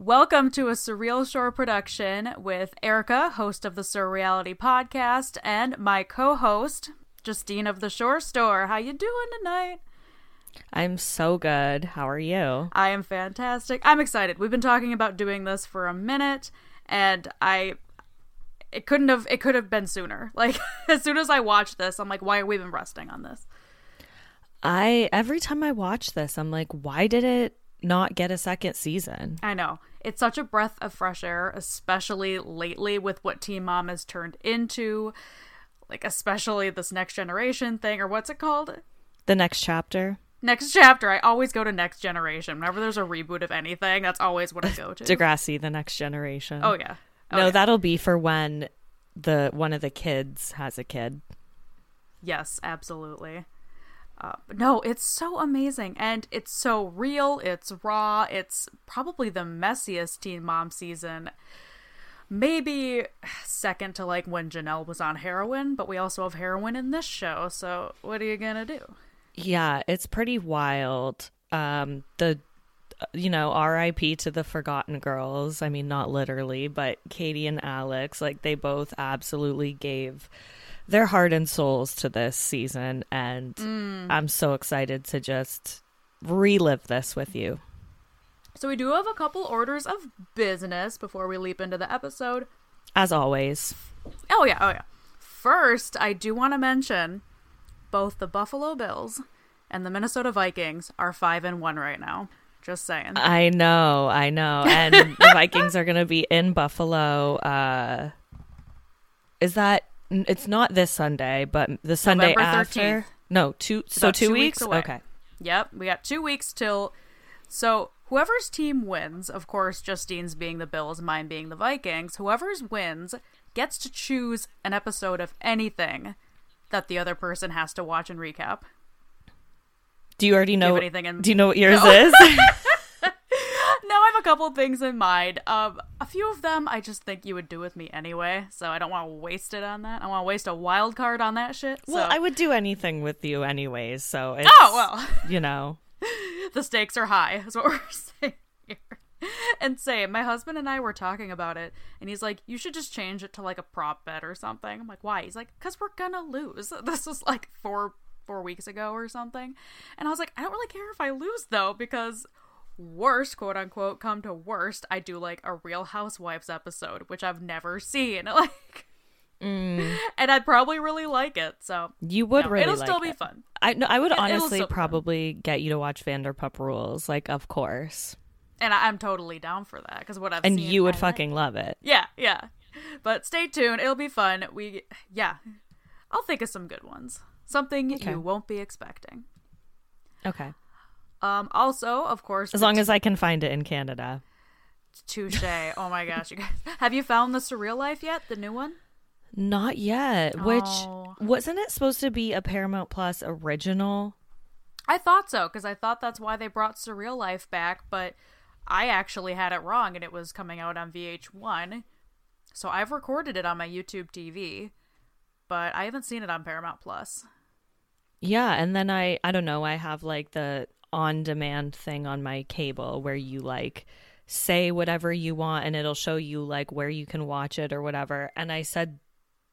Welcome to a Surreal Shore production with Erica, host of the Surreality podcast, and my co-host, Justine of the Shore Store. How you doing tonight? I'm so good. How are you? I am fantastic. I'm excited. We've been talking about doing this for a minute, and I it couldn't have it could have been sooner. Like as soon as I watched this, I'm like, why are we even resting on this? I every time I watch this, I'm like, why did it not get a second season? I know. It's such a breath of fresh air, especially lately with what Teen Mom has turned into. Like, especially this next generation thing, or what's it called? The next chapter? Next chapter. I always go to next generation. Whenever there's a reboot of anything, that's always what I go to. Degrassi, the next generation. Oh, yeah. Oh, no, yeah. that'll be for when the one of the kids has a kid. Yes, absolutely. Uh, no, it's so amazing and it's so real. It's raw. It's probably the messiest Teen Mom season. Maybe second to like when Jenelle was on heroin, but we also have heroin in this show. So what are you gonna do? Yeah, it's pretty wild. Um, the you know, RIP to the Forgotten Girls. I mean, not literally, but Katie and Alex, like they both absolutely gave their heart and souls to this season, and I'm so excited to just relive this with you. So we do have a couple orders of business before we leap into the episode. As always, Oh yeah, oh yeah. First, I do want to mention both the Buffalo Bills and the Minnesota Vikings are five and one right now. Just saying. I know, I know, and the Vikings are going to be in Buffalo. Uh, is that? It's not this Sunday, but the Sunday after. No, two. So two, two weeks. weeks away. Okay. Yep, we got two weeks till. So whoever's team wins, of course, Justine's being the Bills, mine being the Vikings. Whoever's wins gets to choose an episode of anything that the other person has to watch and recap. Do you already know? have anything in- do you know what yours No. is? Now I have a couple things in mind. Um, a few of them I just think you would do with me anyway, so I don't want to waste it on that. I want to waste a wild card on that shit. well, I would do anything with you anyways. So it's, Oh well. you know, the stakes are high is what we're saying here and same my husband and i were talking about it and he's like you should just change it to like a prop bet or something i'm like why he's like because we're gonna lose this was like four four weeks ago or something and i was like i don't really care if i lose though because worst quote unquote come to worst i do like a real housewives episode which i've never seen like mm. and i'd probably really like it so you would no, really. it'll like still be it. fun I no, I would It- honestly probably get you to watch Vanderpump Rules. Like, of course, and I- i'm totally down for that because what i've and seen you would fucking love it. Yeah, yeah. But stay tuned. It'll be fun. We yeah. I'll think of some good ones. Something Okay. you won't be expecting. Okay, Um also, of course, as long as I can find it in Canada. touche. Oh my gosh, you guys. Have you found the surreal life yet? The new one? Not yet. Which Oh. wasn't it supposed to be a Paramount Plus original? I thought so because I thought that's why they brought surreal life back, but I actually had it wrong and it was coming out on VH1. So I've recorded it on my YouTube TV, but I haven't seen it on Paramount Plus. Yeah, and then I I don't know, I have like the on demand thing on my cable where you like say whatever you want and it'll show you like where you can watch it or whatever. And I said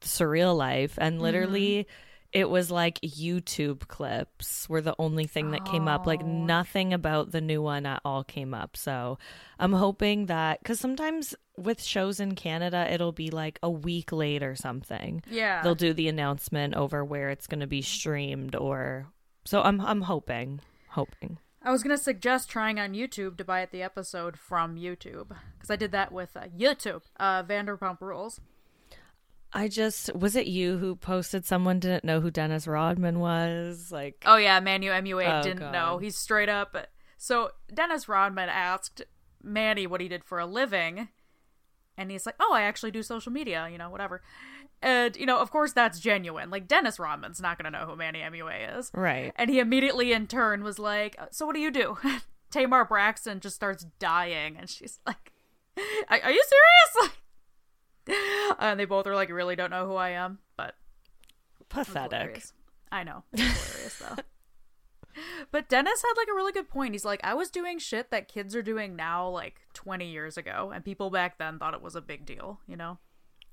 surreal life and literally mm-hmm. it was like YouTube clips were the only thing that came up. Like Oh. nothing about the new one at all came up. So I'm hoping that because sometimes with shows in Canada, it'll be like a week late or something Yeah. they'll do the announcement over where it's going to be streamed or so i'm i'm hoping hoping I was gonna suggest trying on YouTube to buy the episode from YouTube because I did that with uh, YouTube. Uh, Vanderpump Rules. i just was it you who posted someone didn't know who dennis rodman was like Oh yeah, Manny MUA Oh, didn't God. know. He's straight up. So Dennis Rodman asked Manny what he did for a living, and he's like, "Oh, I actually do social media, you know, whatever." And you know, of course, that's genuine. Like Dennis Rodman's not gonna know who Manny MUA is, right and he immediately in turn was like, uh, "So what do you do?" Tamar Braxton just starts dying, and she's like, "Are, are you serious?" And they both are like, "Really don't know who I am," but pathetic. I know, it's hilarious though. But Dennis had like a really good point. He's like, I was doing shit that kids are doing now, like 20 years ago, and people back then thought it was a big deal, you know?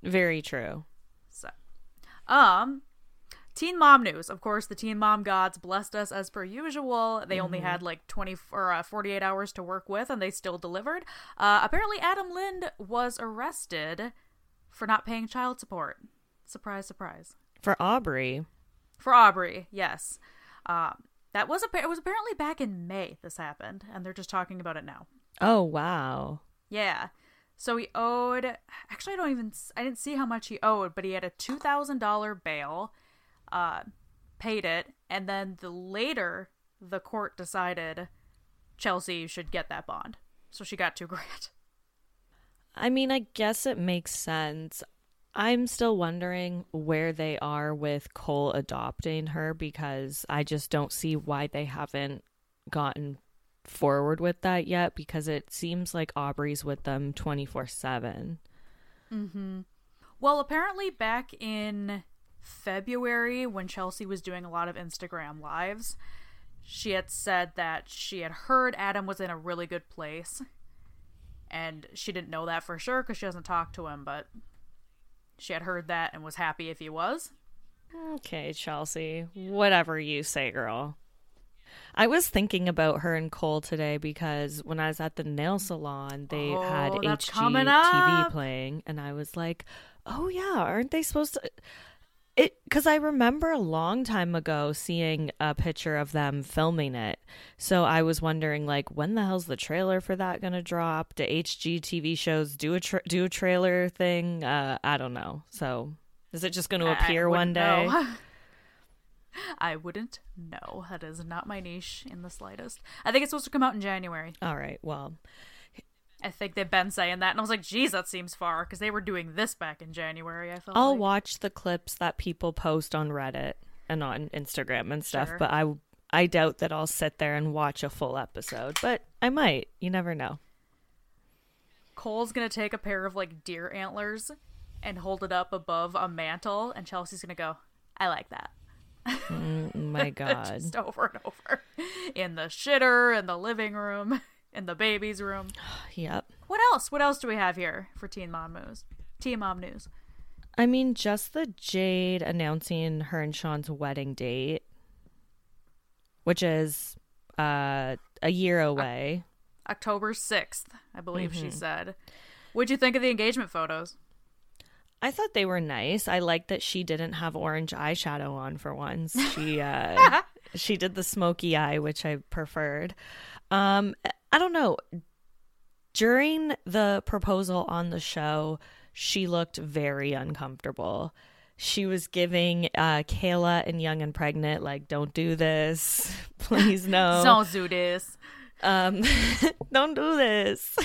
Very true. So, um, Teen Mom news. Of course, the Teen Mom gods blessed us as per usual. They only had like 20 or uh, 48 hours to work with, and they still delivered. Uh, apparently, Adam Lind was arrested for not paying child support. Surprise, surprise. For Aubrey. For Aubrey, yes. Um, that was a, it was apparently back in May this happened, and they're just talking about it now. Oh, wow. Yeah. So he owed actually I don't even I didn't see how much he owed, but he had a two thousand dollar bail, uh, paid it, and then the later the court decided Chelsea should get that bond. So she got two grand. I mean, I guess it makes sense. I'm still wondering where they are with Cole adopting her because I just don't see why they haven't gotten forward with that yet because it seems like Aubrey's with them 24 7. Mm-hmm. Well, apparently, back in February, when Chelsea was doing a lot of Instagram lives, she had said that she had heard Adam was in a really good place. And she didn't know that for sure because she hasn't talked to him, but she had heard that and was happy if he was. Okay, Chelsea. Whatever you say, girl. I was thinking about her and Cole today because when I was at the nail salon, they Oh, had HGTV playing, and I was like, "Oh yeah, aren't they supposed to?" It because I remember a long time ago seeing a picture of them filming it, so I was wondering like, when the hell's the trailer for that gonna drop? Do HGTV shows do a tra- do a trailer thing? Uh, I don't know. So is it just going to appear one day? I wouldn't know. That is not my niche in the slightest. I think it's supposed to come out in January. All right. Well, I think they've been saying that, and I was like, "Geez, that seems far," because they were doing this back in January. I felt. I'll like. watch the clips that people post on Reddit and on Instagram and stuff, Sure. but I I doubt that I'll sit there and watch a full episode, but I might. You never know. Cole's gonna take a pair of like deer antlers and hold it up above a mantle, and Chelsea's gonna go, "I like that." Mm, my god. Just over and over in the shitter, in the living room, in the baby's room. yep. What else? What else do we have here for Teen Mom news? Teen Mom news. I mean, just the Jade announcing her and Sean's wedding date, which is uh a year away. October 6th, I believe Mm-hmm. she said. What'd you think of the engagement photos? I thought they were nice. I like that she didn't have orange eyeshadow on for once. She uh she did the smoky eye, which I preferred. Um I don't know. During the proposal on the show, she looked very uncomfortable. She was giving uh Kayla and Young and Pregnant like don't do this. Please no. Don't do this. Um, don't do this.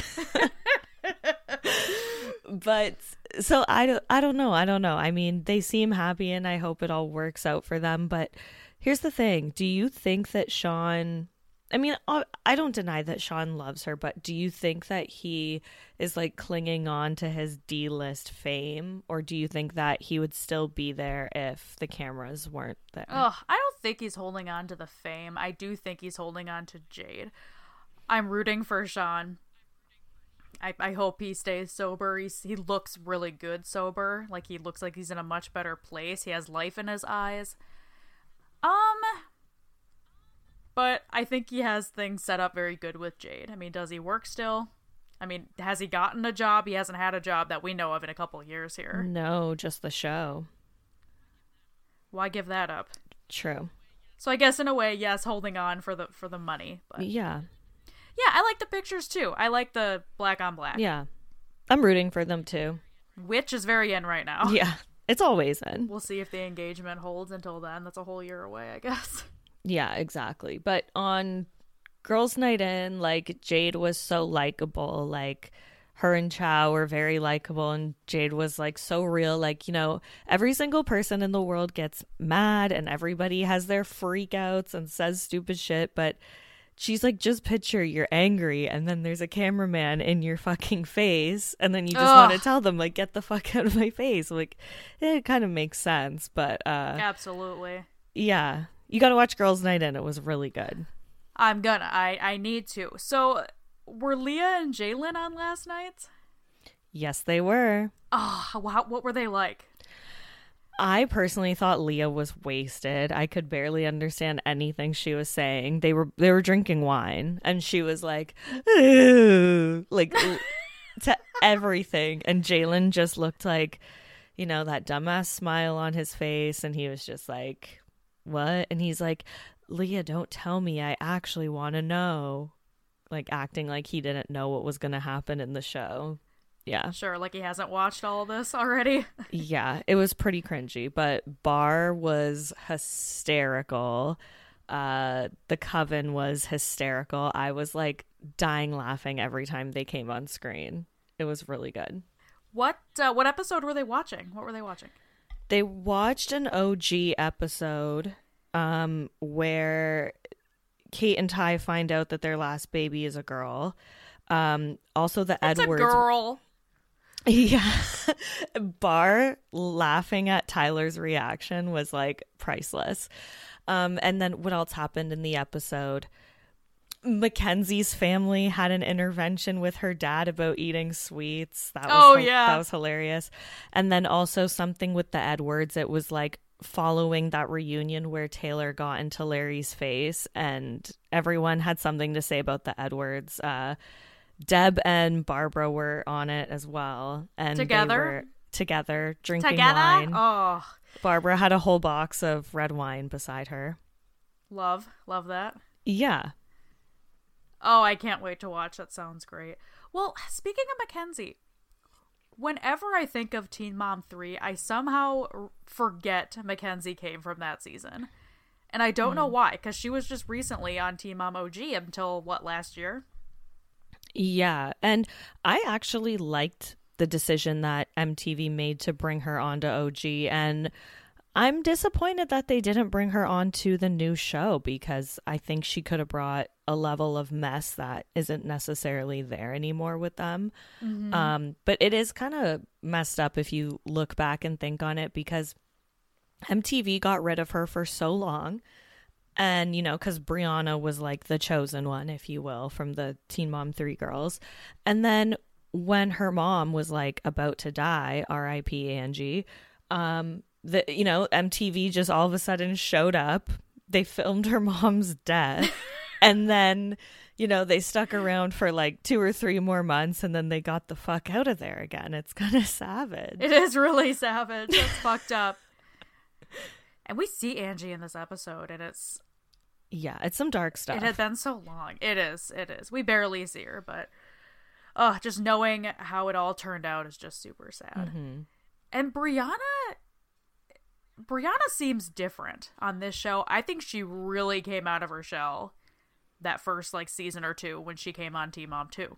But so I don't, I don't know. I don't know. I mean, they seem happy and I hope it all works out for them. But here's the thing do you think that Sean, I mean, I I don't deny that Sean loves her, but do you think that he is like clinging on to his D list fame? Or do you think that he would still be there if the cameras weren't there? Oh, I don't think he's holding on to the fame. I do think he's holding on to Jade. I'm rooting for Sean. I, I hope he stays sober. He's, he looks really good sober. Like he looks like he's in a much better place. He has life in his eyes. Um, but I think he has things set up very good with Jade. I mean, does he work still? I mean, has he gotten a job? He hasn't had a job that we know of in a couple years here. No, just the show. Why give that up? True. So I guess in a way, yes, holding on for the for the money. But Yeah. Yeah, I like the pictures too. I like the black on black. Yeah. I'm rooting for them too. Which is very in right now. Yeah. It's always in. We'll see if the engagement holds until then. That's a whole year away, I guess. Yeah, exactly. But on Girls Night In, like Jade was so likable. Like her and Chow were very likable and Jade was like so real. Like, you know, every single person in the world gets mad and everybody has their freakouts and says stupid shit, but she's like, just picture you're angry and then there's a cameraman in your fucking face and then you just want to tell them like get the fuck out of my face. Like it kind of makes sense, but uh Absolutely. yeah, You got to watch Girls Night In. It was really good. I'm gonna. I I need to. So were Leah and Jaylan on last night? Yes, they were. Oh, wow, what were they like? I personally thought Leah was wasted. I could barely understand anything she was saying. They were they were drinking wine and she was like like to everything and Jaylan just looked like you know that dumbass smile on his face and he was just like what? And he's like Leah, don't tell me. I actually want to know. Like acting like he didn't know what was going to happen in the show. Yeah. Sure, like he hasn't watched all of this already. yeah, it was pretty cringy, but Bar was hysterical. Uh the coven was hysterical. I was like dying laughing every time they came on screen. It was really good. What uh, what episode were they watching? What were they watching? They watched an OG episode um where Cate and Ty find out that their last baby is a girl. Um also the It's Edwards a girl. Yeah. Bar laughing at Tyler's reaction was like priceless. Um, and then what else happened in the episode? Mackenzie's family had an intervention with her dad about eating sweets. That was Oh, hil- yeah. that was hilarious. And then also something with the Edwards. It was like following that reunion where Taylor got into Larry's face, and everyone had something to say about the Edwards. Uh, Deb and Barbara were on it as well, and Together? together drinking Together? wine. Oh, Barbara had a whole box of red wine beside her. love, love that. Yeah, Oh, I can't wait to watch. That sounds great. Well, speaking of Mackenzie, whenever I think of Teen Mom 3, I somehow forget Mackenzie came from that season. And I don't know hmm. why, because she was just recently on Teen Mom OG until, what, last year? Yeah, and I actually liked the decision that MTV made to bring her onto OG, and I'm disappointed that they didn't bring her onto the new show because I think she could have brought a level of mess that isn't necessarily there anymore with them. Um, but it is kind of messed up if you look back and think on it because MTV got rid of her for so long. And, you know, because Brianna was like the chosen one, if you will, from the Teen Mom 3 girls. And then when her mom was like about to die, RIP Angie, um, the, you know, MTV just all of a sudden showed up. They filmed her mom's death. and then, you know, they stuck around for like two or three more months and then they got the fuck out of there again. It's kind of savage. It is really savage. It's fucked up. And we see Angie in this episode, and it's Yeah, it's some dark stuff. It had been so long. It is. It is. We barely see her, but oh, just knowing how it all turned out is just super sad. Mhm. And Brianna Brianna seems different on this show. I think she really came out of her shell that first like season or two when she came on Teen Mom 2.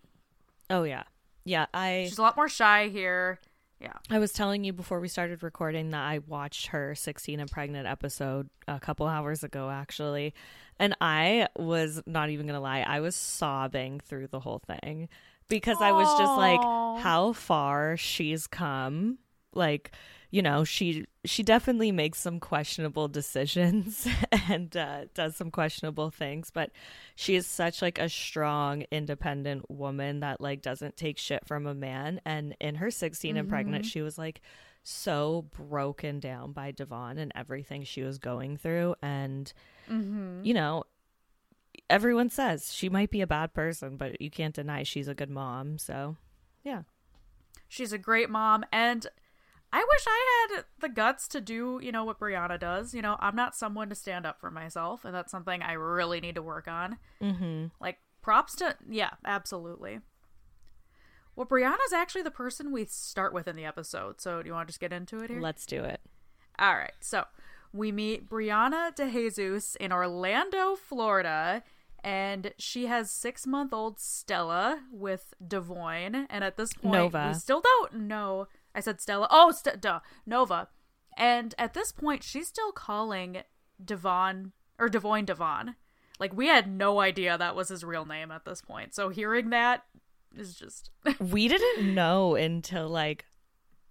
Oh yeah. Yeah, I She's a lot more shy here. Yeah. I was telling you before we started recording that I watched her 16 and pregnant episode a couple hours ago actually. And I was not even going to lie, I was sobbing through the whole thing because I was just like how far she's come. Like, you know, she she definitely makes some questionable decisions and uh, does some questionable things, but she is such like a strong, independent woman that like doesn't take shit from a man. And in her 16 and pregnant, she was like so broken down by Devon and everything she was going through. And Mhm. you know, everyone says she might be a bad person, but you can't deny she's a good mom. So, yeah. She's a great mom and I wish I had the guts to do, you know, what Brianna does. You know, I'm not someone to stand up for myself, and that's something I really need to work on. Mm-hmm. Like, props to, yeah, absolutely. Well, Brianna's actually the person we start with in the episode, so do you want to just get into it here? Let's do it. All right, so we meet Brianna DeJesus in Orlando, Florida, and she has six month old Stella with Devoin. And at this point, Nova. we still don't know. I said Stella. Oh, St- duh, Nova. And at this point, she's still calling Devon or Devoin Devon. Like we had no idea that was his real name at this point. So hearing that is just we didn't know until like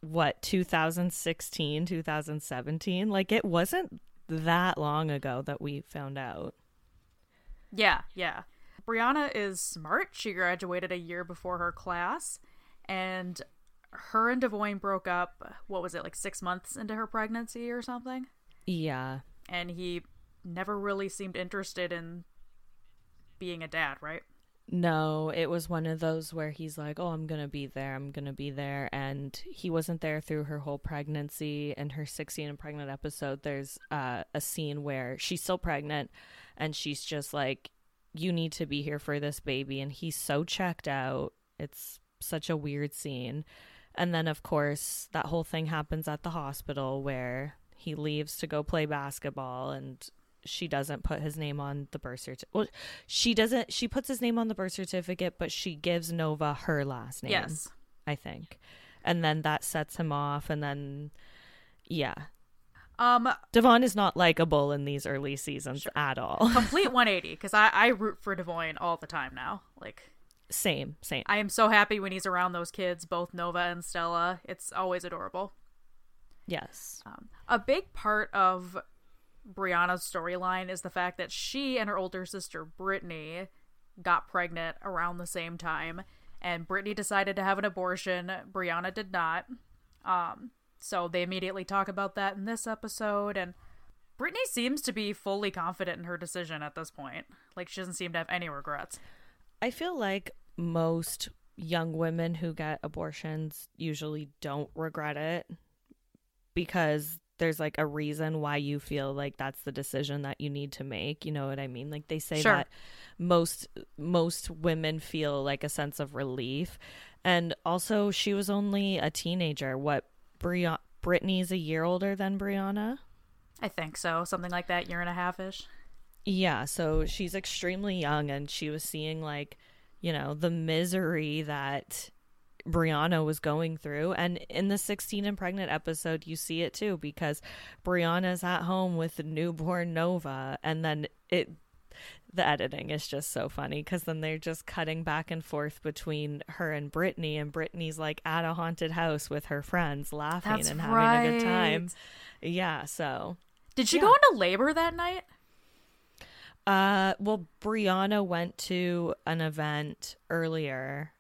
what 2016 2017 like it wasn't that long ago that we found out. Yeah, yeah. Brianna is smart. She graduated a year before her class, and her and Devoin broke up. What was it, like six months into her pregnancy or something? Yeah. And he never really seemed interested in being a dad, right? No, it was one of those where he's like, "Oh, I'm going to be there. I'm going to be there." And he wasn't there through her whole pregnancy and her 16 and pregnant episode. There's uh, a scene where she's still pregnant and she's just like, "You need to be here for this baby." And he's so checked out. It's such a weird scene. And then of course, that whole thing happens at the hospital where he leaves to go play basketball and she doesn't put his name on the birth certificate. Well, she doesn't. She puts his name on the birth certificate, but she gives Nova her last name. Yes. I think, and then that sets him off, and then yeah, Um, Devon is not likable in these early seasons at all. complete 180 because I I root for Devon all the time now. Like same, same. I am so happy when he's around those kids, both Nova and Stella. It's always adorable. Yes. Um, a big part of Brianna's storyline is the fact that she and her older sister Brittany got pregnant around the same time, and Brittany decided to have an abortion. Brianna did not. Um, so they immediately talk about that in this episode, and Brittany seems to be fully confident in her decision at this point. Like she doesn't seem to have any regrets. I feel like most young women who get abortions usually don't regret it because there's like a reason why you feel like that's the decision that you need to make you know what i mean? Like they say Sure. that most most women feel like a sense of relief. And also she was only a teenager. What Bri- brittany's a year older than brianna? I think so, something like that, year and a half ish. Yeah, so she's extremely young and she was seeing like, you know, the misery that Brianna was going through. And in the 16 and pregnant episode, you see it too because Brianna's at home with the newborn Nova and then it the editing is just so funny because then they're just cutting back and forth between her and Brittany, and Brittany's like at a haunted house with her friends, laughing That's and having a good time. Yeah, so Did she Yeah. go into labor that night? Uh, well, Brianna went to an event earlier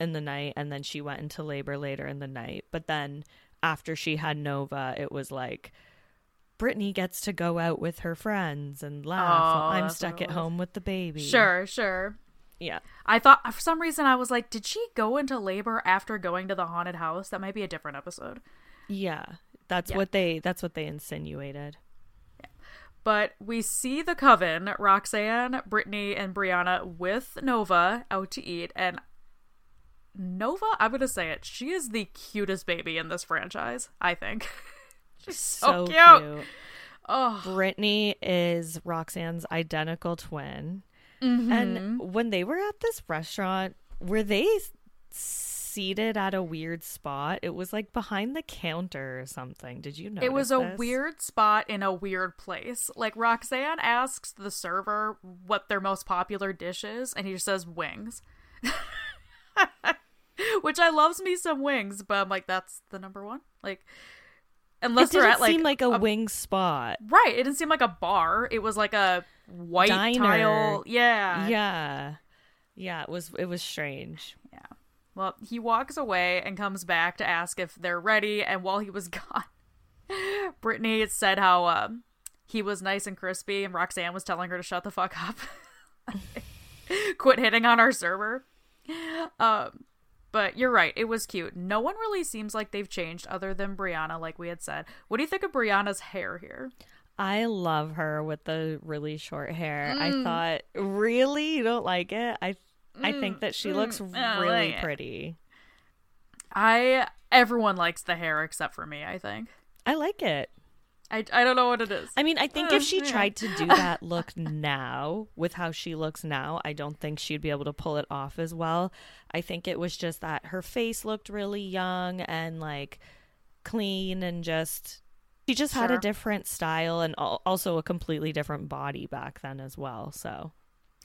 in the night, and then she went into labor later in the night. But then after she had Nova, it was like Brittany gets to go out with her friends and laugh. Oh, while I'm stuck at home with the baby. Sure, sure. Yeah. I thought for some reason I was like, did she go into labor after going to the haunted house? That might be a different episode. Yeah. That's Yeah. what they. That's what they insinuated. But we see the coven, Roxanne, Brittany, and Brianna with Nova out to eat, and Nova, I'm gonna say it, she is the cutest baby in this franchise, I think. She's so, cute. Oh, Brittany is Roxanne's identical twin. Mm-hmm. And when they were at this restaurant, were they seated at a weird spot? It was like behind the counter or something. Did you know? it was a weird spot in a weird place. Like Roxanne asks the server what their most popular dish is, and he just says wings. Which I loves me some wings, but I'm like, that's the number one. Like, unless It they're at like seem like a, wing spot. right, it didn't seem like a bar. It was like a white Diner. tile. Yeah, Yeah, yeah. It was. It was strange. yeah. Well, he walks away and comes back to ask if they're ready. And while he was gone, Brittany said how um, he was nice and crispy, and Roxanne was telling her to shut the fuck up, quit hitting on our server. Um, but you're right, it was cute. No one really seems like they've changed other than Brianna, like we had said. What do you think of Brianna's hair here? I love her with the really short hair. I Mm. thought, really, you don't like it? I, I think that she looks mm, I really like pretty. I everyone likes the hair except for me. I think. I like it. I, I don't know what it is. I mean, I think Uh, if she yeah. tried to do that look now, with how she looks now, I don't think she'd be able to pull it off as well. I think it was just that her face looked really young and like clean and just. She just had a different style and also a completely different body back then as well. So,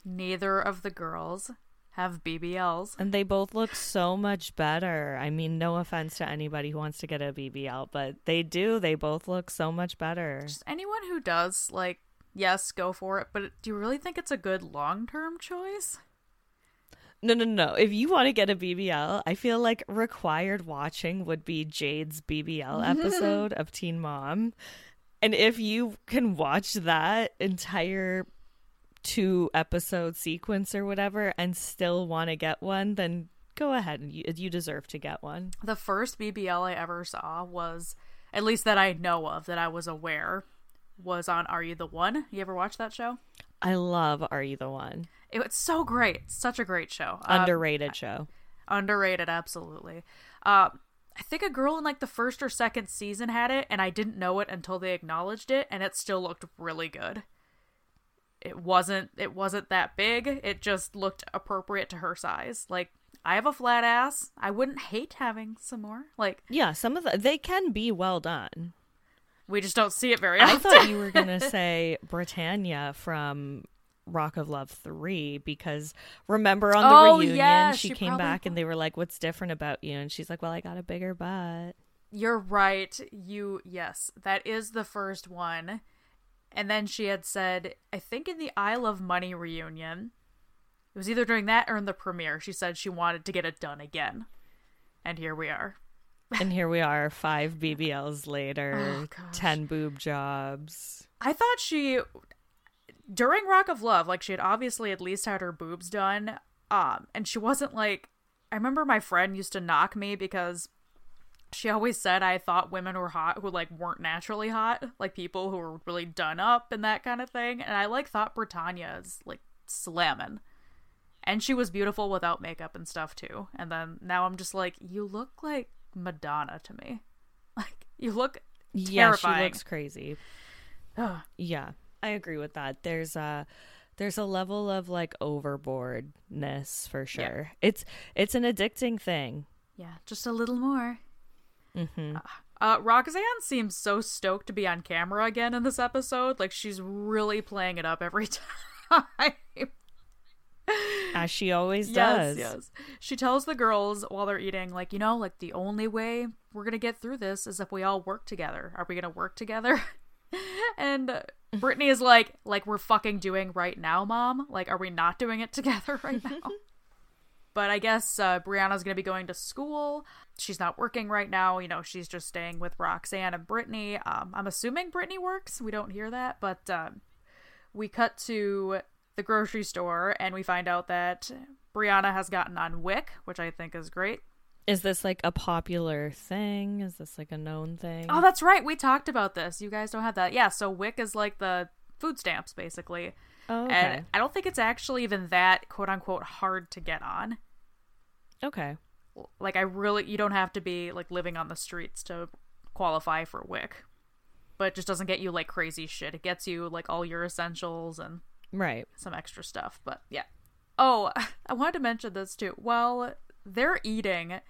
Neither of the girls have BBLs. And they both look so much better. I mean, no offense to anybody who wants to get a BBL, but they do. They both look so much better. Just anyone who does, like, yes, go for it. But do you really think it's a good long term choice? No, no, no. If you want to get a BBL, I feel like required watching would be Jade's BBL episode of Teen Mom. And if you can watch that entire two episode sequence or whatever and still want to get one, then go ahead. You, you deserve to get one. The first BBL I ever saw was, at least that I know of, that I was aware, was on Are You the One? You ever watch that show? I love Are You the One? It, it's so great. It's such a great show. Underrated um, show. Underrated, absolutely. Uh, I think a girl in like the first or second season had it, and I didn't know it until they acknowledged it, and it still looked really good. It wasn't it wasn't that big. It just looked appropriate to her size. Like I have a flat ass. I wouldn't hate having some more. Like yeah, some of the they can be well done. We just don't see it very often. I thought you were gonna say Brittanya from Rock of Love 3 because remember on the oh, reunion yeah, she, she, came back and they were like what's different about you and she's like well I got a bigger butt. You're right. You yes, that is the first one. And then she had said I think in the Isle of Money reunion it was either during that or in the premiere she said she wanted to get it done again. And here we are. and here we are 5 BBLs later, oh, 10 boob jobs. I thought she during Rock of Love, like she had obviously at least had her boobs done. Um, and she wasn't like I remember my friend used to knock me because she always said I thought women were hot who like weren't naturally hot, like people who were really done up and that kind of thing. And I like thought Brittanya's like slamming. And she was beautiful without makeup and stuff too. And then now I'm just like, you look like Madonna to me. Like you look terrifying. Yeah, she looks crazy. yeah. I agree with that. There's a there's a level of like overboardness for sure. Yeah. It's it's an addicting thing. Yeah, just a little more. Mm-hmm. Uh, Roxanne seems so stoked to be on camera again in this episode. Like she's really playing it up every time. As she always does. Yes, yes. She tells the girls while they're eating, like, you know, like the only way we're gonna get through this is if we all work together. Are we gonna work together? and Brittany is like, like we're fucking doing right now, mom. Like, are we not doing it together right now? but I guess uh, Brianna's gonna be going to school. She's not working right now. You know, she's just staying with Roxanne and Brittany. Um, I'm assuming Brittany works. We don't hear that, but um, we cut to the grocery store and we find out that Brianna has gotten on WIC, which I think is great. Is this like a popular thing? Is this like a known thing? Oh, that's right. We talked about this. You guys don't have that. Yeah, so WIC is like the food stamps basically. Oh, okay. And I don't think it's actually even that quote unquote hard to get on. Okay. Like I really you don't have to be like living on the streets to qualify for WIC. But it just doesn't get you like crazy shit. It gets you like all your essentials and right some extra stuff. But yeah. Oh, I wanted to mention this too. Well, they're eating.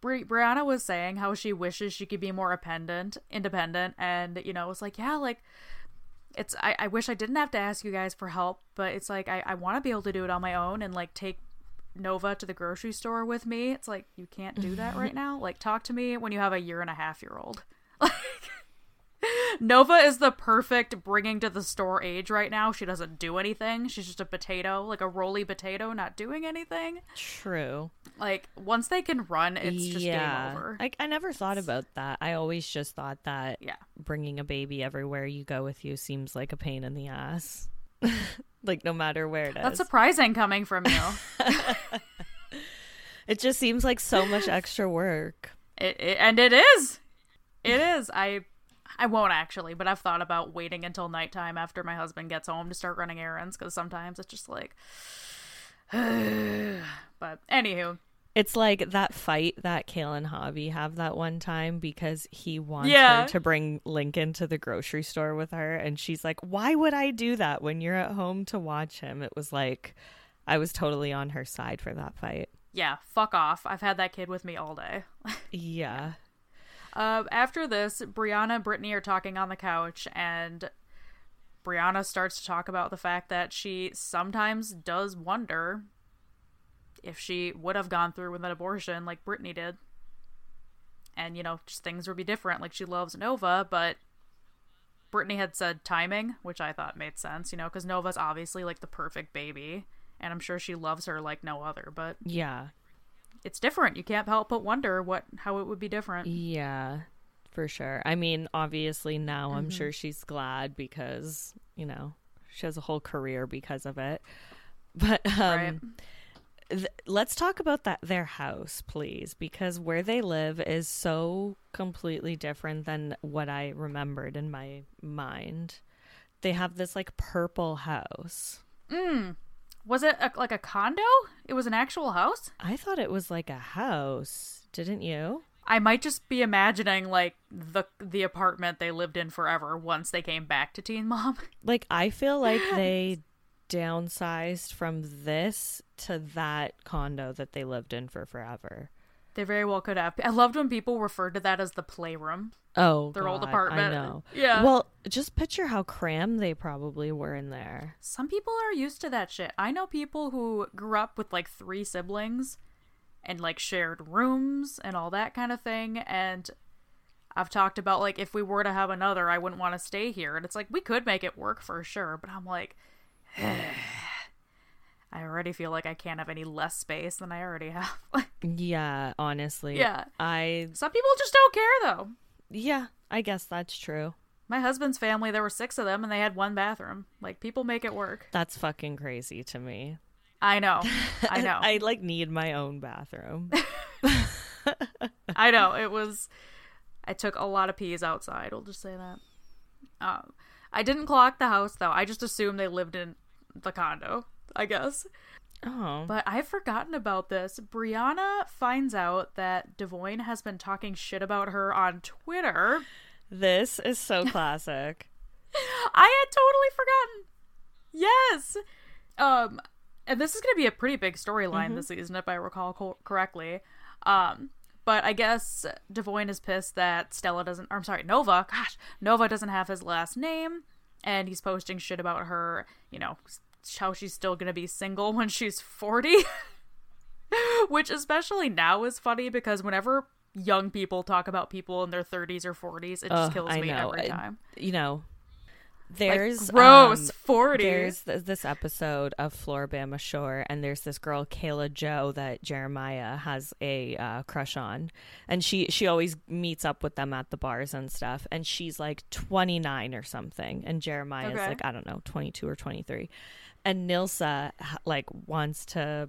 Bri- Brianna was saying how she wishes she could be more independent, independent, and you know, it's like, yeah, like it's. I, I wish I didn't have to ask you guys for help, but it's like I, I want to be able to do it on my own and like take Nova to the grocery store with me. It's like you can't do that mm-hmm. right now. Like talk to me when you have a year and a half year old. Nova is the perfect bringing to the store age right now. She doesn't do anything. She's just a potato, like a roly potato, not doing anything. True. Like once they can run, it's just yeah. game over. Like I never thought about that. I always just thought that yeah. bringing a baby everywhere you go with you seems like a pain in the ass. like no matter where it is. That's surprising coming from you. it just seems like so much extra work. It, it, and it is. It is. I I won't actually, but I've thought about waiting until nighttime after my husband gets home to start running errands because sometimes it's just like. but anywho, it's like that fight that Kail and Javi have that one time because he wants yeah. her to bring Lincoln to the grocery store with her. And she's like, Why would I do that when you're at home to watch him? It was like, I was totally on her side for that fight. Yeah, fuck off. I've had that kid with me all day. yeah. Uh, after this, Brianna and Brittany are talking on the couch, and Brianna starts to talk about the fact that she sometimes does wonder if she would have gone through with an abortion like Brittany did. And, you know, things would be different. Like she loves Nova, but Brittany had said timing, which I thought made sense, you know, because Nova's obviously like the perfect baby. And I'm sure she loves her like no other, but Yeah. It's different. You can't help but wonder what how it would be different. Yeah, for sure. I mean, obviously now I'm sure she's glad because, you know, she has a whole career because of it. But um Right. th- let's talk about that their house, please, because where they live is so completely different than what I remembered in my mind. They have this like purple house. Was it a, like a condo? It was an actual house? I thought it was like a house, didn't you? I might just be imagining like the the apartment they lived in forever once they came back to Teen Mom. Like I feel like they downsized from this to that condo that they lived in for forever. They very well could have. I loved when people referred to that as the playroom. Oh, Their old apartment. I know. Yeah. Well, just picture how crammed they probably were in there. Some people are used to that shit. I know people who grew up with like three siblings and like shared rooms and all that kind of thing and I've talked about like if we were to have another, I wouldn't want to stay here. And it's like we could make it work for sure, but I'm like I already feel like I can't have any less space than I already have. Yeah, honestly. Yeah. I Some people just don't care though. yeah, I guess that's true. My husband's family, there were six of them and they had one bathroom. Like people make it work. That's fucking crazy to me. I know. I know. I like need my own bathroom. I know it was. I took a lot of peas outside. We'll just say that. Um, I didn't clock the house though. I just assumed they lived in the condo. I guess, oh. but I've forgotten about this. Brianna finds out that Devoin has been talking shit about her on Twitter. This is so classic. I had totally forgotten. Yes. Um, and this is going to be a pretty big storyline this season, if I recall co- correctly. Um, but I guess Devoin is pissed that Stella doesn't. I'm sorry, Nova. Gosh, Nova doesn't have his last name, and he's posting shit about her. You know how she's still going to be single when she's 40. Which especially now is funny because whenever young people talk about people in their 30s or 40s, it just Ugh, kills I me know. every Uh, time. You know, Like, there's gross um, 40. There's th- this episode of Floribama Shore, and there's this girl Kayla Joe that Jeremiah has a uh, crush on, and she she always meets up with them at the bars and stuff. And she's like 29 or something, and Jeremiah is Okay. like I don't know 22 or 23, and Nilsa like wants to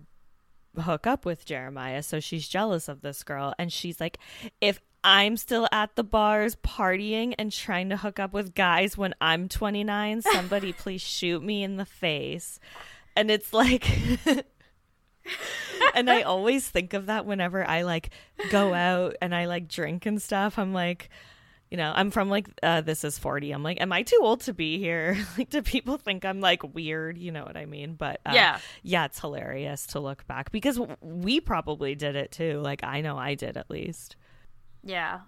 hook up with Jeremiah, so she's jealous of this girl, and she's like, if I'm still at the bars partying and trying to hook up with guys when I'm 29, somebody please shoot me in the face. And it's like and I always think of that whenever I like go out and I like drink and stuff. I'm like, you know, I'm from like uh, this is 40. I'm like, am I too old to be here? like, do people think I'm like weird? You know what I mean? But uh, Yeah. yeah, it's hilarious to look back because w- we probably did it too. Like, I know I did at least. Yeah.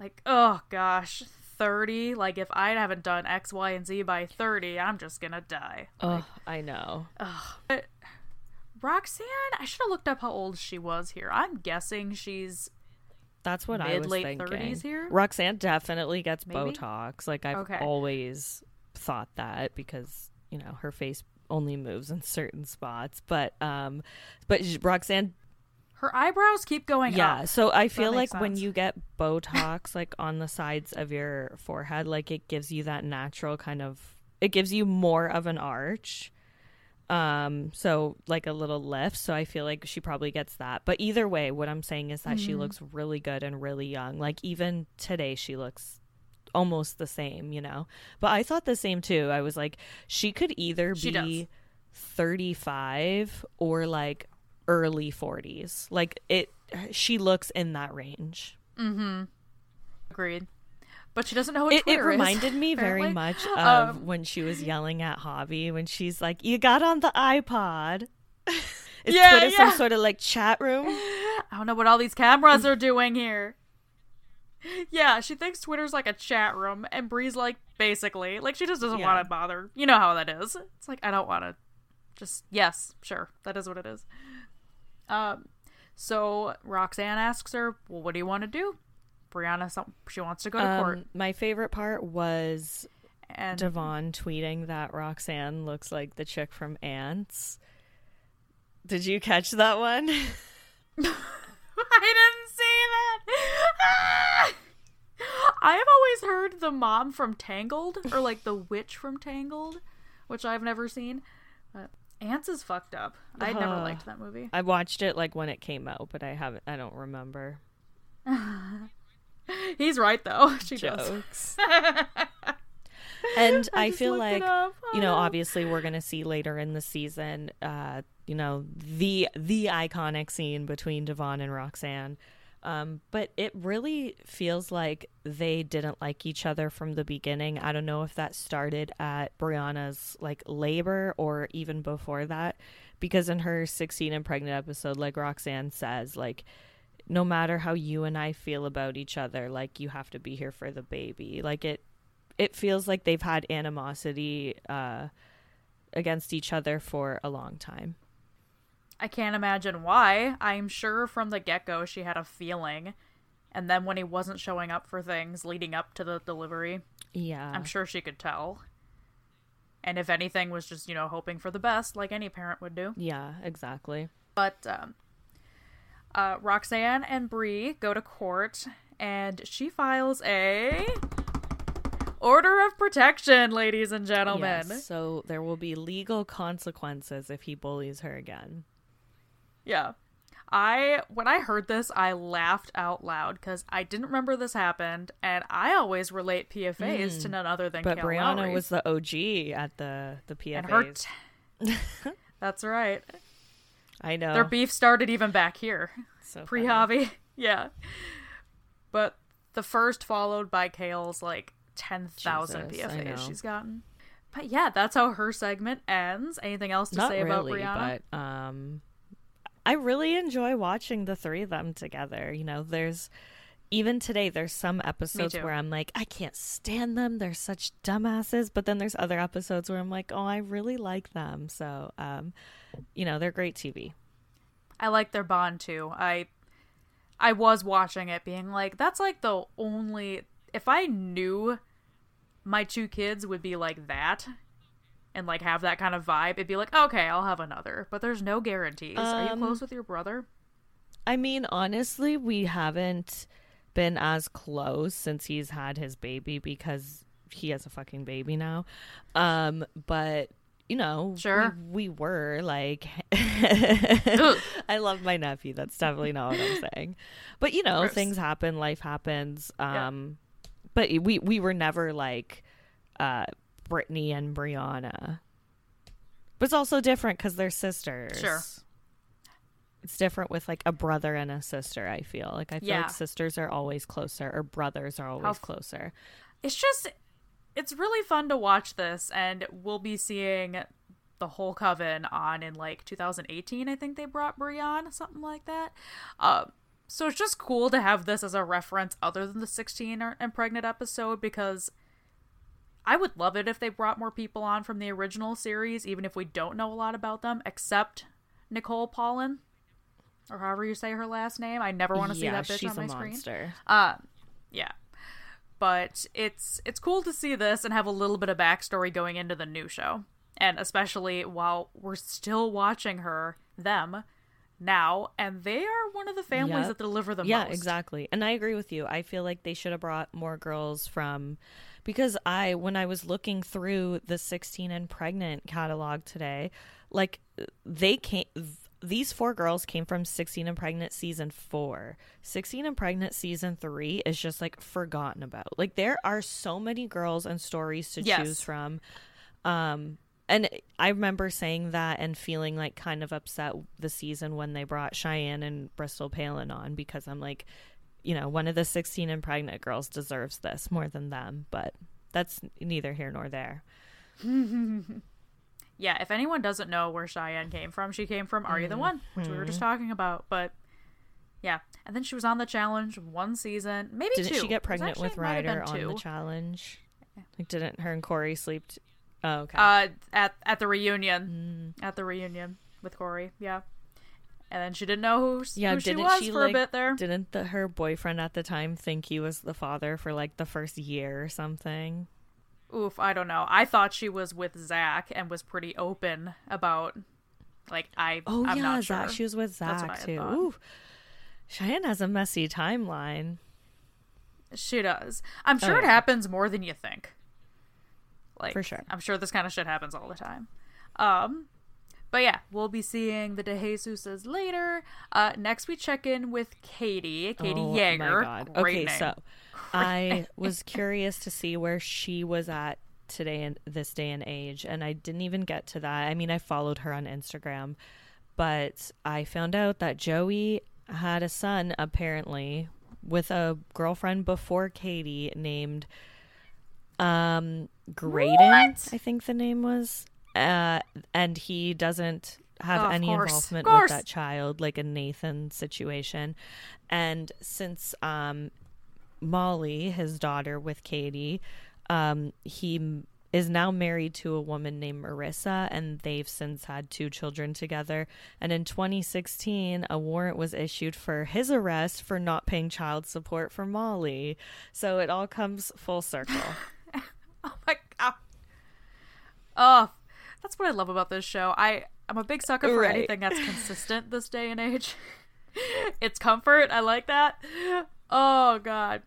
Like, oh gosh, 30. Like, if I haven't done X, Y, and Z by 30, I'm just gonna die. Oh, I know. But Roxanne, I should have looked up how old she was here. I'm guessing she's. That's what I was late thinking. 30s here? Roxanne definitely gets Maybe? Botox. Like I've Okay. always thought that because you know her face only moves in certain spots. But um, but Roxanne, Her eyebrows keep going up. yeah. up. So I feel like when you get Botox like on the sides of your forehead, like it gives you that natural kind of. It gives you more of an arch um so like a little lift so i feel like she probably gets that. But either way what i'm saying is that Mm-hmm. she looks really good and really young. Like even today she looks almost the same you know? But i thought the same too. I was like she could either She be 35 or like early 40s like it she looks in that range. Mm-hmm. Agreed. But she doesn't know what it, it Twitter is, reminded me very much of Um, when she was yelling at Hobby when she's like, "You got on the iPod." Is Yeah, Twitter some sort of like chat room? I don't know what all these cameras are doing here. Yeah, she thinks Twitter's like a chat room, and Bree's like, basically, like she just doesn't Yeah. want to bother. You know how that is. It's like I don't want to. Just yes, sure, that is what it is. Um, so Roxanne asks her, "Well, what do you want to do?" Brianna, some, she wants to go to court, Um, my favorite part was and Devon tweeting that Roxanne looks like the chick from Ants. Did you catch that one? I didn't see that. Ah! I have always heard the mom from Tangled, or like the witch from Tangled, which I've never seen. But Ants is fucked up. I never Uh. liked that movie. I watched it like when it came out, but I haven't. I don't remember He's right though. She jokes. and I, just feel like you know, obviously, we're gonna see later in the season. Uh, you know, the the iconic scene between Devoin and Roxanne. Um, but it really feels like they didn't like each other from the beginning. I don't know if that started at Briana's like labor or even before that, because in her 16 and pregnant episode, like Roxanne says, like no matter how you and I feel about each other, like you have to be here for the baby. Like it, it feels like they've had animosity uh, against each other for a long time. I can't imagine why. I'm sure from the get go she had a feeling. And then when he wasn't showing up for things leading up to the delivery, Yeah, I'm sure she could tell. And if anything, was just, you know, hoping for the best, like any parent would do. Yeah, exactly. But um, uh, Roxanne and Bree go to court, and she files a order of protection, ladies and gentlemen. Yes, so there will be legal consequences if he bullies her again. Yeah. I when I heard this, I laughed out loud because I didn't remember this happened, and I always relate PFAs to none other than But Kail Briana Lowry. was the OG at the the PFAs. and her. T- That's right. I know. Their beef started even back here, so pre funny. Javi. Yeah, but the first followed by Kail's like ten thousand Jesus, I. PFAs she's gotten. But yeah, that's how her segment ends. Anything else to Not say about really, Briana? but um, I really enjoy watching the three of them together. You know, there's even today there's some episodes where I'm like, I can't stand them. They're such dumbasses. But then there's other episodes where I'm like, oh, I really like them. So, um, you know, they're great TV. I like their bond too. I I was watching it being like that's like the only if I knew my two kids would be like that and like have that kind of vibe, it'd be like, okay, I'll have another. But there's no guarantees. Are you Um, close with your brother? I mean, honestly, we haven't been as close since he's had his baby because he has a fucking baby now. Um, but you know, Sure. we, we were like, I love my nephew. That's definitely not what I'm saying. But you know, Gross. things happen, life happens. Yeah. Um, but we we were never like uh Brittany and Briana. But it's also different because they're sisters. Sure. It's different with like a brother and a sister. I feel like I feel Yeah. like sisters are always closer, or brothers are always f- closer. It's just it's really fun to watch this and we'll be seeing the whole coven on in like 2018 i think they brought brienne something like that uh, so it's just cool to have this as a reference other than the 16 or- and pregnant episode because i would love it if they brought more people on from the original series even if we don't know a lot about them except nicole pollen or however you say her last name i never want to see yeah, that bitch on my a screen monster. uh, yeah. But it's it's cool to see this and have a little bit of backstory going into the new show. And especially while we're still watching her, them, now, and they are one of the families Yep. that deliver the yeah most. Yeah, exactly and i agree with you i feel like they should have brought more girls from because i when i was looking through the 16 and pregnant catalog today like they came these four girls came from 16 and pregnant season 4 16 and pregnant season 3 is just like forgotten about like there are so many girls and stories to Yes. choose from um and I remember saying that and feeling like kind of upset the season when they brought Cheyenne and Bristol Palin on because I'm like, you know, one of the 16 and pregnant girls deserves this more than them, but that's neither here nor there. Yeah, if anyone doesn't know where Cheyenne came from, she came from Are You the One, which we were just Mm-hmm. talking about. But yeah, and then she was on the challenge one season, maybe Didn't two. she get pregnant with it might have been Ryder on two. the challenge? Like, didn't her and Cory sleep? T- oh, okay. Uh, at at the reunion, Mm. at the reunion with Cory, yeah. and then she didn't know who, Yeah, who she didn't was she, for like, a bit there. Didn't the, her boyfriend at the time think he was the father for like the first year or something? Oof, I don't know. I thought she was with Zach and was pretty open about, like, I. Oh I'm yeah, not sure. Zach. She was with That's what I Zach too. Ooh. Cheyenne has a messy timeline. She does. I'm Oh, sure it happens more than you think. Like For sure. I'm sure this kind of shit happens all the time. Um but yeah, we'll be seeing the DeJesus's later. Uh next we check in with Katie, Katie oh Yeager. my god. Great okay, name. so I was curious to see where she was at today in this day and age, and I didn't even get to that. I mean, I followed her on Instagram, but I found out that Joey had a son apparently with a girlfriend before Katie named um Graydon, What? I think the name was. Uh and he doesn't have of any course. involvement with that child like a Nathan situation. And since um Molly, his daughter with Katie, um he is now married to a woman named Marissa and they've since had two children together. And in 2016, a warrant was issued for his arrest for not paying child support for Molly. So it all comes full circle. Oh my god. Oh, that's what I love about this show. I I'm a big sucker for Right. anything that's consistent this day and age. it's comfort. I like that. Oh god.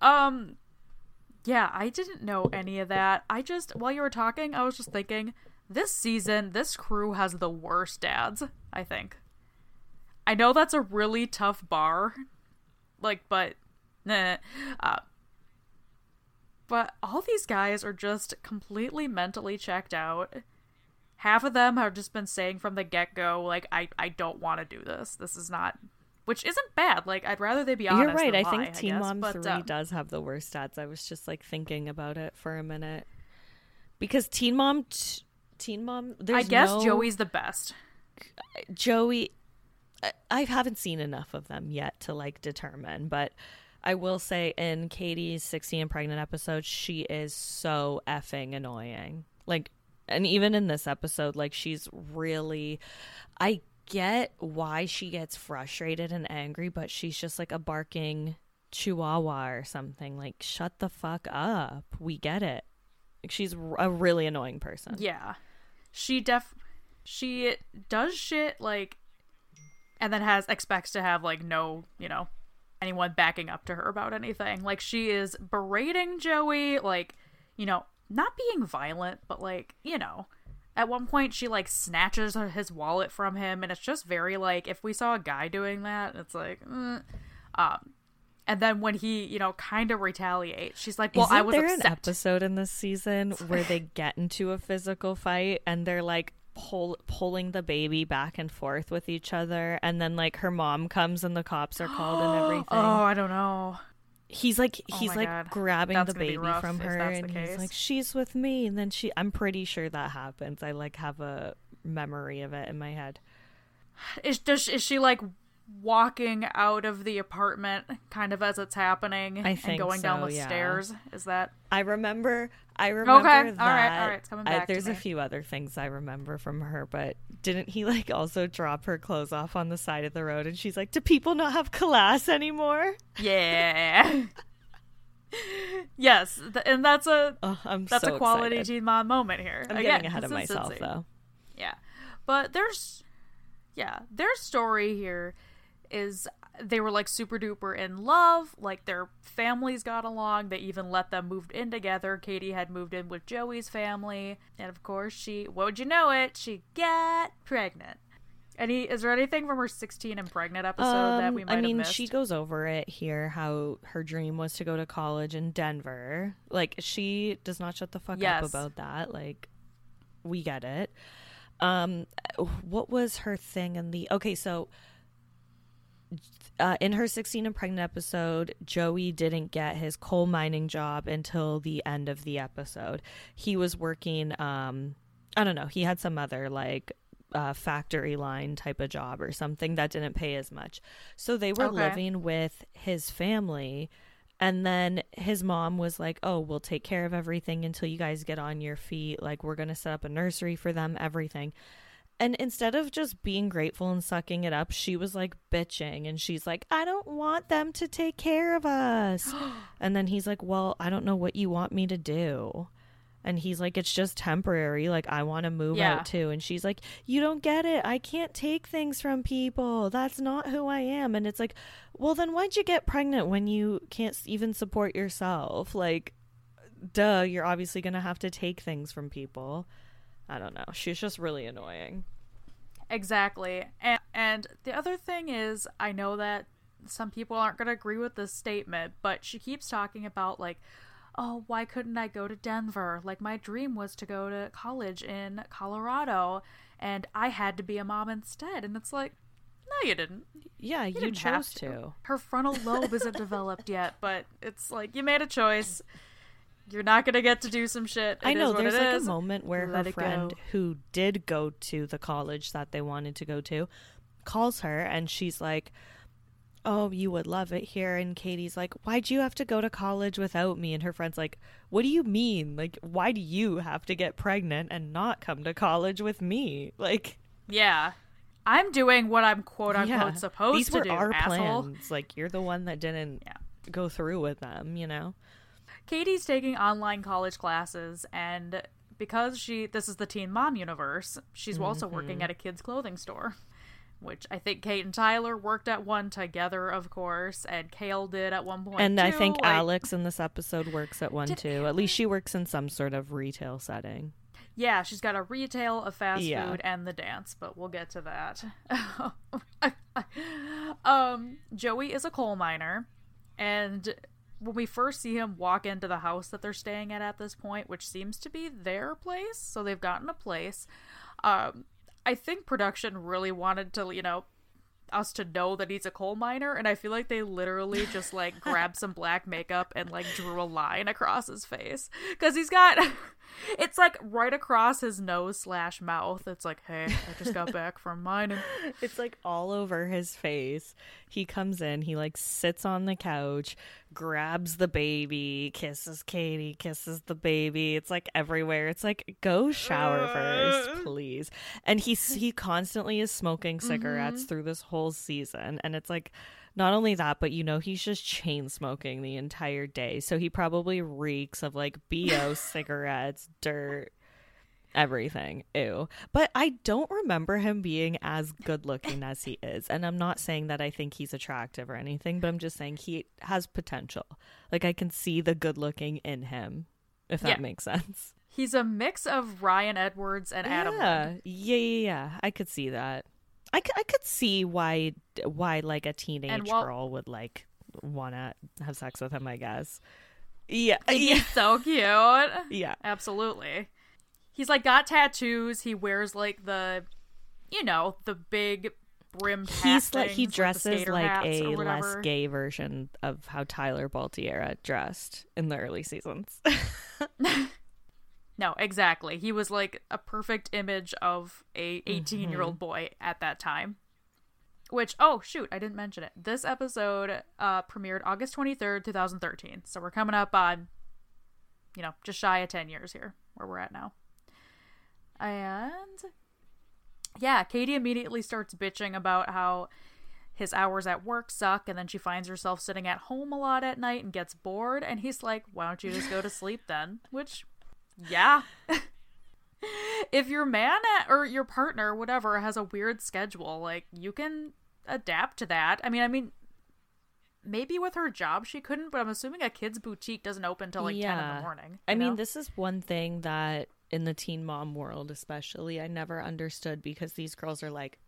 Um yeah, I didn't know any of that. I just while you were talking, I was just thinking this season, this crew has the worst dads, I think. I know that's a really tough bar. Like, but nah. Uh, but all these guys are just completely mentally checked out. Half of them have just been saying from the get go, like, I, I don't want to do this. This is not. Which isn't bad. Like, I'd rather they be honest. You're right. I lie, think Teen. Mom but, 3 um, does have the worst stats. I was just like thinking about it for a minute. Because Teen Mom t- Teen Mom there's I guess no- Joey's the best. Joey I- I haven't seen enough of them yet to like determine, but I will say in Katie's 16 and pregnant episode, she is so effing annoying. Like and even in this episode, like she's really I get why she gets frustrated and angry, but she's just like a barking chihuahua or something. Like shut the fuck up. We get it. Like she's a really annoying person. Yeah. She def she does shit like and then has expects to have like no, you know, anyone backing up to her about anything. Like she is berating Joey like, you know, not being violent, but like, you know, at one point she like snatches his wallet from him and it's just very like if we saw a guy doing that, it's like mm. um and then when he, you know, kind of retaliates, she's like, "Well, Isn't I was there upset." an episode in this season where they get into a physical fight and they're like pull, pulling the baby back and forth with each other, and then like her mom comes and the cops are called and everything. Oh, I don't know. He's like Oh he's my like God. grabbing That's the baby from her, and he's like, "She's with me," and then she. I'm pretty sure that happens. I like have a memory of it in my head. Is does is she like walking out of the apartment kind of as it's happening I and think going down the yeah. stairs? Is that I remember. I remember Okay, that. right, all right, it's coming I- back to there's a me. few other things I remember from her, but didn't he like also drop her clothes off on the side of the road? And she's like, "Do people not have class anymore?" yeah? yes, th- and that's a Oh, that's so a quality excited. Teen Mom moment here. I'm Again, getting ahead of myself though. Yeah. But there's yeah, their story here is they were like super duper in love, like their families got along, they even let them move in together. Katie had moved in with Joey's family, and of course she what would you know it, she got pregnant. Any is there anything from her 16 and pregnant episode that we Um, might I have mean, missed? she goes over it here how her dream was to go to college in Denver. Like she does not shut the fuck Yes. up about that. Like we get it. Um what was her thing in the Okay, so uh, in her 16 and pregnant episode, Joey didn't get his coal mining job until the end of the episode. He was working, um, I don't know, he had some other like uh, factory line type of job or something that didn't pay as much. So they were Okay. living with his family. And then his mom was like, Oh, we'll take care of everything until you guys get on your feet. Like, we're going to set up a nursery for them, everything. And instead of just being grateful and sucking it up, she was like bitching and she's like, I don't want them to take care of us. and then he's like, Well, I don't know what you want me to do. And he's like, It's just temporary. Like, I want to move Yeah. out too. And she's like, You don't get it. I can't take things from people. That's not who I am. And it's like, Well, then why'd you get pregnant when you can't even support yourself? Like, duh, you're obviously going to have to take things from people. I don't know. She's just really annoying. Exactly. And, and the other thing is, I know that some people aren't going to agree with this statement, but she keeps talking about, like, oh, why couldn't I go to Denver? Like, my dream was to go to college in Colorado, and I had to be a mom instead. And it's like, no, you didn't. Yeah, you, didn't have chose to. Her frontal lobe isn't developed yet, but it's like, you made a choice. You're not going to get to do some shit. I know is what there's it like is. a moment where Let her friend go. who did go to the college that they wanted to go to calls her and she's like, "Oh, you would love it here." And Katie's like, "Why'd you have to go to college without me?" And her friend's like, "What do you mean? Like, why do you have to get pregnant and not come to college with me?" Like, Yeah. I'm doing what I'm quote unquote yeah, supposed these to were do, our asshole. plans. Like, you're the one that didn't Yeah. go through with them. You know? Katie's taking online college classes and because she this is the teen mom universe, she's also Mm-hmm. working at a kids clothing store. Which I think Cate and Tyler worked at one together, of course, and Kail did at one point. And I think like- Alex in this episode works at one Did- too. At least she works in some sort of retail setting. Yeah, she's got a retail, a fast Yeah. food, and the dance, but we'll get to that. um, Joey is a coal miner, and when we first see him walk into the house that they're staying at at this point, which seems to be their place, so they've gotten a place. Um, I think production really wanted to, you know, us to know that he's a coal miner, and I feel like they literally just like grabbed some black makeup and like drew a line across his face because he's got it's like right across his nose slash mouth. It's like, hey, I just got back from mining. It's like all over his face. He comes in, he like sits on the couch, grabs the baby, kisses Katie, kisses the baby. It's like everywhere. It's like go shower first, please. And he he constantly is smoking cigarettes mm-hmm. through this whole season and it's like not only that, but you know, he's just chain smoking the entire day. So he probably reeks of like BO cigarettes, dirt, everything. Ew. But I don't remember him being as good looking as he is. And I'm not saying that I think he's attractive or anything, but I'm just saying he has potential. Like I can see the good looking in him, if that Yeah. makes sense. He's a mix of Ryan Edwards and Adam. yeah. Yeah, yeah, yeah. I could see that. I could, I could see why why like a teenage girl would like want to have sex with him, I guess. Yeah. He's Yeah. so cute. Yeah. Absolutely. He's like got tattoos. He wears like the, you know, the big brim. He's like he dresses like, like a less gay version of how Tyler Baltierra dressed in the early seasons. No, exactly. He was like a perfect image of a 18 year old Mm-hmm. boy at that time. Which, oh shoot, I didn't mention it. This episode uh, premiered August 23rd, 2013. So we're coming up on, you know, just shy of 10 years here, where we're at now. And yeah, Katie immediately starts bitching about how his hours at work suck, and then she finds herself sitting at home a lot at night and gets bored. And he's like, Why don't you just go to sleep then? Which yeah. if your man or your partner, whatever, has a weird schedule, like you can adapt to that. I mean, I mean, maybe with her job she couldn't, but I'm assuming a kid's boutique doesn't open till like ten in the morning. I you mean, know? this is one thing that in the teen mom world, especially, I never understood because these girls are like,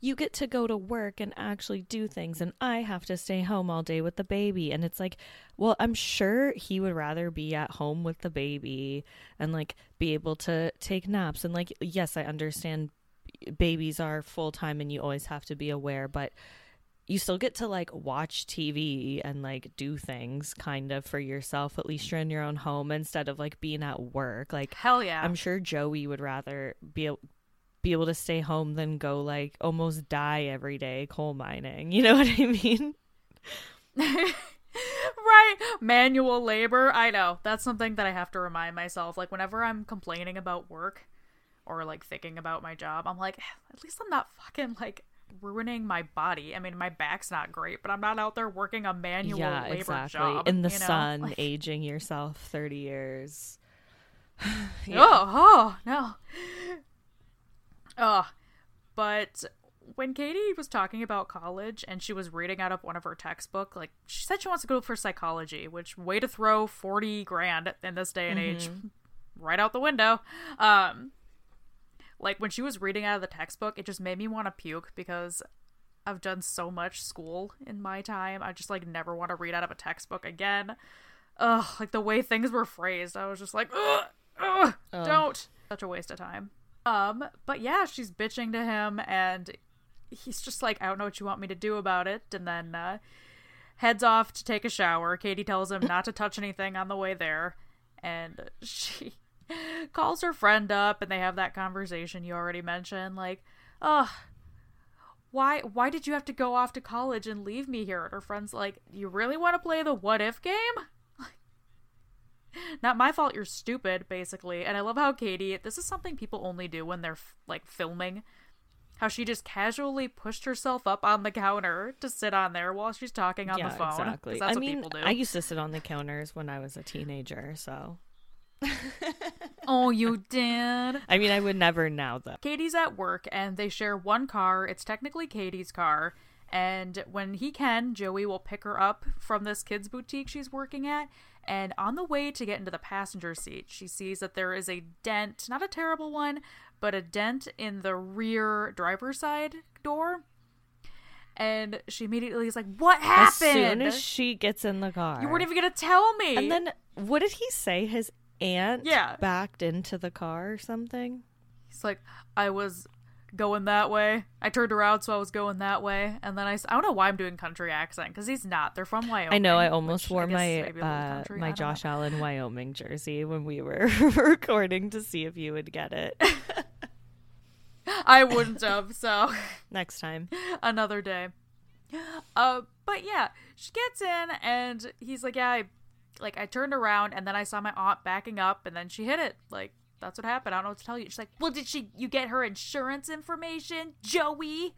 you get to go to work and actually do things, and I have to stay home all day with the baby. And it's like, well, I'm sure he would rather be at home with the baby and like be able to take naps. And like, yes, I understand babies are full time and you always have to be aware, but you still get to like watch TV and like do things kind of for yourself. At least you're in your own home instead of like being at work. Like, hell yeah. I'm sure Joey would rather be be able to stay home than go like almost die every day coal mining. You know what I mean? right manual labor i know that's something that i have to remind myself like whenever i'm complaining about work or like thinking about my job, I'm like, eh, at least I'm not fucking like ruining my body. I mean, my back's not great, but I'm not out there working a manual yeah, labor exactly. job In the you know? sun, Like, aging yourself 30 years. Yeah. Oh, oh no. Oh, but when Katie was talking about college and she was reading out of one of her textbook, like she said she wants to go for psychology, which way to throw forty grand in this day and age right out the window. Um, like when she was reading out of the textbook, it just made me want to puke because I've done so much school in my time. I just like never want to read out of a textbook again. Ugh, like the way things were phrased, I was just like, ugh, ugh, don't. Such a waste of time. Um, but yeah, she's bitching to him, and he's just like, I don't know what you want me to do about it, and then uh, heads off to take a shower. Katie tells him not to touch anything on the way there, and she calls her friend up, and they have that conversation you already mentioned, like, ugh. Why why did you have to go off to college and leave me here? And her friend's like, You really want to play the what if game? Not my fault you're stupid, basically. And I love how Katie, this is something people only do when they're like filming. How she just casually pushed herself up on the counter to sit on there while she's talking on yeah, the phone exactly. That's I what mean, people do. I used to sit on the counters when I was a teenager, so. oh, you did. I mean, I would never now, though. Katie's at work and they share one car. It's technically Katie's car. And when he can, Joey will pick her up from this kids' boutique she's working at. And on the way to get into the passenger seat, she sees that there is a dent, not a terrible one, but a dent in the rear driver's side door. And she immediately is like, What happened? As soon as she gets in the car. you weren't even going to tell me. And then, what did he say? His aunt Yeah. backed into the car or something? He's like, I was going that way. I turned around, so I was going that way. And then I, I don't know why I'm doing country accent because he's not. They're from Wyoming. I know. I almost which I wore my maybe a little uh, my don't know. Josh Allen Wyoming jersey when we were recording to see if you would get it I wouldn't have. So next time. another day. Uh, but yeah, she gets in and he's like, yeah, I, like I turned around and then I saw my aunt backing up and then she hit it. Like that's what happened. I don't know what to tell you. She's like, well, did she? You get her insurance information, Joey?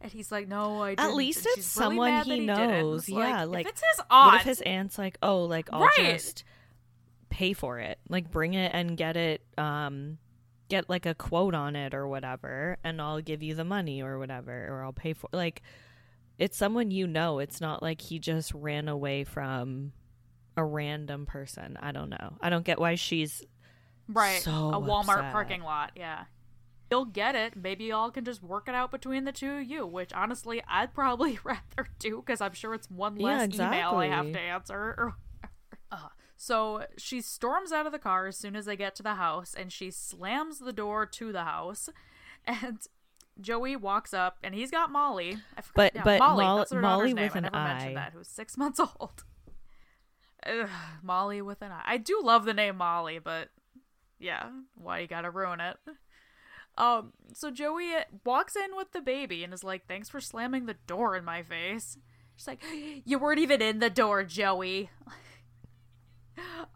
And he's like, no, I didn't. At least it's she's really someone he didn't. knows. Yeah, if like, it's his aunt. What if his aunt's like, oh, like I'll Right. just pay for it, like bring it and get it, um, get like a quote on it or whatever, and I'll give you the money or whatever, or I'll pay for like. It's someone you know. It's not like he just ran away from a random person. I don't know. I don't get why she's right. So a walmart upset. parking lot yeah. You'll get it. Maybe y'all can just work it out between the two of you which honestly i'd probably rather do because i'm sure it's one Yeah, less email i have to answer uh, so she storms out of the car as soon as they get to the house and she slams the door to the house and joey walks up and he's got molly. I forgot, But- yeah, but molly, Moll- that's her Molly daughter's name. with I an never mentioned that who's six months old. Ugh, molly with an i. I do love the name molly but yeah, why you gotta ruin it? Um, so Joey walks in with the baby and is like, "Thanks for slamming the door in my face." She's like, "You weren't even in the door, Joey."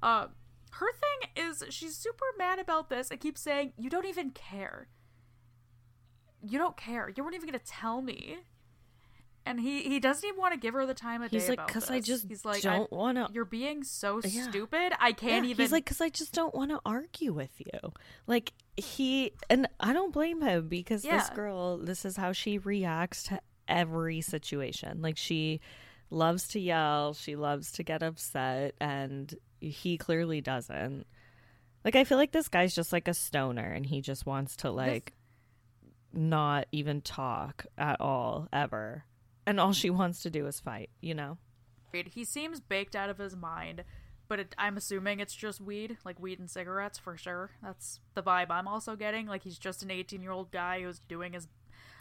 uh, her thing is she's super mad about this and keeps saying, "You don't even care. You don't care. You weren't even gonna tell me." And he he doesn't even want to give her the time of He's day. He's like, "'Cause I just he's like, don't wanna- You're being so Yeah. stupid. I can't Yeah, even. He's like, because I just don't want to argue with you. Like he, and I don't blame him because this girl, this is how she reacts to every situation. Like she loves to yell, she loves to get upset, and he clearly doesn't. Like I feel like this guy's just like a stoner, and he just wants to like not even talk at all ever. And all she wants to do is fight, you know? He seems baked out of his mind, but it, I'm assuming it's just weed, like weed and cigarettes for sure. That's the vibe I'm also getting. Like he's just an 18 year old guy who's doing his. I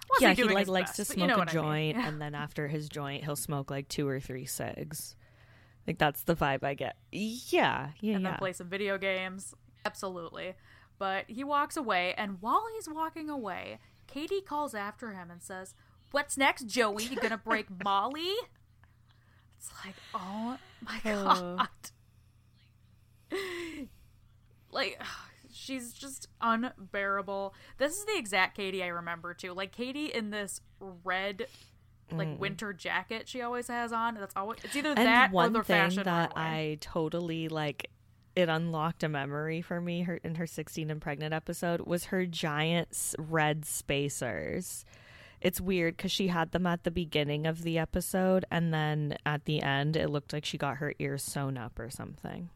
won't say yeah, he like likes best, to but you smoke know a what I mean. joint, and then after his joint, he'll smoke like two or three cigs. Like that's the vibe I get. Yeah, yeah, and yeah. then play some video games. Absolutely. But he walks away, and while he's walking away, Katie calls after him and says, What's next, Joey? You gonna break Molly? It's like, oh my god. like, she's just unbearable. This is the exact Katie I remember too. Like Katie in this red like Mm. winter jacket she always has on. That's always it's either And that or one the thing fashion that runway. I totally like it unlocked a memory for me her in her 16 and pregnant episode was her giant red spacers. It's weird cuz she had them at the beginning of the episode and then at the end it looked like she got her ears sewn up or something.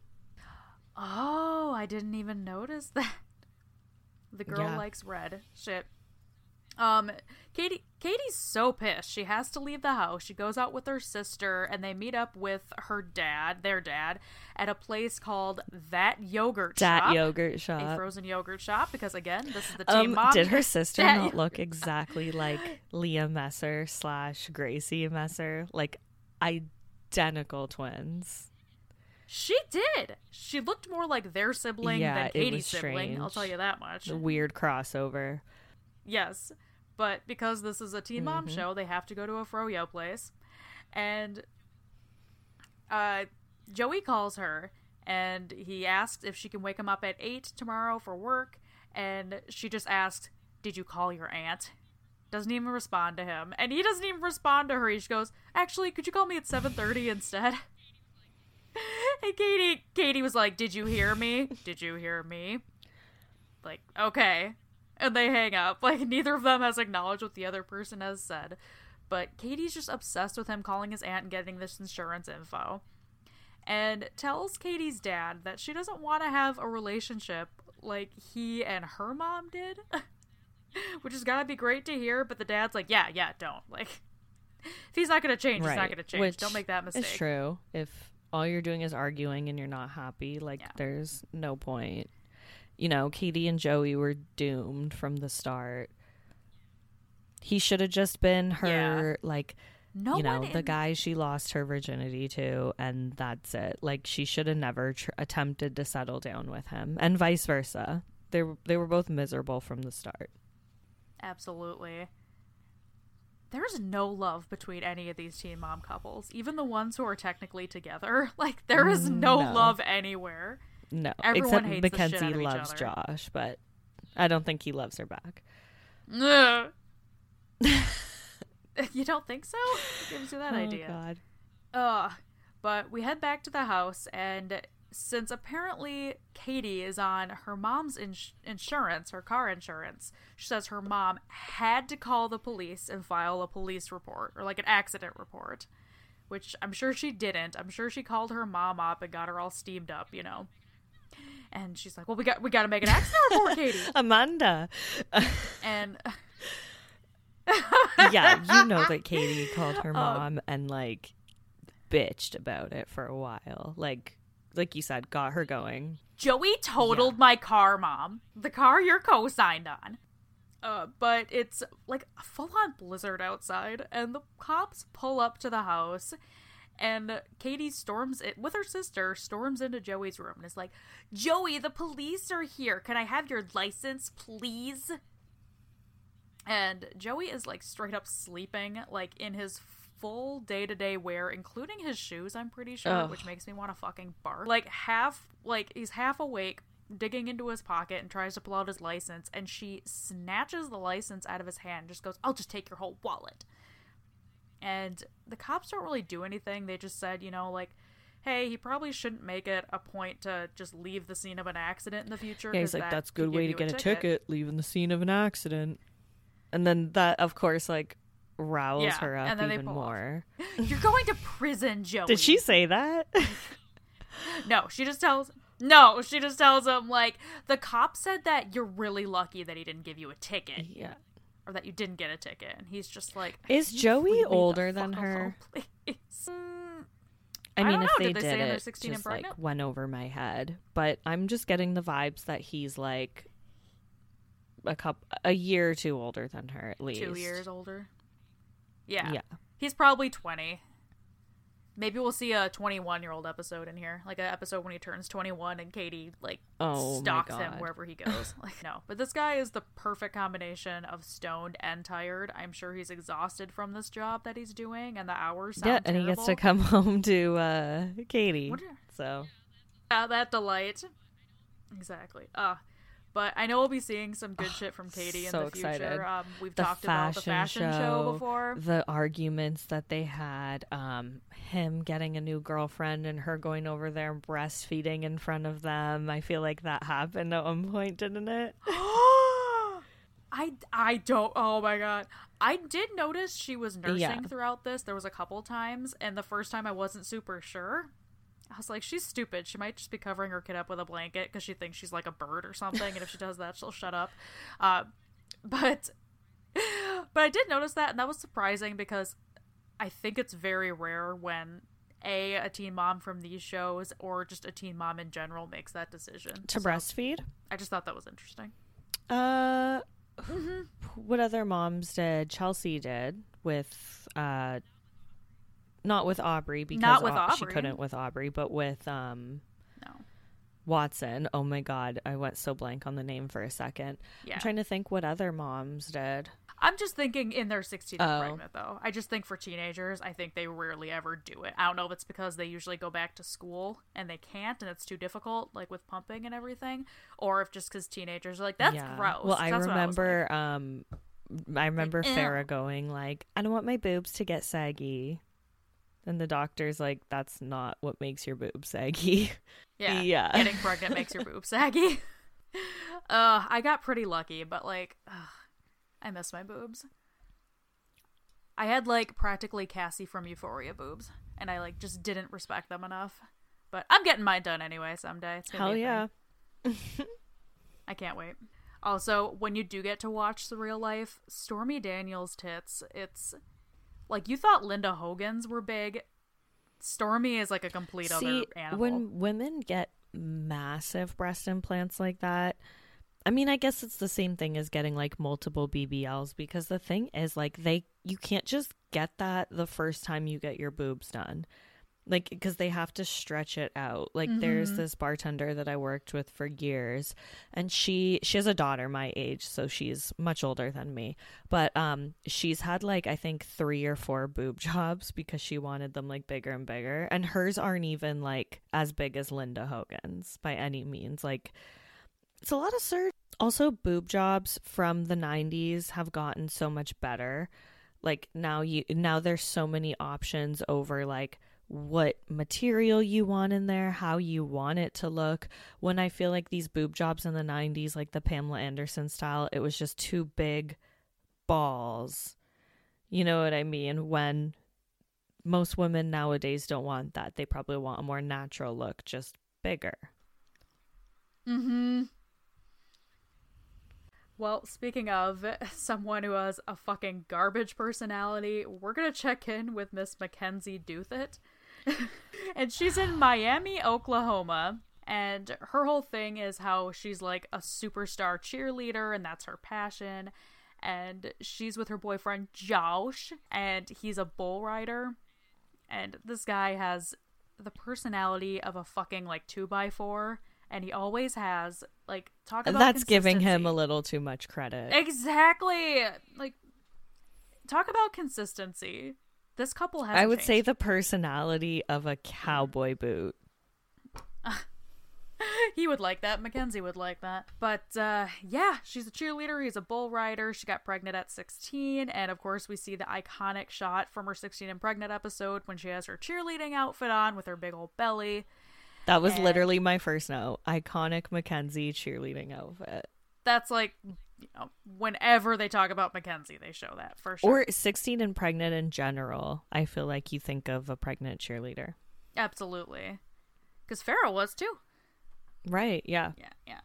Oh, I didn't even notice that. The girl Yeah. likes red. Shit. Um, Katie. Katie's so pissed. She has to leave the house. She goes out with her sister, and they meet up with her dad, their dad, at a place called That Yogurt Dat Shop, yogurt a frozen yogurt shop. Because again, this is the teen Um, mom. did her sister Dat not look exactly like Leah Messer slash Gracie Messer? Like identical twins. She did. She looked more like their sibling Yeah, than Katie's sibling. I'll tell you that much. The weird crossover. Yes, but because this is a teen mom Mm-hmm. show, they have to go to a froyo place, and uh, Joey calls her and he asks if she can wake him up at eight tomorrow for work, and she just asks, "Did you call your aunt?" Doesn't even respond to him, and he doesn't even respond to her. He just goes, "Actually, could you call me at seven thirty instead?" and Katie, Katie was like, "Did you hear me? Did you hear me?" Like, okay, and they hang up. Like neither of them has acknowledged what the other person has said. But Katie's just obsessed with him calling his aunt and getting this insurance info. And tells Katie's dad that she doesn't want to have a relationship like he and her mom did. Which has gotta be great to hear, but the dad's like, Yeah, yeah, don't. Like if he's not gonna change, he's not gonna change. Which don't make that mistake. It's true. If all you're doing is arguing and you're not happy, like Yeah. there's no point. You know, Katie and Joey were doomed from the start. He should have just been her like No you know, one the guy she lost her virginity to and that's it. Like she should have never tr- attempted to settle down with him and vice versa. They were, they were both miserable from the start. Absolutely. There's no love between any of these teen mom couples, even the ones who are technically together. Like there is no, No. love anywhere. No, Everyone except hates Mackenzie out of each loves. Josh, but I don't think he loves her back. You don't think so? Gives you that oh idea? God. Ugh. But we head back to the house, and since apparently Katie is on her mom's ins- insurance, her car insurance, she says her mom had to call the police and file a police report, or like an accident report, which I'm sure she didn't. I'm sure she called her mom up and got her all steamed up, you know. And she's like, "Well, we got we got to make an accident report, Katie." Amanda. And yeah, you know that Katie called her mom and like bitched about it for a while. Like like you said, got her going. Joey totaled my car, mom. The car you're co-signed on. Uh, but it's like a full-on blizzard outside, and the cops pull up to the house, and Katie storms it with her sister, storms into Joey's room and is like, "Joey, the police are here. Can I have your license, please?" And Joey is like straight up sleeping, like in his full day to day wear, including his shoes, I'm pretty sure, Ugh. which makes me want to fucking bark. Like half, like he's half awake, digging into his pocket and tries to pull out his license, and she snatches the license out of his hand, just goes, I'll just take your whole wallet. And the cops don't really do anything. They just said, you know, like, hey, he probably shouldn't make it a point to just leave the scene of an accident in the future. Yeah, he's like, that that's a good way to get a ticket, leaving the scene of an accident. And then that, of course, like riles Yeah, her up even more. You're going to prison, Joey. Did she say that? No, she just tells. No, she just tells him like the cop said that you're really lucky that he didn't give you a ticket yeah. Or that you didn't get a ticket, and he's just like, Is Joey leave me the older than her? alone, please?" Mm, I I mean, don't if know. they Did they did it, 16 and just like went over my head. But I'm just getting the vibes that he's like a couple, a year or two older than her at least. Two years older. Yeah. Yeah. he's probably twenty. Maybe we'll see a 21 year old episode in here, like an episode when he turns 21 and Katie like Oh stalks him wherever he goes. like no, but this guy is the perfect combination of stoned and tired. I'm sure he's exhausted from this job that he's doing, and the hours. Sound Yeah, and he gets to come home to uh, Katie. Are- So that delight. Exactly. Uh But I know we'll be seeing some good shit from Katie so in the future. Um, we've The talked about the fashion fashion show, show, before. the arguments that they had, um, him getting a new girlfriend and her going over there and breastfeeding in front of them. I feel like that happened at one point, didn't it? I I don't. Oh my god. I did notice she was nursing Yeah. throughout this. There was a couple times, and the first time I wasn't super sure. I was like, she's stupid. She might just be covering her kid up with a blanket because she thinks she's like a bird or something, and if she does that, she'll shut up. Uh, but but I did notice that, and that was surprising because I think it's very rare when a a teen mom from these shows or just a teen mom in general makes that decision To So breastfeed? I just thought that was interesting. Uh, what other moms did? Chelsea did with, uh, not with Aubrey because Not with Au- she couldn't with Aubrey, but with, um, No. Watson. Oh my god, I went so blank on the name for a second. Yeah. I'm trying to think what other moms did. I'm just thinking in their 16 and Oh. pregnant though. I just think for teenagers, I think they rarely ever do it. I don't know if it's because they usually go back to school and they can't and it's too difficult, like with pumping and everything, or if just because teenagers are like, that's Yeah. gross. Well, I That's what was remember, um, I remember ew. Farrah going like, "I don't want my boobs to get saggy," and the doctor's like, "That's not what makes your boobs saggy." Yeah. Yeah. Getting pregnant makes your boobs saggy. uh, I got pretty lucky, but like, ugh, I miss my boobs. I had like practically Cassie from Euphoria boobs, and I like just didn't respect them enough. But I'm getting mine done anyway someday. It's Hell yeah! I can't wait. Also, when you do get to watch the real life, Stormy Daniels' tits, it's like you thought Linda Hogan's were big. Stormy is like a complete See, other animal. when women get massive breast implants like that, I mean, I guess it's the same thing as getting like multiple BBLs because the thing is like they you can't just get that the first time you get your boobs done. Like because they have to stretch it out. Like there's this bartender that I worked with for years and she she has a daughter my age, so she's much older than me. But um she's had like I think 3 or 4 boob jobs because she wanted them like bigger and bigger and hers aren't even like as big as Linda Hogan's by any means. Like it's a lot of surgery. Also, boob jobs from the 90s have gotten so much better. Like now you now there's so many options over like what material you want in there, how you want it to look. When I feel like these boob jobs in the 90s like the Pamela Anderson style, it was just too big balls. You know what I mean? When most women nowadays don't want that. They probably want a more natural look, just bigger. Mm-hmm. Well, speaking of someone who has a fucking garbage personality, we're gonna check in with Miss Mackenzie Douthit. and she's in Miami, Oklahoma. And her whole thing is how she's like a superstar cheerleader, and that's her passion. And she's with her boyfriend Josh, and he's a bull rider. And this guy has the personality of a fucking like two by four, and he always has like talk about That's giving him a little too much credit. exactly like talk about consistency. This couple has. I would say the personality of a cowboy boot. he would like that. Mackenzie would like that. But uh, yeah, she's a cheerleader. He's a bull rider. She got pregnant at 16. And of course, we see the iconic shot from her 16 and pregnant episode when she has her cheerleading outfit on with her big old belly. That was And- literally my first note. Iconic Mackenzie cheerleading outfit. That's like, you know, whenever they talk about Mackenzie, they show that for sure. Or 16 and pregnant in general. I feel like you think of a pregnant cheerleader. Absolutely. Because Farrah was too. Right, yeah. Yeah, yeah.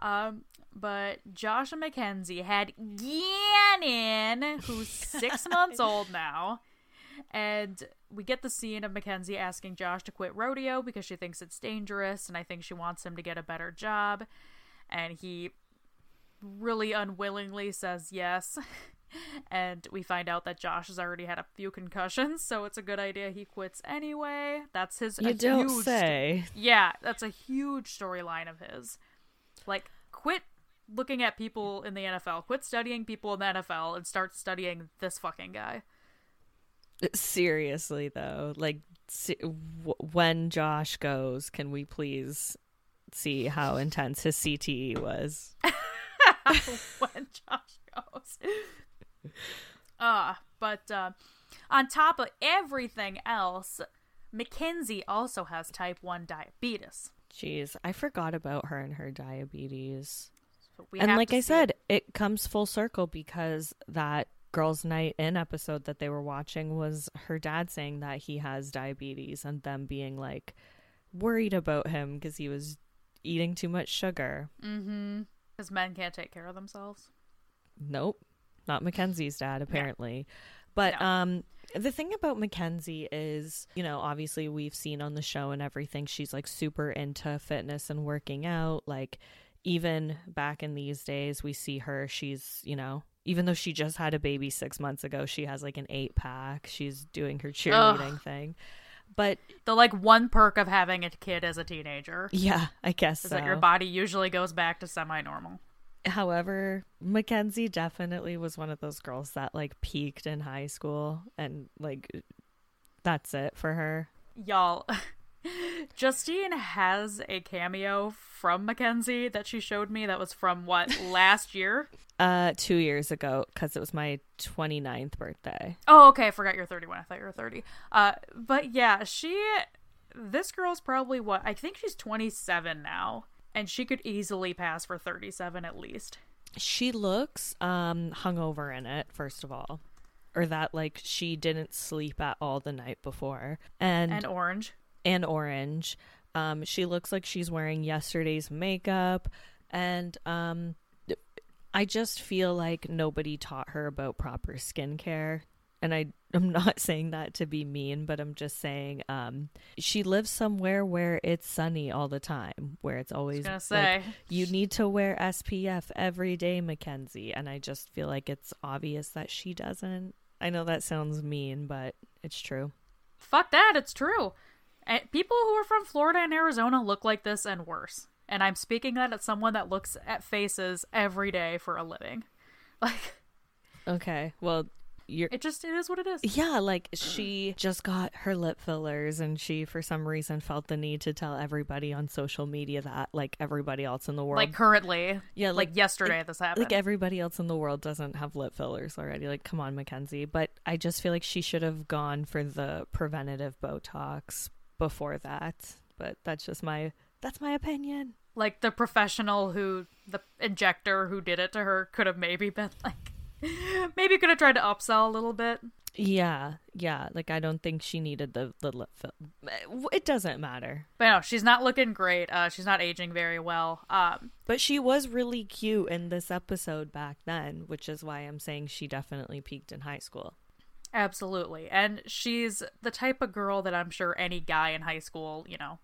Um, but Josh and Mackenzie had Gannon, who's six months old now. And we get the scene of Mackenzie asking Josh to quit rodeo because she thinks it's dangerous, and I think she wants him to get a better job. And he really unwillingly says yes. and we find out that Josh has already had a few concussions, so it's a good idea he quits anyway. That's his. You don't huge say. yeah, that's a huge storyline of his. Like, quit looking at people in the NFL, quit studying people in the NFL, and start studying this fucking guy. Seriously, though. Like, se- w- when Josh goes, can we please see how intense his CTE was. when Josh goes. Uh, but uh, on top of everything else, Mackenzie also has type 1 diabetes. Jeez, I forgot about her and her diabetes. So and like I said, it. it comes full circle because that girls' night in episode that they were watching was her dad saying that he has diabetes and them being like worried about him because he was eating too much sugar. Mm-hmm. Because men can't take care of themselves. Nope, not Mackenzie's dad apparently. But No. um the thing about Mackenzie is, you know, obviously we've seen on the show and everything she's like super into fitness and working out like even back in these days we see her she's, you know, even though she just had a baby 6 months ago, she has like an 8 pack. She's doing her cheerleading thing. But The like one perk of having a kid as a teenager yeah, I guess is so. that your body usually goes back to semi-normal. However, Mackenzie definitely was one of those girls that like peaked in high school and like that's it for her. Y'all, Justine has a cameo from Mackenzie that she showed me that was from what last year. Uh 2 years ago cuz it was my 29th birthday. Oh, okay. I forgot you're 31. I thought you were 30. Uh, but yeah, she. This girl's probably what? I think she's 27 now, and she could easily pass for 37 at least. She looks um hungover in it first of all. Or that like she didn't sleep at all the night before. And And orange. And orange. Um, she looks like she's wearing yesterday's makeup, and um, I just feel like nobody taught her about proper skincare. And I, I'm not saying that to be mean, but I'm just saying um, she lives somewhere where it's sunny all the time, where it's always like, say. you need to wear SPF every day, Mackenzie. And I just feel like it's obvious that she doesn't. I know that sounds mean, but it's true. Fuck that. It's true. People who are from Florida and Arizona look like this and worse. And I'm speaking that as someone that looks at faces every day for a living. Like Okay, well, you're it just it is what it is. Yeah, like she just got her lip fillers and she for some reason felt the need to tell everybody on social media that like everybody else in the world Like currently. Yeah, Like, like- yesterday like- this happened. like everybody else in the world doesn't have lip fillers already. Like come on, Mackenzie, but I just feel like she should have gone for the preventative botox before that. But that's just my that's my opinion. like the professional who the injector who did it to her could have maybe been like maybe could have tried to upsell a little bit Yeah, yeah, like I don't think she needed the the lip fill. It doesn't matter. but no she's not looking great uh she's not aging very well um But she was really cute in this episode back then, which is why I'm saying she definitely peaked in high school. Absolutely and she's the type of girl that i'm sure any guy in high school you know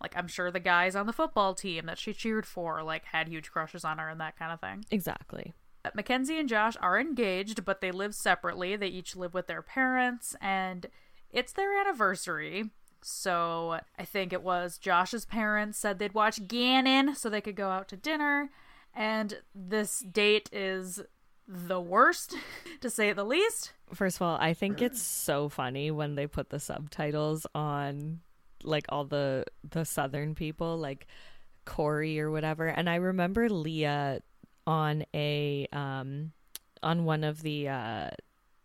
like i'm sure the guys on the football team that she cheered for like had huge crushes on her and that kind of thing Exactly. Mackenzie and Josh are engaged, but they live separately. They each live with their parents, and it's their anniversary. So I think it was Josh's parents said they'd watch Gannon so they could go out to dinner. And this date is the worst, to say the least. First of all, I think it's so funny when they put the subtitles on like all the the southern people like Corey or whatever. And I remember Leah on a um on one of the uh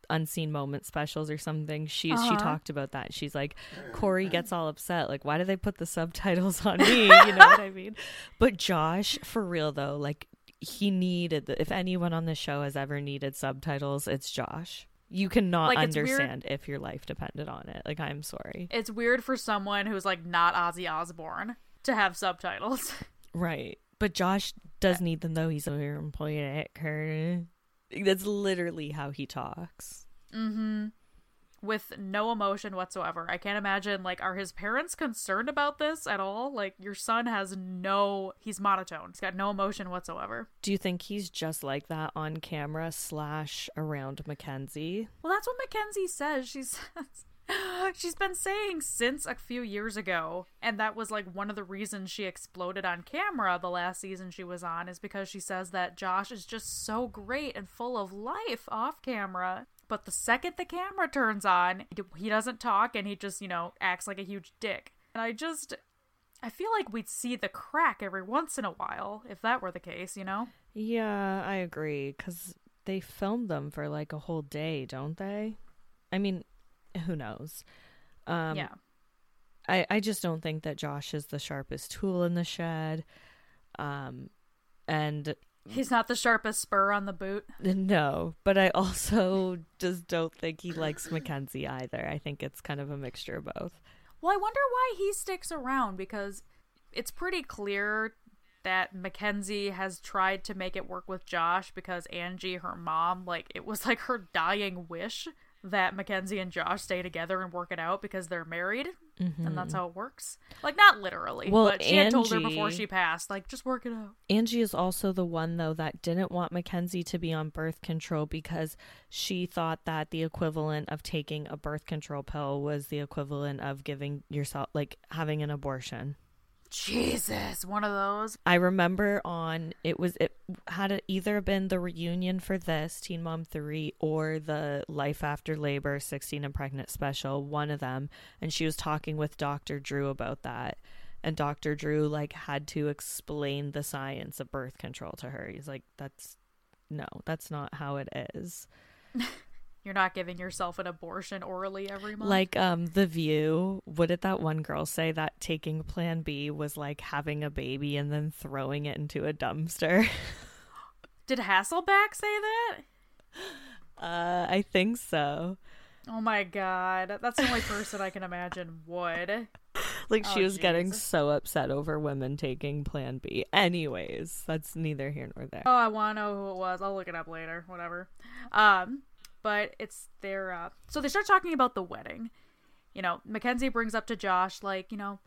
unseen moment specials or something she she Uh-huh. talked about that she's like corey gets all upset like why do they put the subtitles on me you know what i mean but josh for real though like he needed the, if anyone on the show has ever needed subtitles it's josh. You cannot Like, understand if your life depended on it. Like i'm sorry. It's weird for someone who's like not Ozzy Osbourne to have subtitles. right. But josh does need them though. He's a employee at her that's literally how he talks mm-hmm. With no emotion whatsoever. I can't imagine like are his parents concerned about this at all? Like your son has no he's monotone. He's got no emotion whatsoever. do you think he's just like that on camera slash around mackenzie Well, that's what Mackenzie says. She says she's been saying since a few years ago, and that was like one of the reasons she exploded on camera the last season she was on is because she says that Josh is just so great and full of life off camera. But the second the camera turns on, he doesn't talk and he just, you know, acts like a huge dick. And I just I feel like we'd see the crack every once in a while if that were the case, you know? Yeah, I agree. Because they filmed them for like a whole day, don't they? I mean, who knows? Um, yeah. I, I just don't think that Josh is the sharpest tool in the shed. Um, and He's not the sharpest spur on the boot. no, but I also just don't think he likes Mackenzie either. I think it's kind of a mixture of both. Well, I wonder why he sticks around because it's pretty clear that Mackenzie has tried to make it work with Josh because Angie, her mom, like it was like her dying wish that Mackenzie and Josh stay together and work it out because they're married and that's how it works. Like not literally, Mm-hmm. Well, but she had told her before she passed, like just work it out. Angie is also the one though that didn't want Mackenzie to be on birth control because she thought that the equivalent of taking a birth control pill was the equivalent of giving yourself like having an abortion. Jesus, one of those. I remember on it was it had it either been the reunion for this Teen Mom 3 or the Life After Labor 16 and Pregnant special, one of them, and she was talking with Dr. Drew about that. And Dr. Drew like had to explain the science of birth control to her. He's like that's no, that's not how it is. You're not giving yourself an abortion orally every month. Like um The View, what did that one girl say that taking plan B was like having a baby and then throwing it into a dumpster? Did Hasselbeck say that? Uh, I think so. Oh my god, that's the only person I can imagine would. Like she Oh, was getting so upset over women taking Plan B. Anyways, that's neither here nor there. Oh, I want to know who it was. I'll look it up later. Whatever. Um, but it's their. Uh, so they start talking about the wedding. You know, Mackenzie brings up to Josh like, you know,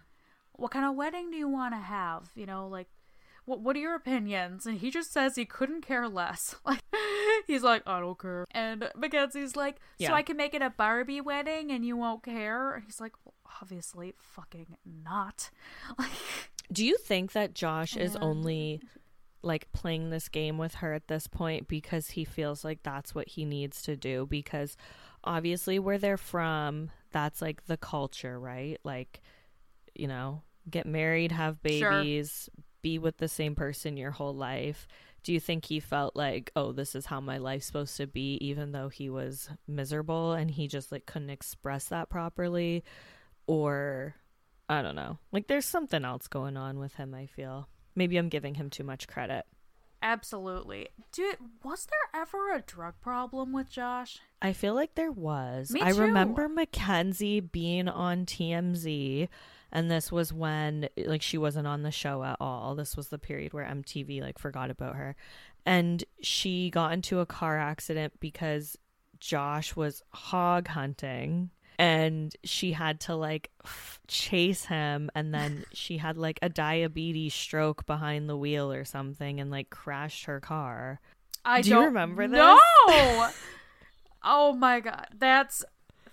what kind of wedding do you want to have? You know, like, what what are your opinions? And he just says he couldn't care less. Like, he's like, I don't care. And Mackenzie's like, so Yeah. I can make it a Barbie wedding and you won't care? And he's like, well, obviously, fucking not. Like, Do you think that Josh is only like playing this game with her at this point because he feels like that's what he needs to do? Because obviously, where they're from, that's like the culture, right? Like, you know, get married, have Sure. babies, be with the same person your whole life. Do you think he felt like, oh, this is how my life's supposed to be, even though he was miserable and he just like couldn't express that properly? Or I don't know. Like there's something else going on with him, I feel. Maybe I'm giving him too much credit. Absolutely. Dude, was there ever a drug problem with Josh? I feel like there was. I remember Mackenzie being on TMZ and this was when like she wasn't on the show at all. This was the period where MTV like forgot about her. And she got into a car accident because Josh was hog hunting and she had to like f- chase him and then she had like a diabetes stroke behind the wheel or something and like crashed her car. I Do you don't remember this? No. oh my god, that's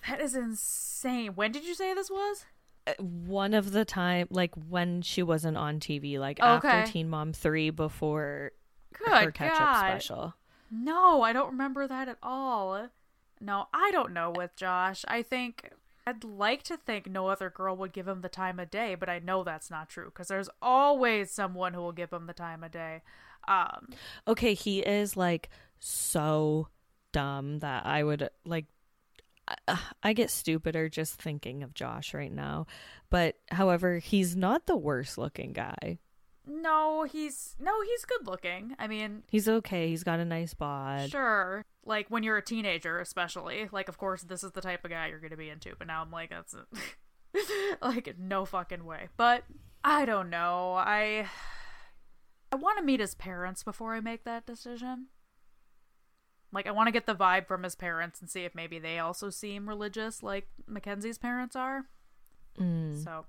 that is insane. When did you say this was? Uh, one of the time like when she wasn't on TV like Okay. after Teen Mom 3 before Good her catch up special. No, I don't remember that at all. No, I don't know with Josh. I think I'd like to think no other girl would give him the time of day, but I know that's not true because there's always someone who will give him the time of day. Um, Okay, he is like so dumb that I would like I, I get stupider just thinking of Josh right now. But however, he's not the worst looking guy. No, he's no, he's good looking. I mean, He's okay. He's got a nice bod. Sure. Like when you're a teenager, especially. Like, of course, this is the type of guy you're going to be into. But now I'm like, that's like no fucking way. But I don't know. I I want to meet his parents before I make that decision. Like, I want to get the vibe from his parents and see if maybe they also seem religious like Mackenzie's parents are. Mm. So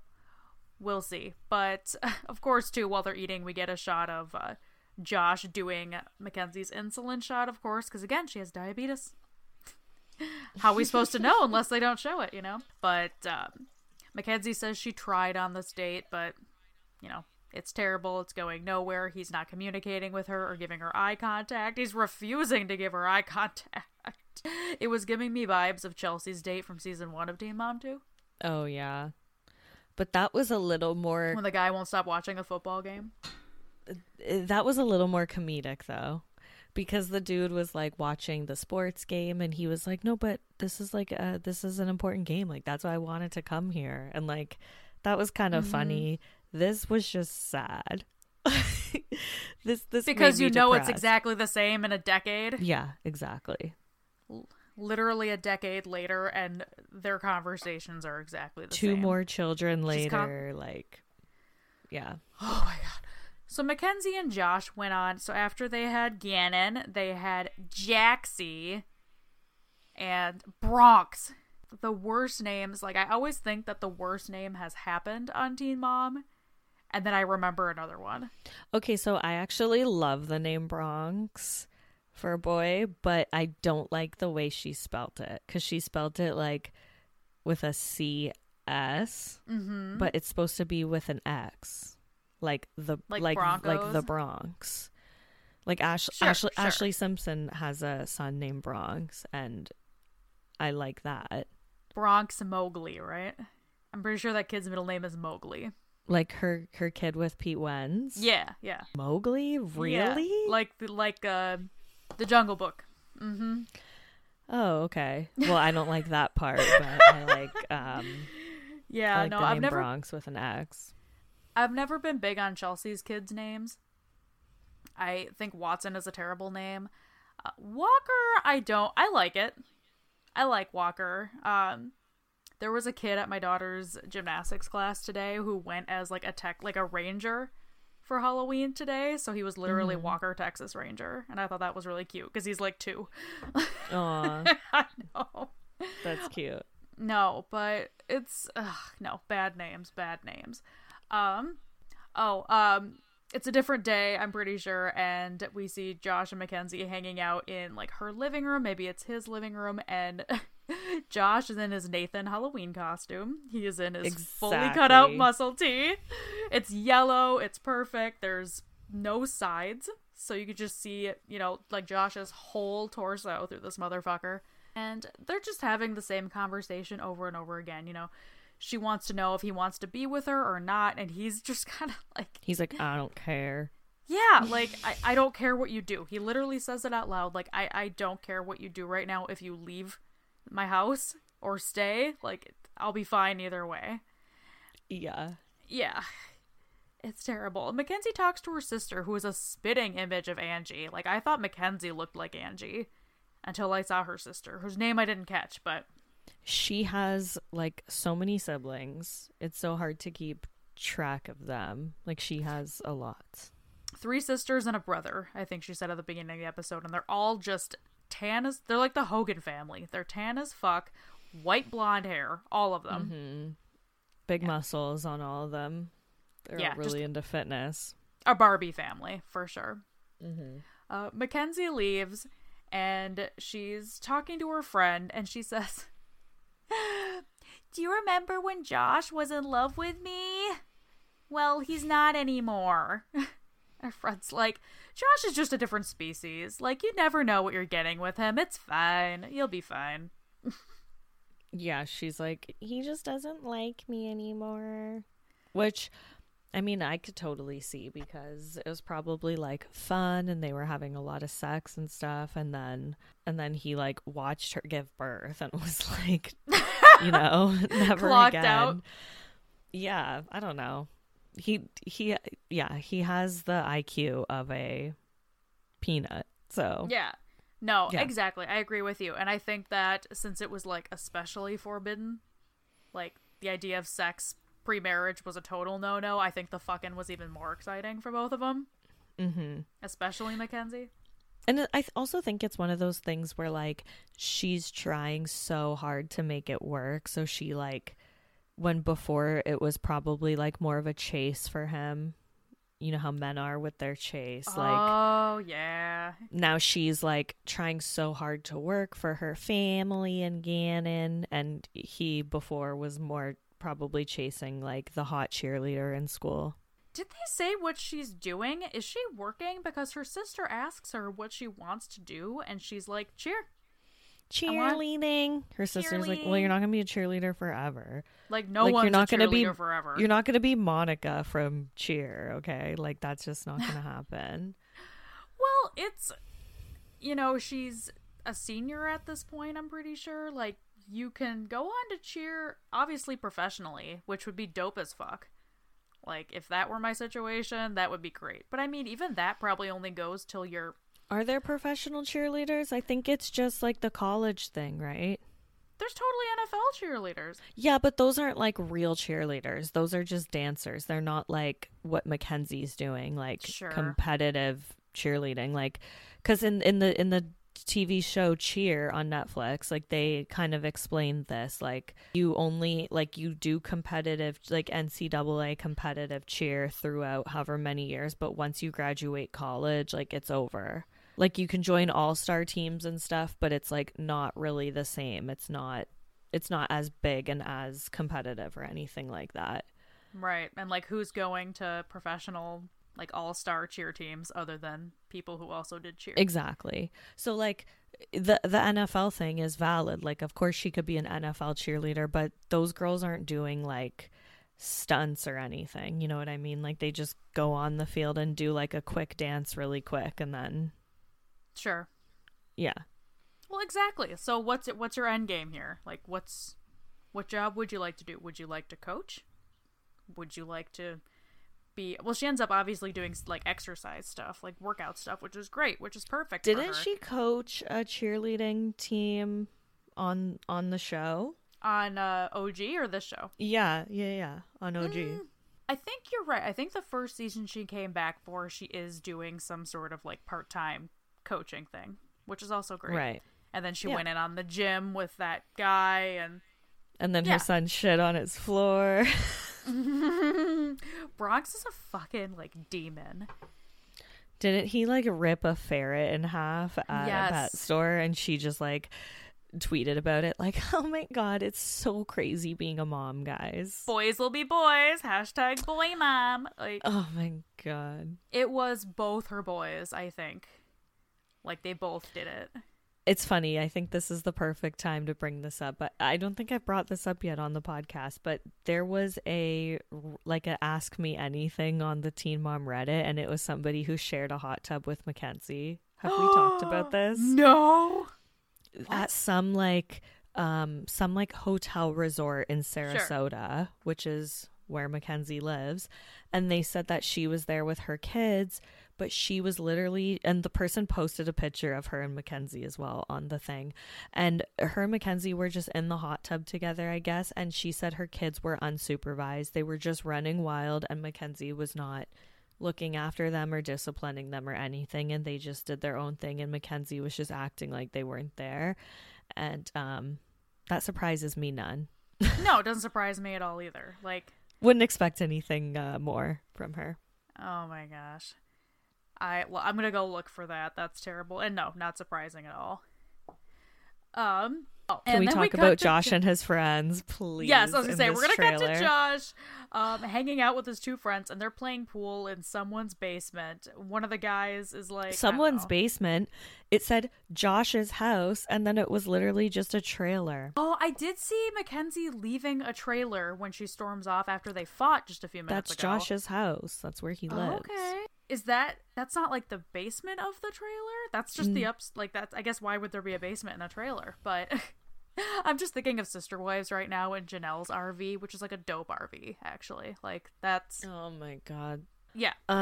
we'll see. But of course, too, while they're eating, we get a shot of uh, Josh doing Mackenzie's insulin shot, of course, because again, she has diabetes. How we supposed to know unless they don't show it, you know? But um, Mackenzie says she tried on this date, but, you know, it's terrible. It's going nowhere. He's not communicating with her or giving her eye contact. He's refusing to give her eye contact. It was giving me vibes of Chelsea's date from season one of Teen Mom 2. Oh yeah. But that was a little more when the guy won't stop watching a football game. that was a little more comedic though. Because the dude was like watching the sports game and he was like, "No, but this is like uh this is an important game. Like that's why I wanted to come here." And like that was kind of Mm-hmm. funny. This was just sad. this this Because you know it's exactly the same in a decade. Yeah, exactly. Literally a decade later, and their conversations are exactly the Two same. more children later, like yeah. Oh my god. So Mackenzie and Josh went on. So after they had Gannon, they had Jaxie and Bronx. The worst names. Like I always think that the worst name has happened on Teen Mom, and then I remember another one. Okay, so I actually love the name Bronx for a boy, but I don't like the way she spelt it because she spelled it like with a C S, Mm-hmm. but it's supposed to be with an X, like the Like like like, the Bronx. Like Ash- Sure, Ashlee sure. Ashlee Simpson has a son named Bronx, and I like that. Bronx Mowgli, right? I'm pretty sure that kid's middle name is Mowgli. Like her her kid with Pete Wentz. Yeah, yeah. Mowgli, Yeah. really? Like the like uh the Jungle Book. Mm-hmm. Oh, okay. Well, I don't like that part, but I like um Yeah, I like no, I've never Bronx with an X. I've never been big on Chelsea's kids' names. I think Watson is a terrible name. Uh, Walker, I don't. I like it. I like Walker. Um, there was a kid at my daughter's gymnastics class today who went as like a tech, like a ranger for Halloween today. So he was literally Walker Texas Ranger, and I thought that was really cute because he's like two. Aw, I know. that's cute. No, but it's ugh, no bad names, bad names. Um, oh, um, it's a different day, I'm pretty sure, and we see Josh and Mackenzie hanging out in like her living room. Maybe it's his living room, and Josh is in his Nathan Halloween costume. He is in his fully cut out muscle tee. It's yellow. It's perfect. There's no sides, so you could just see, you know, like Josh's whole torso through this motherfucker. And they're just having the same conversation over and over again. You know, she wants to know if he wants to be with her or not, and he's just kind of like, He's like, I don't care. yeah, like I, I don't care what you do. He literally says it out loud. Like I, I don't care what you do right now. If you leave my house or stay, like I'll be fine either way. Yeah. Yeah. It's terrible. Mackenzie talks to her sister, who is a spitting image of Angie. Like I thought Mackenzie looked like Angie until I saw her sister, whose name I didn't catch, but She has like so many siblings. It's so hard to keep track of them. Like she has a lot. three sisters and a brother, I think she said at the beginning of the episode, and they're all just tan as they're like the Hogan family. They're tan as fuck, white blonde hair, all of them. Mm-hmm. Big muscles on all of them. They're Yeah, really into fitness. A Barbie family, for sure. Mm-hmm. Uh, Mackenzie leaves and she's talking to her friend and she says, Do you remember when Josh was in love with me? Well, he's not anymore. Her friend's like, Josh is just a different species. Like, you never know what you're getting with him. It's fine. You'll be fine. Yeah, she's like, he just doesn't like me anymore. Which, I mean, I could totally see because it was probably like fun and they were having a lot of sex and stuff. And then, and then he like watched her give birth and was like, you know, never Clocked again. out. Yeah, I don't know. He, he, yeah, he has the IQ of a peanut. So, Yeah. No, Yeah. exactly. I agree with you. And I think that since it was like especially forbidden, like the idea of sex pre marriage was a total no no, I think the fucking was even more exciting for both of them, mm-hmm. especially Mackenzie. And I also think it's one of those things where like she's trying so hard to make it work. So she like when before it was probably like more of a chase for him. You know how men are with their chase. Like oh, yeah. now she's like trying so hard to work for her family and Gannon and he before was more probably chasing like the hot cheerleader in school. Did they say what she's doing? Is she working? Because her sister asks her what she wants to do, and she's like, cheer. Cheerleading. Her sister's like, well, you're not gonna be a cheerleader forever. Like no Like, you're not a gonna be- forever. You're not gonna be Monica from Cheer, okay? Like that's just not gonna happen. Well, it's you know, she's a senior at this point, I'm pretty sure. Like you can go on to cheer obviously professionally, which would be dope as fuck. Like if that were my situation, that would be great. But I mean, even that probably only goes till you're Are there professional cheerleaders? I think it's just like the college thing, right? there's totally NFL cheerleaders. Yeah, but those aren't like real cheerleaders. Those are just dancers. They're not like what Mackenzie's doing, like Sure. competitive cheerleading. Like, because in in the in the TV show Cheer on Netflix, like they kind of explained this. Like, you only like you do competitive, like NCAA competitive cheer throughout however many years, but once you graduate college, like it's over. Like you can join all star teams and stuff, but it's like not really the same. It's not it's not as big and as competitive or anything like that. Right. And like who's going to professional like all-star cheer teams other than people who also did cheer. Exactly. So like the the NFL thing is valid. Like of course she could be an NFL cheerleader, but those girls aren't doing like stunts or anything. You know what I mean? Like they just go on the field and do like a quick dance really quick and then Sure. yeah. Well, exactly. So what's it what's your end game here? Like what's what job would you like to do? Would you like to coach? Would you like to be Well, she ends up obviously doing like exercise stuff, like workout stuff, which is great, which is perfect Didn't she coach a cheerleading team on on the show? on uh OG or this show? Yeah, yeah, yeah. On OG. Mm, I think you're right. I think the first season she came back for, she is doing some sort of like part time coaching thing, which is also great. Right. And then she Yeah. went in on the gym with that guy, and And then Yeah. her son shit on his floor. Bronx is a fucking like demon. Didn't he like rip a ferret in half at a pet store and she just like tweeted about it like, "Oh my god, it's so crazy being a mom, guys." Boys will be boys. Hashtag boy mom. Like Oh my god. it was both her boys. I think. Like they both did it. It's funny. I think this is the perfect time to bring this up, but I don't think I've brought this up yet on the podcast, but there was a like a ask me anything on the Teen Mom Reddit and it was somebody who shared a hot tub with Mackenzie. Have we talked about this? No. at some like um some like hotel resort in Sarasota, which is where Mackenzie lives, and they said that she was there with her kids, but she was literally and the person posted a picture of her and Mackenzie as well on the thing. And her and Mackenzie were just in the hot tub together, I guess, and she said her kids were unsupervised. They were just running wild and Mackenzie was not looking after them or disciplining them or anything and they just did their own thing and Mackenzie was just acting like they weren't there and um that surprises me none No, it doesn't surprise me at all either. Like, wouldn't expect anything uh, more from her oh my gosh. I well, I'm gonna go look for that. That's terrible. And no, not surprising at all. Um. oh, can we talk cut about Josh Jo- and his friends please Yes, I was gonna say we're gonna cut to? Josh, um, hanging out with his two friends, and they're playing pool in someone's basement. One of the guys is like someone's basement it said Josh's house and then it was literally just a trailer Oh, I did see Mackenzie leaving a trailer when she storms off after they fought just a few minutes that's ago. Josh's house that's where he Oh, lives okay. Is that that's not like the basement of the trailer? That's just Mm. the ups like that's I guess why would there be a basement in a trailer? But I'm just thinking of Sister Wives right now and Janelle's RV, which is like a dope RV, actually. Like that's oh my god yeah. um,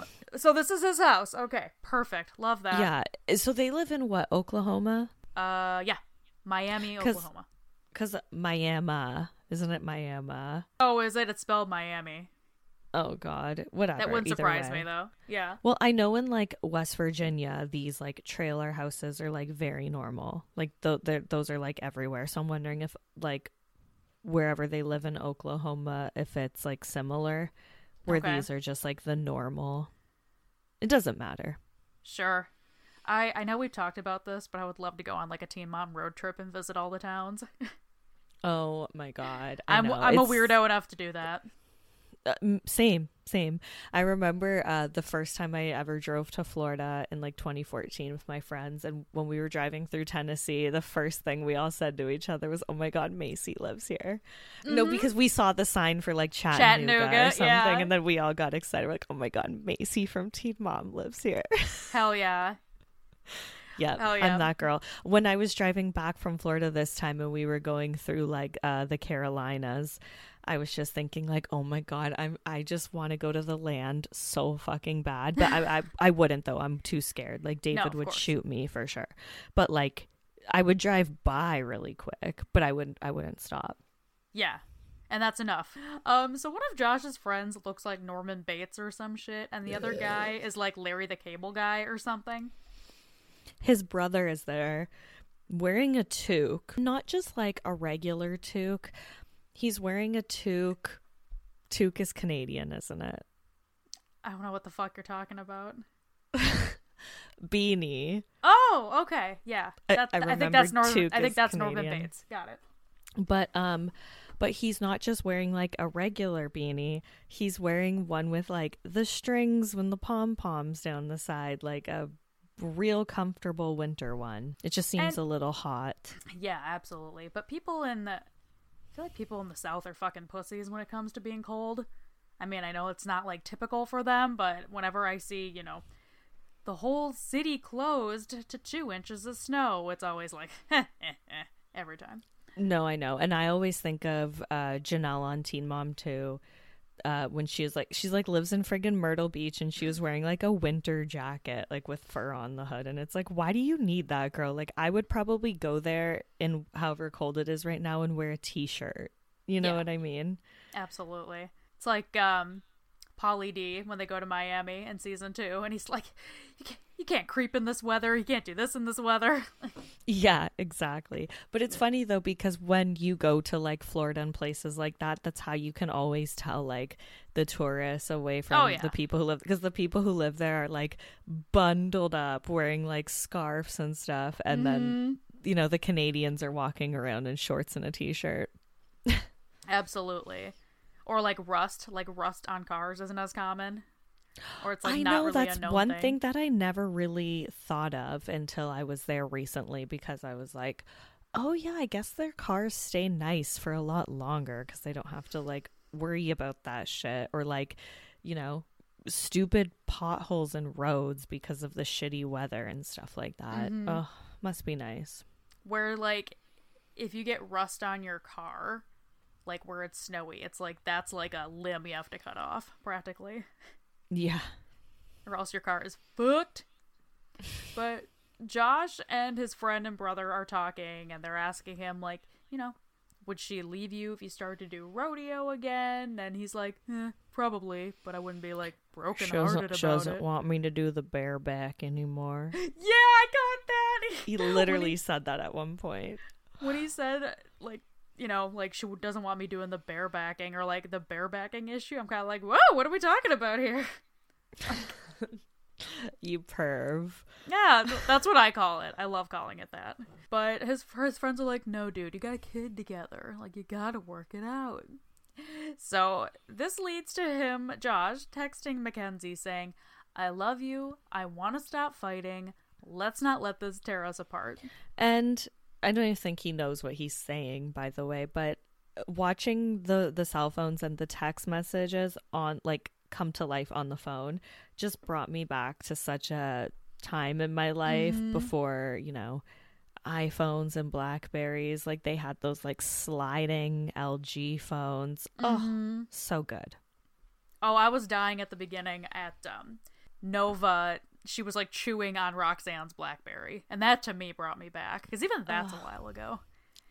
Um so this is his house. Okay. Perfect. Love that. yeah so they live in what Oklahoma Uh yeah. Miami, 'Cause- Oklahoma. Because Miami, isn't it Miami? Oh, is it? It's spelled Miami. Oh God, whatever. That wouldn't either surprise way. me though. Yeah. Well, I know in like West Virginia, these like trailer houses are like very normal. Like th- those are like everywhere. So I'm wondering if like wherever they live in Oklahoma, if it's like similar, where Okay. these are just like the normal. It doesn't matter. Sure. I I know we've talked about this, but I would love to go on like a teen mom road trip and visit all the towns. Oh my God, I I'm. I'm a weirdo enough to do that. Uh, same, same. I remember uh, the first time I ever drove to Florida in like 2014 with my friends, and when we were driving through Tennessee, the first thing we all said to each other was, "Oh my God, Macy lives here." Mm-hmm. No, because we saw the sign for like Chattanooga, Chattanooga or something, yeah. and then we all got excited. We're like, "Oh my God, Macy from Teen Mom lives here." Hell yeah. Yeah, oh, yeah, I'm that girl. When I was driving back from Florida this time and we were going through like uh, the Carolinas, I was just thinking like, oh my god, I'm I just want to go to the land so fucking bad, but I, I I wouldn't though. I'm too scared. Like David no, would course. shoot me for sure. But like I would drive by really quick, but I wouldn't I wouldn't stop. Yeah. And that's enough. Um, so one of Josh's friends looks like Norman Bates or some shit, and the other guy is like Larry the Cable Guy or something. His brother is there wearing a toque, not just like a regular toque. He's wearing a toque. Toque is Canadian, isn't it? I don't know what the fuck you're talking about. Beanie. Oh, okay, yeah. That's, I, I, I think that's Norman. I think that's Canadian. Norman Bates. Got it. But um, but he's not just wearing like a regular beanie. He's wearing one with like the strings when the pom poms down the side, like a real comfortable winter one. It just seems and, a little hot. Yeah, absolutely. But people in the I feel like people in the south are fucking pussies when it comes to being cold. I mean, I know it's not like typical for them, but whenever I see, you know, the whole city closed to 2 inches of snow, it's always like eh, eh, eh, every time. No, I know. And I always think of uh Jenelle on Teen Mom 2 uh, when she was like she's like lives in friggin' Myrtle Beach and she was wearing like a winter jacket like with fur on the hood. And it's like why do you need that girl? Like I would probably go there in however cold it is right now and wear a t-shirt. You know yeah. what I mean? Absolutely. It's like um Pauly D when they go to Miami in season two, and he's like, "You can't, you can't creep in this weather. You can't do this in this weather." yeah, exactly. But it's funny though because when you go to like Florida and places like that, that's how you can always tell like the tourists away from oh, yeah. the people who live because the people who live there are like bundled up, wearing like scarves and stuff, and mm-hmm. then you know the Canadians are walking around in shorts and a t-shirt. Absolutely or like rust, like rust on cars isn't as common. Or it's like I know really that's one thing. thing that I never really thought of until I was there recently because I was like, oh yeah, I guess their cars stay nice for a lot longer because they don't have to like worry about that shit or like, you know, stupid potholes in roads because of the shitty weather and stuff like that. Mm-hmm. Oh, must be nice. Where like if you get rust on your car, like where it's snowy. It's like that's like a limb you have to cut off, practically. Yeah. Or else your car is fucked. but Josh and his friend and brother are talking and they're asking him like, you know, would she leave you if you started to do rodeo again? And he's like, eh, probably, but I wouldn't be like broken hearted about it. she doesn't want me to do the bareback anymore. yeah, I got that. He literally he, said that at one point. When he said like you know, like she doesn't want me doing the barebacking or like the barebacking issue. I'm kind of like, whoa, what are we talking about here? you perv. Yeah, that's what I call it. I love calling it that. But his his friends are like, no, dude, you got a kid together. Like you got to work it out. So this leads to him, Josh, texting Mackenzie saying, "I love you. I want to stop fighting. Let's not let this tear us apart." And I don't even think he knows what he's saying, by the way, but watching the the cell phones and the text messages on like come to life on the phone just brought me back to such a time in my life mm-hmm. before, you know, iPhones and Blackberries. Like they had those like sliding LG phones. Mm-hmm. Oh, so good. Oh, I was dying at the beginning at um Nova she was like chewing on Roxanne's Blackberry, and that to me brought me back because even that's a while ago.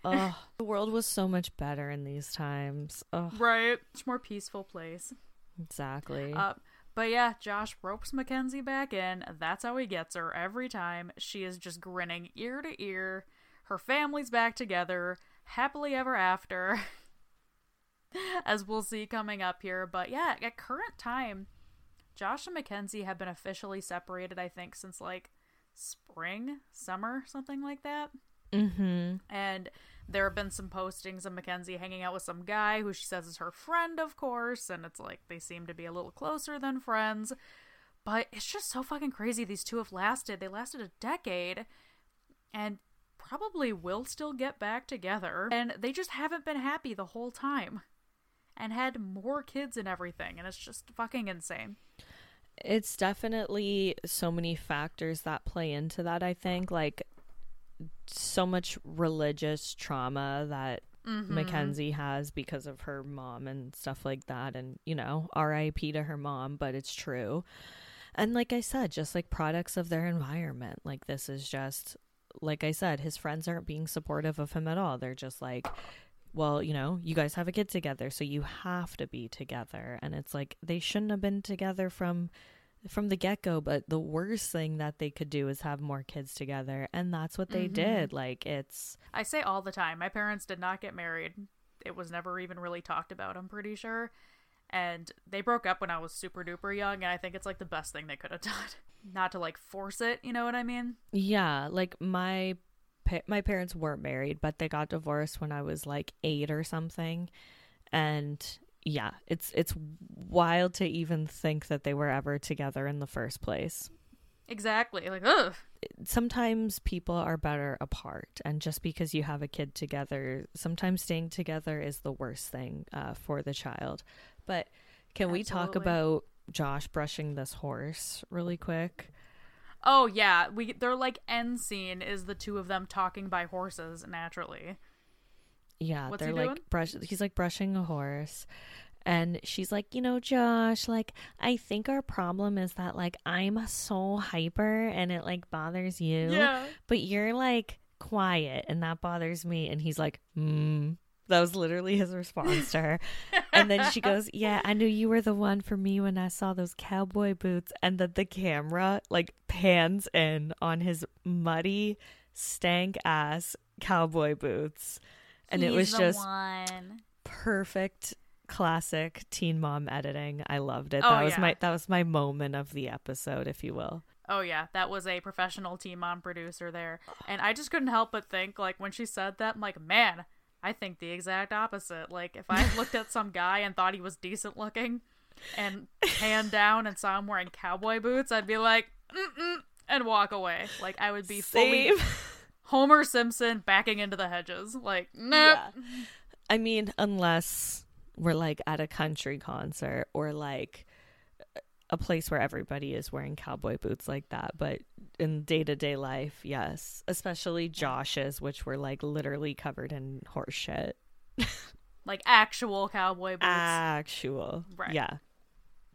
oh, the world was so much better in these times. Oh. Right, much more peaceful place. Exactly. Uh, but yeah, Josh ropes Mackenzie back in. That's how he gets her every time. She is just grinning ear to ear. Her family's back together, happily ever after. As we'll see coming up here. But yeah, at current time, Josh and Mackenzie have been officially separated, I think, since like spring, summer, something like that. Mm-hmm. And There have been some postings of Mackenzie hanging out with some guy who she says is her friend, of course, and it's like they seem to be a little closer than friends. But it's just so fucking crazy these two have lasted. They lasted a decade and probably will still get back together. And they just haven't been happy the whole time and had more kids and everything. And it's just fucking insane. It's definitely so many factors that play into that, I think. Like, so much religious trauma that mm-hmm. Mackenzie has because of her mom and stuff like that. And, you know, RIP to her mom, but it's true. And like I said, just like products of their environment. Like, this is just, like I said, his friends aren't being supportive of him at all. They're just like, well, you know, you guys have a kid together, so you have to be together. And it's like they shouldn't have been together from from the get-go, but the worst thing that they could do is have more kids together, and that's what they mm-hmm. did. Like it's I say all the time, my parents did not get married. It was never even really talked about, I'm pretty sure. And they broke up when I was super duper young, and I think it's like the best thing they could have done. Not to like force it, you know what I mean? Yeah, like my my parents weren't married, but they got divorced when I was like 8 or something. And yeah, it's it's wild to even think that they were ever together in the first place. Exactly. Like, ugh. Sometimes people are better apart, and just because you have a kid together, sometimes staying together is the worst thing uh, for the child. But can Absolutely. we talk about Josh brushing this horse really quick? Oh yeah, we they're like end scene is the two of them talking by horses naturally. Yeah, What's they're like doing? brush. He's like brushing a horse, and she's like, you know, Josh, like I think our problem is that like I'm so hyper and it like bothers you, yeah. but you're like quiet and that bothers me. And he's like, hmm. That was literally his response to her. and then she goes, Yeah, I knew you were the one for me when I saw those cowboy boots. And then the camera like pans in on his muddy, stank ass cowboy boots. And He's it was just one. perfect classic teen mom editing. I loved it. Oh, that was yeah. my that was my moment of the episode, if you will. Oh yeah, that was a professional teen mom producer there. And I just couldn't help but think like when she said that, I'm like, man, I think the exact opposite. Like if I looked at some guy and thought he was decent looking and hand down and saw him wearing cowboy boots, I'd be like, Mm-mm, and walk away. Like I would be Same. fully Homer Simpson backing into the hedges. Like, no. Nope. Yeah. I mean, unless we're like at a country concert or like a place where everybody is wearing cowboy boots like that. But in day to day life, yes, especially Josh's, which were like literally covered in horse shit. like actual cowboy boots. Actual, right? Yeah,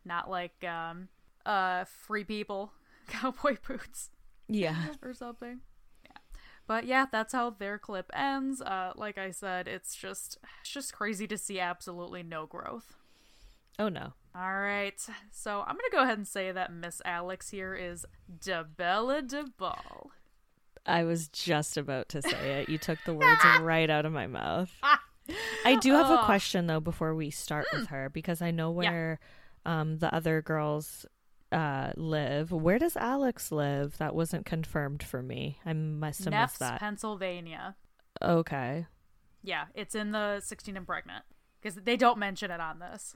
not like um, uh, free people cowboy boots. Yeah, or something. Yeah, but yeah, that's how their clip ends. Uh, like I said, it's just it's just crazy to see absolutely no growth. Oh no. All right. So I'm going to go ahead and say that Miss Alex here is DeBella DeBall. I was just about to say it. You took the words right out of my mouth. I do have a question though before we start with her because I know where yeah. um, the other girls uh, live. Where does Alex live? That wasn't confirmed for me. I must have Neff's, missed that. Pennsylvania. Okay. Yeah, it's in the 16 and pregnant because they don't mention it on this.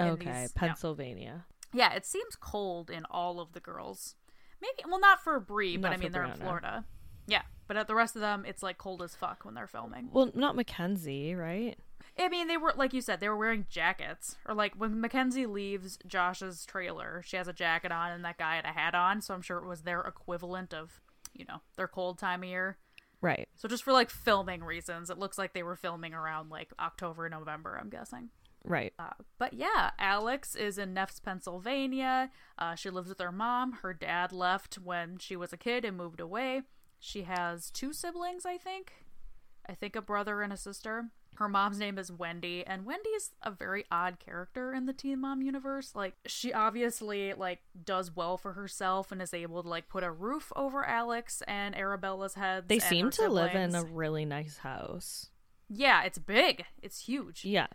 Okay, these, Pennsylvania. Yeah. yeah. it seems cold in all of the girls. Maybe well, not for Bri, but I mean they're in Florida. Yeah, but at the rest of them, it's like cold as fuck when they're filming. Well, not Mackenzie, right? I mean, they were like you said, they were wearing jackets. Or like when Mackenzie leaves Josh's trailer, she has a jacket on, and that guy had a hat on. So I'm sure it was their equivalent of, you know, their cold time of year. Right. So just for like filming reasons, it looks like they were filming around like October, November. I'm guessing. Right. Uh, but yeah, Alex is in Neff's, Pennsylvania. Uh, she lives with her mom. Her dad left when she was a kid and moved away. She has two siblings, I think. I think a brother and a sister. Her mom's name is Wendy, and Wendy's a very odd character in the Teen Mom universe. Like she obviously like does well for herself and is able to like put a roof over Alex and Arabella's heads. They seem to live in a really nice house. Yeah, it's big. It's huge. Yeah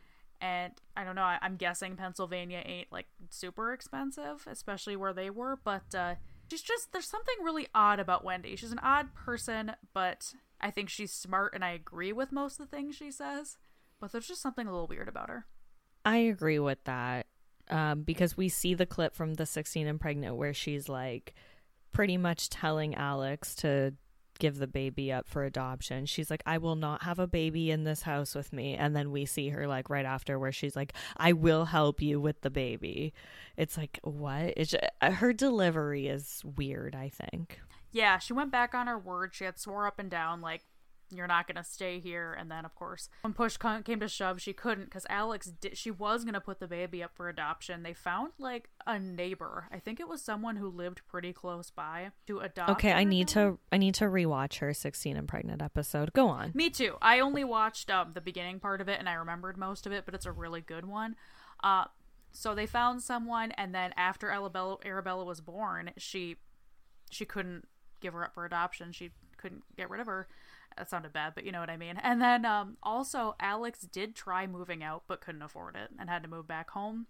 and I don't know. I, am guessing Pennsylvania ain't like super expensive, especially where they were. But uh, she's just there's something really odd about Wendy. She's an odd person, but I think she's smart and I agree with most of the things she says, but there's just something a little weird about her. I agree with that um, because we see the clip from the 16 and pregnant where she's like pretty much telling Alex to give the baby up for adoption. She's like, I will not have a baby in this house with me. And then we see her like right after where she's like, I will help you with the baby. It's like, what? It's uh, her delivery is weird, I think. Yeah, she went back on her word. She had swore up and down, like, you're not gonna stay here. And then of course when push came to shove she couldn't because alex did she was gonna put the baby up for adoption. They found like a neighbor. I think it was someone who lived pretty close by to adopt okay i need to to i need to rewatch her 16 and pregnant episode. Go on. Me too. I only watched um, the beginning part of it and i remembered most of it but it's a really good one. Uh so they found someone and then after arabella, arabella was born she she couldn't give her up for adoption. She couldn't get rid of her that sounded bad, but you know what I mean. And then um, also, Alex did try moving out, but couldn't afford it and had to move back home.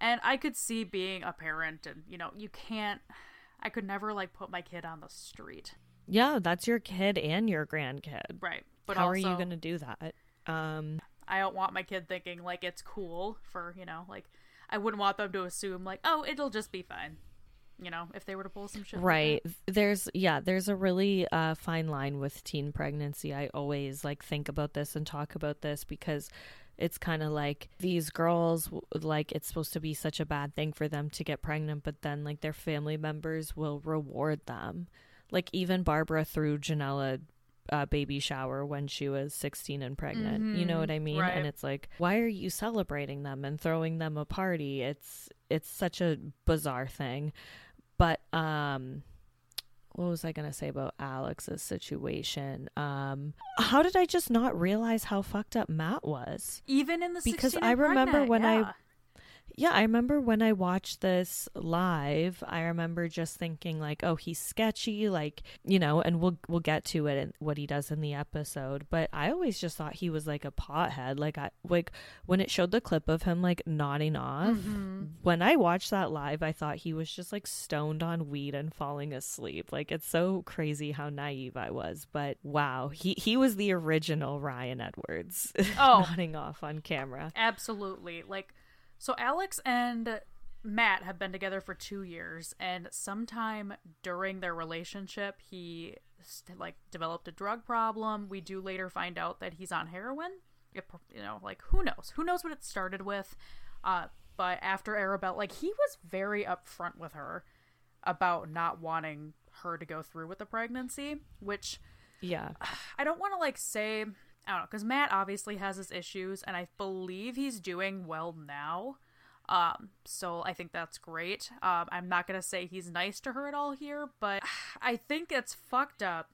And I could see being a parent, and you know, you can't. I could never like put my kid on the street. Yeah, that's your kid and your grandkid. Right. But how also, are you going to do that? Um, I don't want my kid thinking like it's cool for you know like I wouldn't want them to assume like oh it'll just be fine you know, if they were to pull some shit. Right. Like there's yeah, there's a really uh, fine line with teen pregnancy. I always like think about this and talk about this because it's kind of like these girls like it's supposed to be such a bad thing for them to get pregnant, but then like their family members will reward them. Like even Barbara threw Janella uh, baby shower when she was 16 and pregnant. Mm-hmm. You know what I mean? Right. And it's like, why are you celebrating them and throwing them a party? It's it's such a bizarre thing. But um what was I going to say about Alex's situation? Um, how did I just not realize how fucked up Matt was? Even in the because I remember pregnant, when yeah. I yeah, I remember when I watched this live, I remember just thinking like, oh, he's sketchy, like, you know, and we'll we'll get to it and what he does in the episode, but I always just thought he was like a pothead. Like I like when it showed the clip of him like nodding off, mm-hmm. when I watched that live, I thought he was just like stoned on weed and falling asleep. Like it's so crazy how naive I was, but wow, he he was the original Ryan Edwards. Oh, nodding off on camera. Absolutely. Like so Alex and Matt have been together for two years, and sometime during their relationship, he like developed a drug problem. We do later find out that he's on heroin. It, you know, like who knows? Who knows what it started with? Uh, but after Arabella, like he was very upfront with her about not wanting her to go through with the pregnancy, which yeah, I don't want to like say I don't know, because Matt obviously has his issues, and I believe he's doing well now. Um, so I think that's great. Um, I'm not gonna say he's nice to her at all here, but I think it's fucked up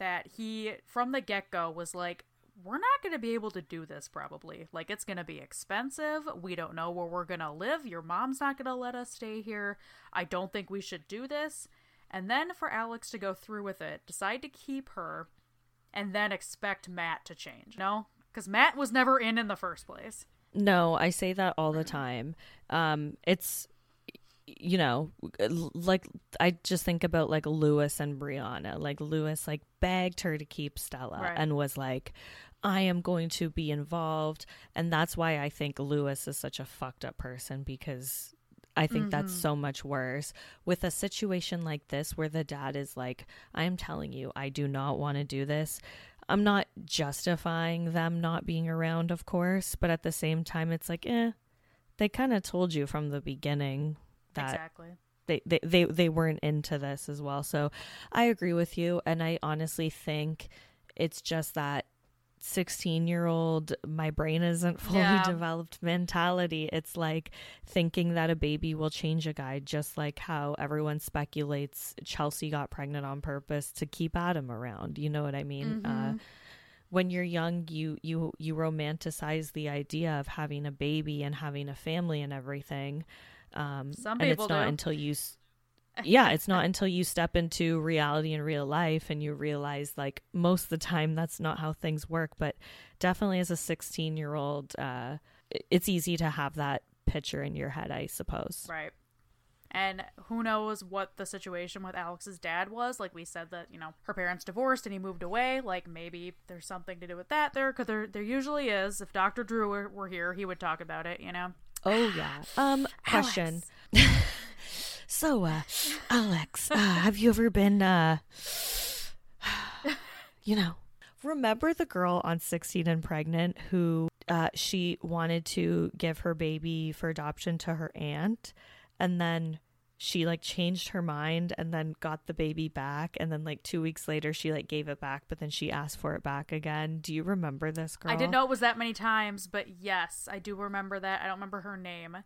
that he, from the get go, was like, we're not going to be able to do this probably. Like, it's going to be expensive. We don't know where we're going to live. Your mom's not going to let us stay here. I don't think we should do this. And then for Alex to go through with it, decide to keep her, and then expect Matt to change. No, because Matt was never in in the first place. No, I say that all the time. Um, it's you know, like I just think about like Luis and Briana. Like Luis like begged her to keep Stella right. and was like, I am going to be involved. And that's why I think Luis is such a fucked up person because I think mm-hmm. that's so much worse. With a situation like this where the dad is like, I'm telling you, I do not want to do this. I'm not justifying them not being around, of course, but at the same time, it's like, eh, they kind of told you from the beginning that exactly. they, they, they, they weren't into this as well. So I agree with you. And I honestly think it's just that 16 year old my brain isn't fully Yeah. developed mentality it's like thinking that a baby will change a guy just like how everyone speculates chelsea got pregnant on purpose to keep adam around you know what i mean uh, Mhm. when you're young you you you romanticize the idea of having a baby and having a family and everything um Some and people it's not do. until you s- yeah it's not until you step into reality in real life and you realize like most of the time that's not how things work but definitely as a 16 year old uh it's easy to have that picture in your head i suppose Right. And who knows what the situation with Alex's dad was? Like we said that, you know, her parents divorced and he moved away. Like maybe there's something to do with that there, because there, there usually is. If Dr. Drew were, were here, he would talk about it, you know? Oh yeah. Um question. so uh Alex, uh, have you ever been uh you know, remember the girl on 16 and pregnant who uh she wanted to give her baby for adoption to her aunt and then she like changed her mind and then got the baby back and then like 2 weeks later she like gave it back but then she asked for it back again. Do you remember this girl? I didn't know it was that many times, but yes, I do remember that. I don't remember her name.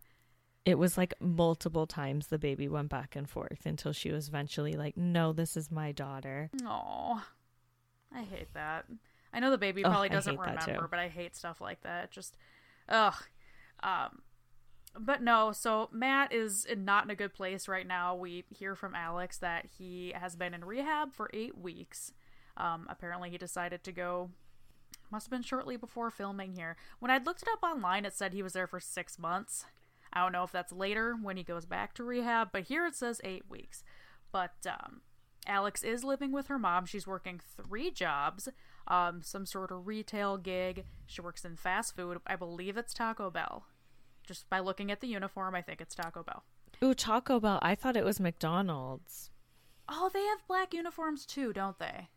It was like multiple times the baby went back and forth until she was eventually like, no, this is my daughter. Oh, I hate that. I know the baby Ugh, probably doesn't hate that too. remember, but I hate stuff like that. Just, ugh. Um, but no. So Matt is not in a good place right now. We hear from Alex that he has been in rehab for eight weeks. Um, apparently, he decided to go. Must have been shortly before filming here. When I looked it up online, it said he was there for six months. I don't know if that's later when he goes back to rehab, but here it says eight weeks. But um, Alex is living with her mom. She's working three jobs, um, some sort of retail gig. She works in fast food. I believe it's Taco Bell. Just by looking at the uniform, I think it's Taco Bell. Ooh, Taco Bell. I thought it was McDonald's. Oh, they have black uniforms too, don't they?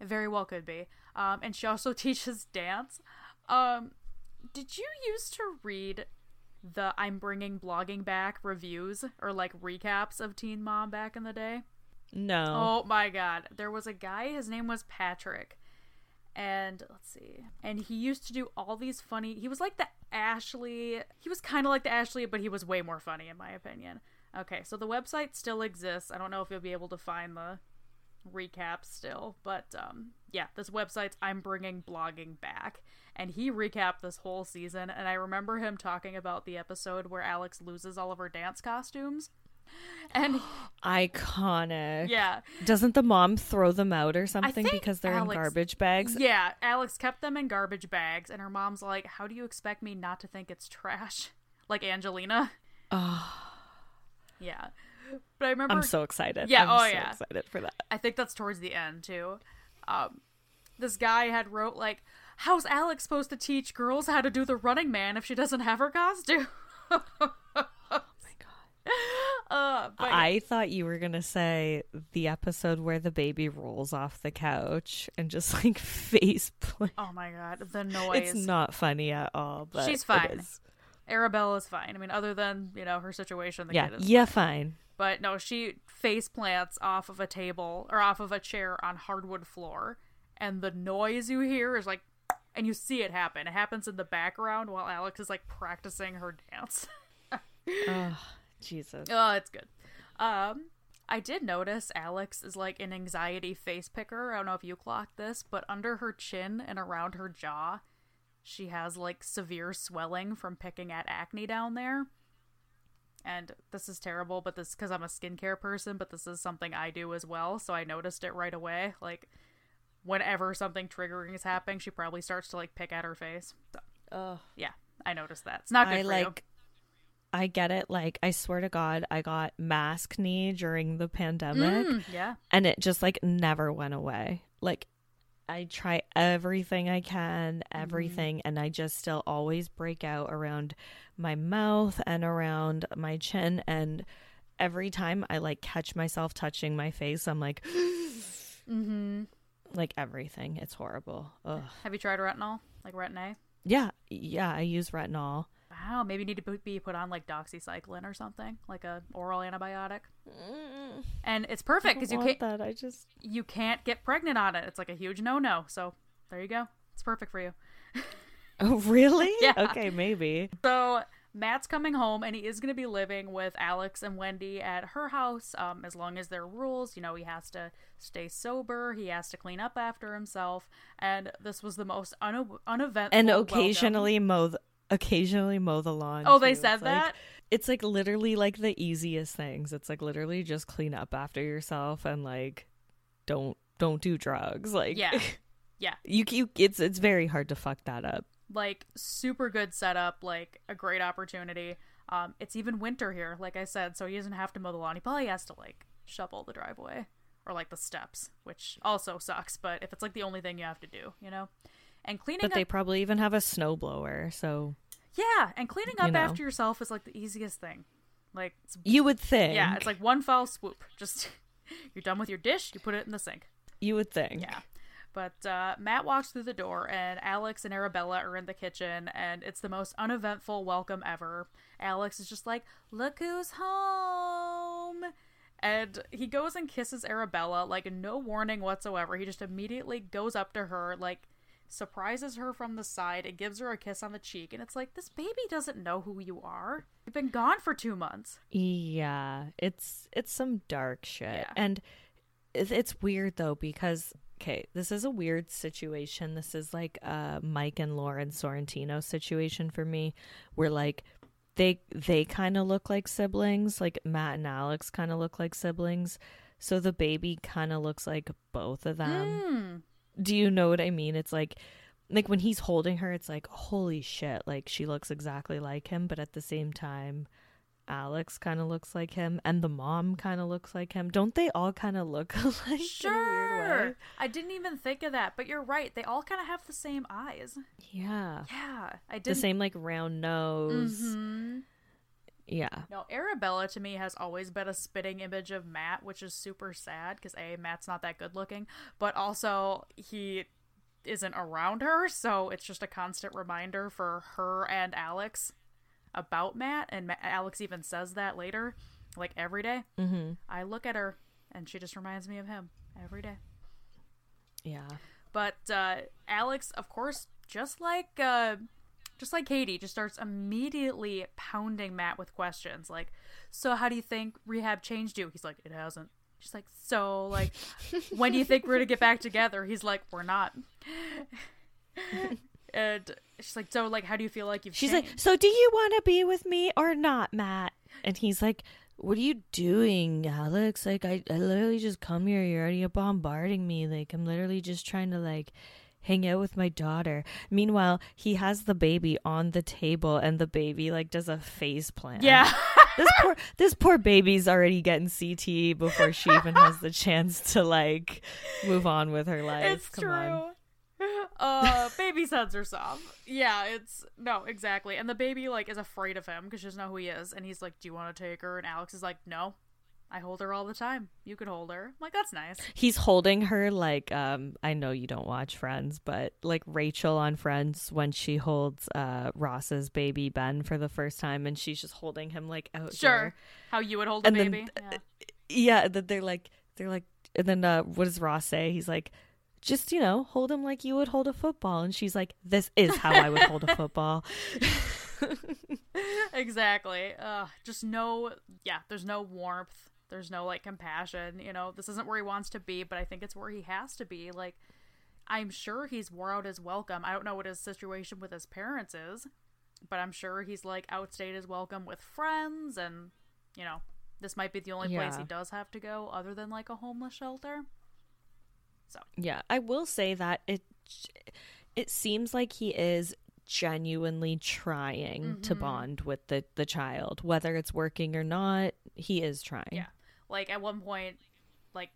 It very well could be. Um, and she also teaches dance. Um, did you used to read the I'm bringing blogging back reviews or like recaps of Teen Mom back in the day? No. Oh my god. There was a guy, his name was Patrick. And let's see. And he used to do all these funny he was like the Ashley he was kinda like the Ashley, but he was way more funny in my opinion. Okay, so the website still exists. I don't know if you'll be able to find the recaps still, but um yeah, this website's I'm bringing blogging back. And he recapped this whole season and I remember him talking about the episode where Alex loses all of her dance costumes. And Iconic. yeah, Doesn't the mom throw them out or something because they're Alex- in garbage bags? Yeah, Alex kept them in garbage bags, and her mom's like, "How do you expect me not to think it's trash?" Like Angelina. Oh, Yeah, but I remember. I'm so excited. Yeah, I'm oh, so yeah. excited for that. I think that's towards the end too. Um, this guy had wrote like, "How's Alex supposed to teach girls how to do the Running Man if she doesn't have her costume?" Oh my god. uh, but I thought you were gonna say the episode where the baby rolls off the couch and just like face plant. oh my god, the noise. It's not funny at all, but She's fine. is. Arabella's fine. I mean, other than you know her situation, the Yeah, kid is yeah, fine. But no, she face plants off of a table or off of a chair on hardwood floor, and the noise you hear is like, and you see it happen. It happens in the background while Alex is like practicing her dance. Oh, Jesus. oh, it's good. Um, I did notice Alex is like an anxiety face picker. I don't know if you clocked this, but under her chin and around her jaw, she has like severe swelling from picking at acne down there. And this is terrible, but this because I'm a skincare person, but this is something I do as well, so I noticed it right away. Like whenever something triggering is happening, she probably starts to like pick at her face. So Oh, yeah, I noticed that. It's not good I for like. I get it. Like, I swear to God, I got mask knee during the pandemic, Mm, yeah. and it just like never went away. Like, I try everything I can, everything, and I just still always break out around my mouth and around my chin. And every time I like catch myself touching my face, I'm like, Mm-hmm. like everything. It's horrible. Ugh. Have you tried retinol? Like retin A? Yeah, yeah. I use retinol. Wow, maybe you need to be put on like doxycycline or something, like a oral antibiotic. And it's perfect because you can't that. I just you can't get pregnant on it. It's like a huge no no. So there you go. It's perfect for you. Oh, really? Yeah. Okay, maybe. So Matt's coming home and he is going to be living with Alex and Wendy at her house. Um, as long as there are rules, you know, he has to stay sober. He has to clean up after himself. And this was the most une- uneventful. And welcome. occasionally mow the, occasionally mow the lawn. Oh, they said It's like- that. it's like literally like the easiest things. It's like literally just clean up after yourself and like don't don't do drugs. Like Yeah. Yeah. you you it's it's very hard to fuck that up. like super good setup, like a great opportunity. Um, it's even winter here, like I said, so he doesn't have to mow the lawn. He probably has to like shovel the driveway or like the steps, which also sucks. But if it's like the only thing you have to do, you know, and cleaning But up, they probably even have a snowblower, so yeah, and cleaning up you know. after yourself is like the easiest thing. Like, it's, you would think. yeah, it's like one foul swoop. Just you're done with your dish, you put it in the sink. you would think. Yeah. But uh, Matt walks through the door, and Alex and Arabella are in the kitchen, and it's the most uneventful welcome ever. Alex is just like, Look who's home! And he goes and kisses Arabella, like, no warning whatsoever. He just immediately goes up to her, like, surprises her from the side, and gives her a kiss on the cheek. And it's like, This baby doesn't know who you are. You've been gone for two months. Yeah, it's it's some dark shit. Yeah. And it's weird though because okay, this is a weird situation. This is like a Mike and Lauren Sorrentino situation for me where like they they kind of look like siblings, like Matt and Alex kind of look like siblings. So the baby kind of looks like both of them. Hmm. Do you know what I mean? It's like like when he's holding her, it's like holy shit, like she looks exactly like him, but at the same time Alex kind of looks like him and the mom kind of looks like him. Don't they all kind of look alike in a weird Sure. I didn't even think of that, but you're right. They all kind of have the same eyes. Yeah. Yeah, I did. The same like round nose. hmm Yeah. No, Arabella to me has always been a spitting image of Matt, which is super sad because a Matt's not that good looking, but also he isn't around her, so it's just a constant reminder for her and Alex about Matt. And Ma- Alex even says that later, like every day. Mhm. I look at her and she just reminds me of him every day. Yeah. But uh, Alex, of course, just like uh, just like Katie, just starts immediately pounding Matt with questions like, "So how do you think rehab changed you?" He's like, "It hasn't." She's like, "So like, when do you think we're gonna get back together?" He's like, "We're not." and she's like, "So like, how do you feel like you've?" She's changed? like, "So do you want to be with me or not, Matt?" And he's like, "What are you doing, Alex? Like I I literally just come here. You're already bombarding me. Like I'm literally just trying to like hang out with my daughter." Meanwhile, he has the baby on the table and the baby like does a face plant. "Yeah." this poor this poor baby's already getting CTE before she even has the chance to like move on with her life. It's Come true. on. Uh, baby's heads are soft. Yeah, it's no, exactly. And the baby like is afraid of him because she doesn't know who he is. And he's like, "Do you want to take her?" And Alex is like, "No, I hold her all the time. You could hold her." I'm like, that's nice. He's holding her like um I know you don't watch Friends, but like Rachel on Friends when she holds uh Ross's baby Ben for the first time and she's just holding him like out Sure, here. how you would hold a And then- baby. yeah. Yeah, they're like they're like and then uh what does Ross say? He's like just you know, hold him like you would hold a football and she's like this is how I would hold a football. exactly. Uh, just no. Yeah, there's no warmth. There's no like compassion. You know, this isn't where he wants to be, but I think it's where he has to be. Like, I'm sure he's wore out his welcome. I don't know what his situation with his parents is, but I'm sure he's like outstayed his welcome with friends, and you know, this might be the only place he does have to go, other than like a homeless shelter. So. Yeah, I will say that it it seems like he is genuinely trying to Mhm. bond with the the child, whether it's working or not. He is trying. Yeah. Like at one point, like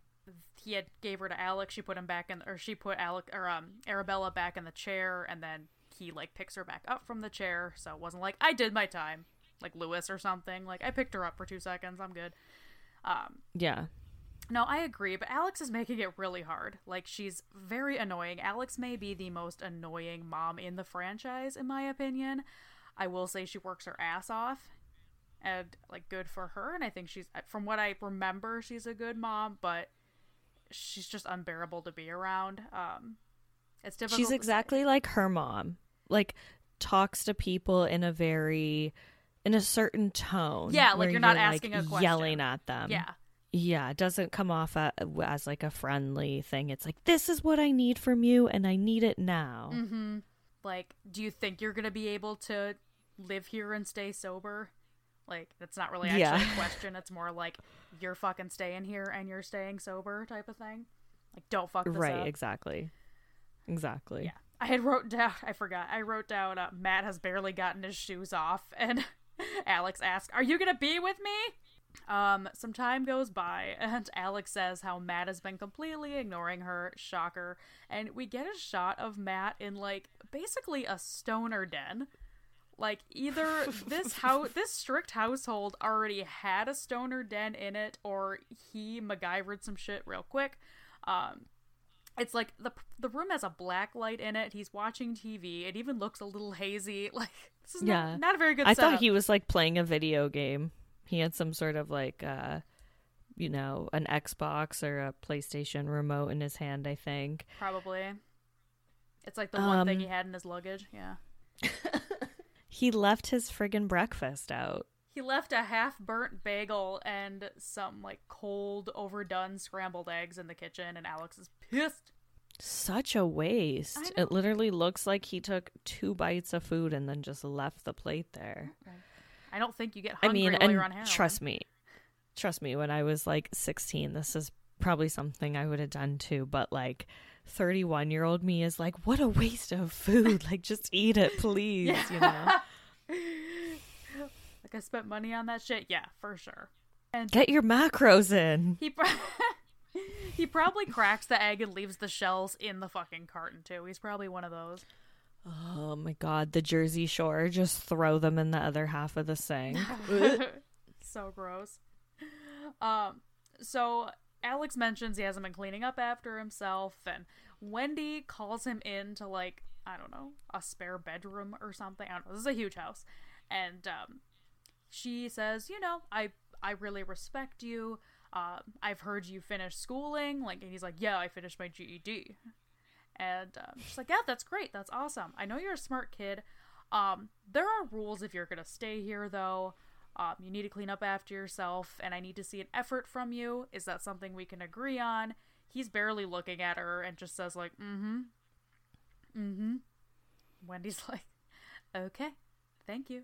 he had gave her to Alex. She put him back in, or she put Alec or um Arabella back in the chair, and then he like picks her back up from the chair. So it wasn't like I did my time, like Luis or something. Like I picked her up for two seconds. I'm good. Um, Yeah. no, I agree, but Alex is making it really hard. Like she's very annoying. Alex may be the most annoying mom in the franchise, in my opinion. I will say she works her ass off, and like good for her. And I think she's, from what I remember, she's a good mom, but she's just unbearable to be around. Um, it's difficult. She's to say. exactly like her mom. Like talks to people in a very in a certain tone. Yeah, like you're not like, asking a question. yelling at them. yeah. Yeah, it doesn't come off a, as like a friendly thing. It's like this is what I need from you and I need it now. Mm-hmm. Like, do you think you're gonna be able to live here and stay sober? Like, that's not really actually Yeah. a question. It's more like you're fucking staying here and you're staying sober type of thing. Like, don't fuck this Right, up. exactly. Exactly. Yeah. I had wrote down. I forgot. I wrote down. Uh, Matt has barely gotten his shoes off, and Alex asks, Are you gonna be with me? Um, some time goes by, and Alex says how Matt has been completely ignoring her. Shocker. And we get a shot of Matt in, like, basically a stoner den. Like, either this house, this strict household already had a stoner den in it, or he MacGyvered some shit real quick. Um, it's like the the room has a black light in it. He's watching TV. It even looks a little hazy. Like this is Yeah. not, not a very good. I setup. thought he was like playing a video game. He had some sort of like uh you know, an Xbox or a PlayStation remote in his hand, I think. probably. It's like the one thing Um, he had in his luggage. Yeah. He left his friggin' breakfast out. He left a half burnt bagel and some like cold, overdone scrambled eggs in the kitchen, and Alex is pissed. Such a waste. It literally looks like he took two bites of food and then just left the plate there. I don't think you get I hungry mean, while and you're on heroin. trust me, trust me, when I was like 16, this is probably something I would have done too. But like 31 year old me is like, what a waste of food. like, just eat it, please. You know, like I spent money on that shit. Yeah, for sure. And get your macros in. he pro- he probably cracks the egg and leaves the shells in the fucking carton too. He's probably one of those. Oh my God, the Jersey Shore. Just throw them in the other half of the sink. so gross. Um, so Alex mentions he hasn't been cleaning up after himself, and Wendy calls him in to like I don't know a spare bedroom or something. I don't know. This is a huge house, and um, she says, you know, I I really respect you. Uh, I've heard you finish schooling. Like, and he's like, yeah, I finished my GED. And um, she's like, yeah, that's great. That's awesome. I know you're a smart kid. Um, there are rules if you're gonna stay here, though. Um, you need to clean up after yourself, and I need to see an effort from you. Is that something we can agree on? He's barely looking at her and just says like, mm-hmm, mm-hmm. Wendy's like, okay, thank you.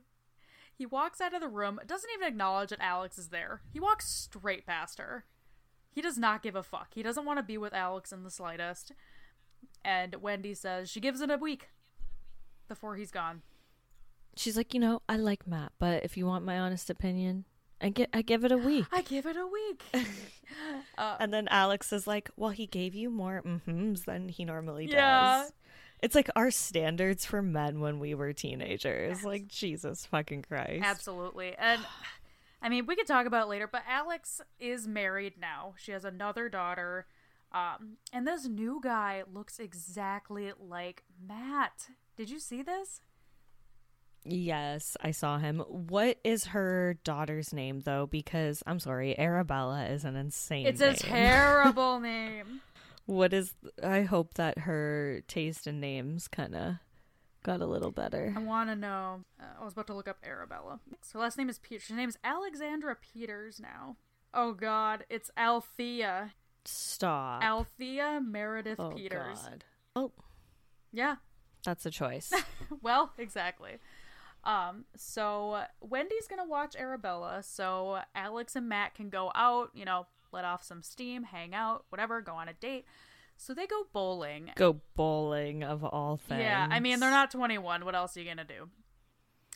He walks out of the room, doesn't even acknowledge that Alex is there. He walks straight past her. He does not give a fuck. He doesn't want to be with Alex in the slightest. And Wendy says she gives it a week before he's gone. She's like, you know, I like Matt, but if you want my honest opinion, I get I give it a week. I give it a week. uh, And then Alex is like, well, he gave you more mm-hms than he normally does. Yeah. It's like our standards for men when we were teenagers. Like, Jesus fucking Christ. Absolutely. And I mean, we could talk about it later, but Alex is married now. She has another daughter. Um, and this new guy looks exactly like Matt. Did you see this? Yes, I saw him. What is her daughter's name, though? Because I'm sorry, Arabella is an insane It's a terrible name. What is. I hope that her taste in names kind of got a little better. I want to know. Uh, I was about to look up Arabella. Her last name is Peters. Her name is Alexandra Peters now. Oh God, it's Althea. Stop. Althea Meredith oh, Peters. God. Oh, Yeah, that's a choice. well, exactly. Um, so Wendy's gonna watch Arabella, so Alex and Matt can go out, you know, let off some steam, hang out, whatever, go on a date. So they go bowling. Go bowling of all things. Yeah, I mean they're not 21. What else are you gonna do?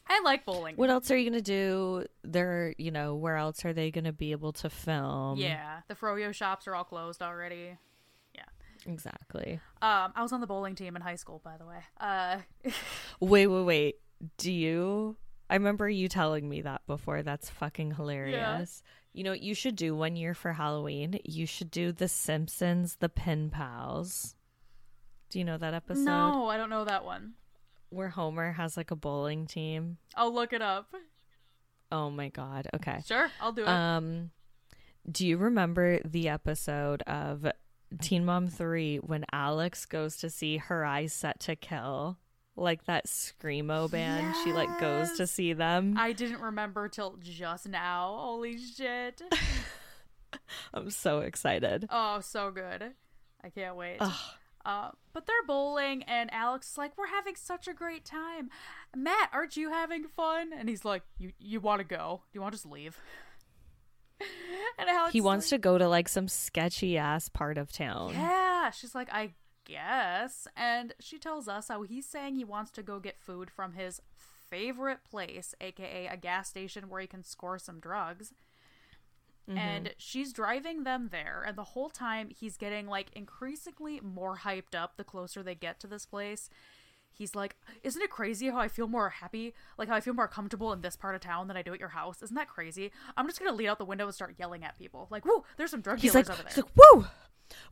I like bowling. What else are you gonna do? They're, you know, where else are they gonna be able to film? yeah, the froyo shops are all closed already. Yeah, exactly. Um, I was on the bowling team in high school, by the way. Uh, Wait, wait, wait. Do you? I remember you telling me that before. That's fucking hilarious. You know what you should do one year for Halloween? You should do The Simpsons, The Pin Pals. Do you know that episode? no, I don't know that one. Where Homer has like a bowling team. I'll look it up. Oh my god. Okay. Sure, I'll do it. Um, do you remember the episode of Teen Mom 3 when Alex goes to see Her Eyes Set to Kill? Like that Screamo band. She like goes to see them. I didn't remember till just now. Holy shit. I'm so excited. Oh, so good. I can't wait. Uh, but they're bowling, and Alex is like, "We're having such a great time." Matt, aren't you having fun? And he's like, "You you want to go? Do you want to just leave?" and Alex, He wants to go to like some sketchy ass part of town. Yeah, she's like, "I guess," and she tells us how he's saying he wants to go get food from his favorite place, aka a gas station where he can score some drugs. Mm-hmm. And she's driving them there, and the whole time he's getting like increasingly more hyped up the closer they get to this place. He's like, Isn't it crazy how I feel more happy? Like how I feel more comfortable in this part of town than I do at your house? Isn't that crazy? I'm just gonna lean out the window and start yelling at people. Like, whoa, there's some drug He's dealers like, over he's there. like, whoa,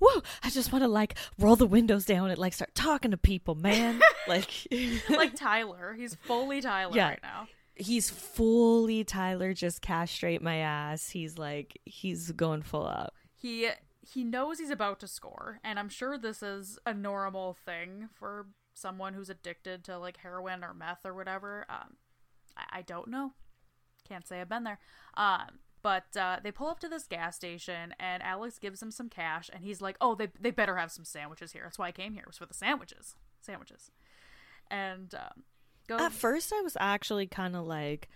whoa! I just want to like roll the windows down and like start talking to people, man. like, like Tyler. He's fully Tyler Yeah. right now. he's fully Tyler. Just castrate my ass. He's like, he's going full up. he he knows he's about to score and i'm sure this is a normal thing for someone who's addicted to like heroin or meth or whatever um i, I don't know can't say i've been there um but uh, they pull up to this gas station and alex gives him some cash and he's like oh they, they better have some sandwiches here that's why i came here It was for the sandwiches sandwiches and um, At first, I was actually kind of like,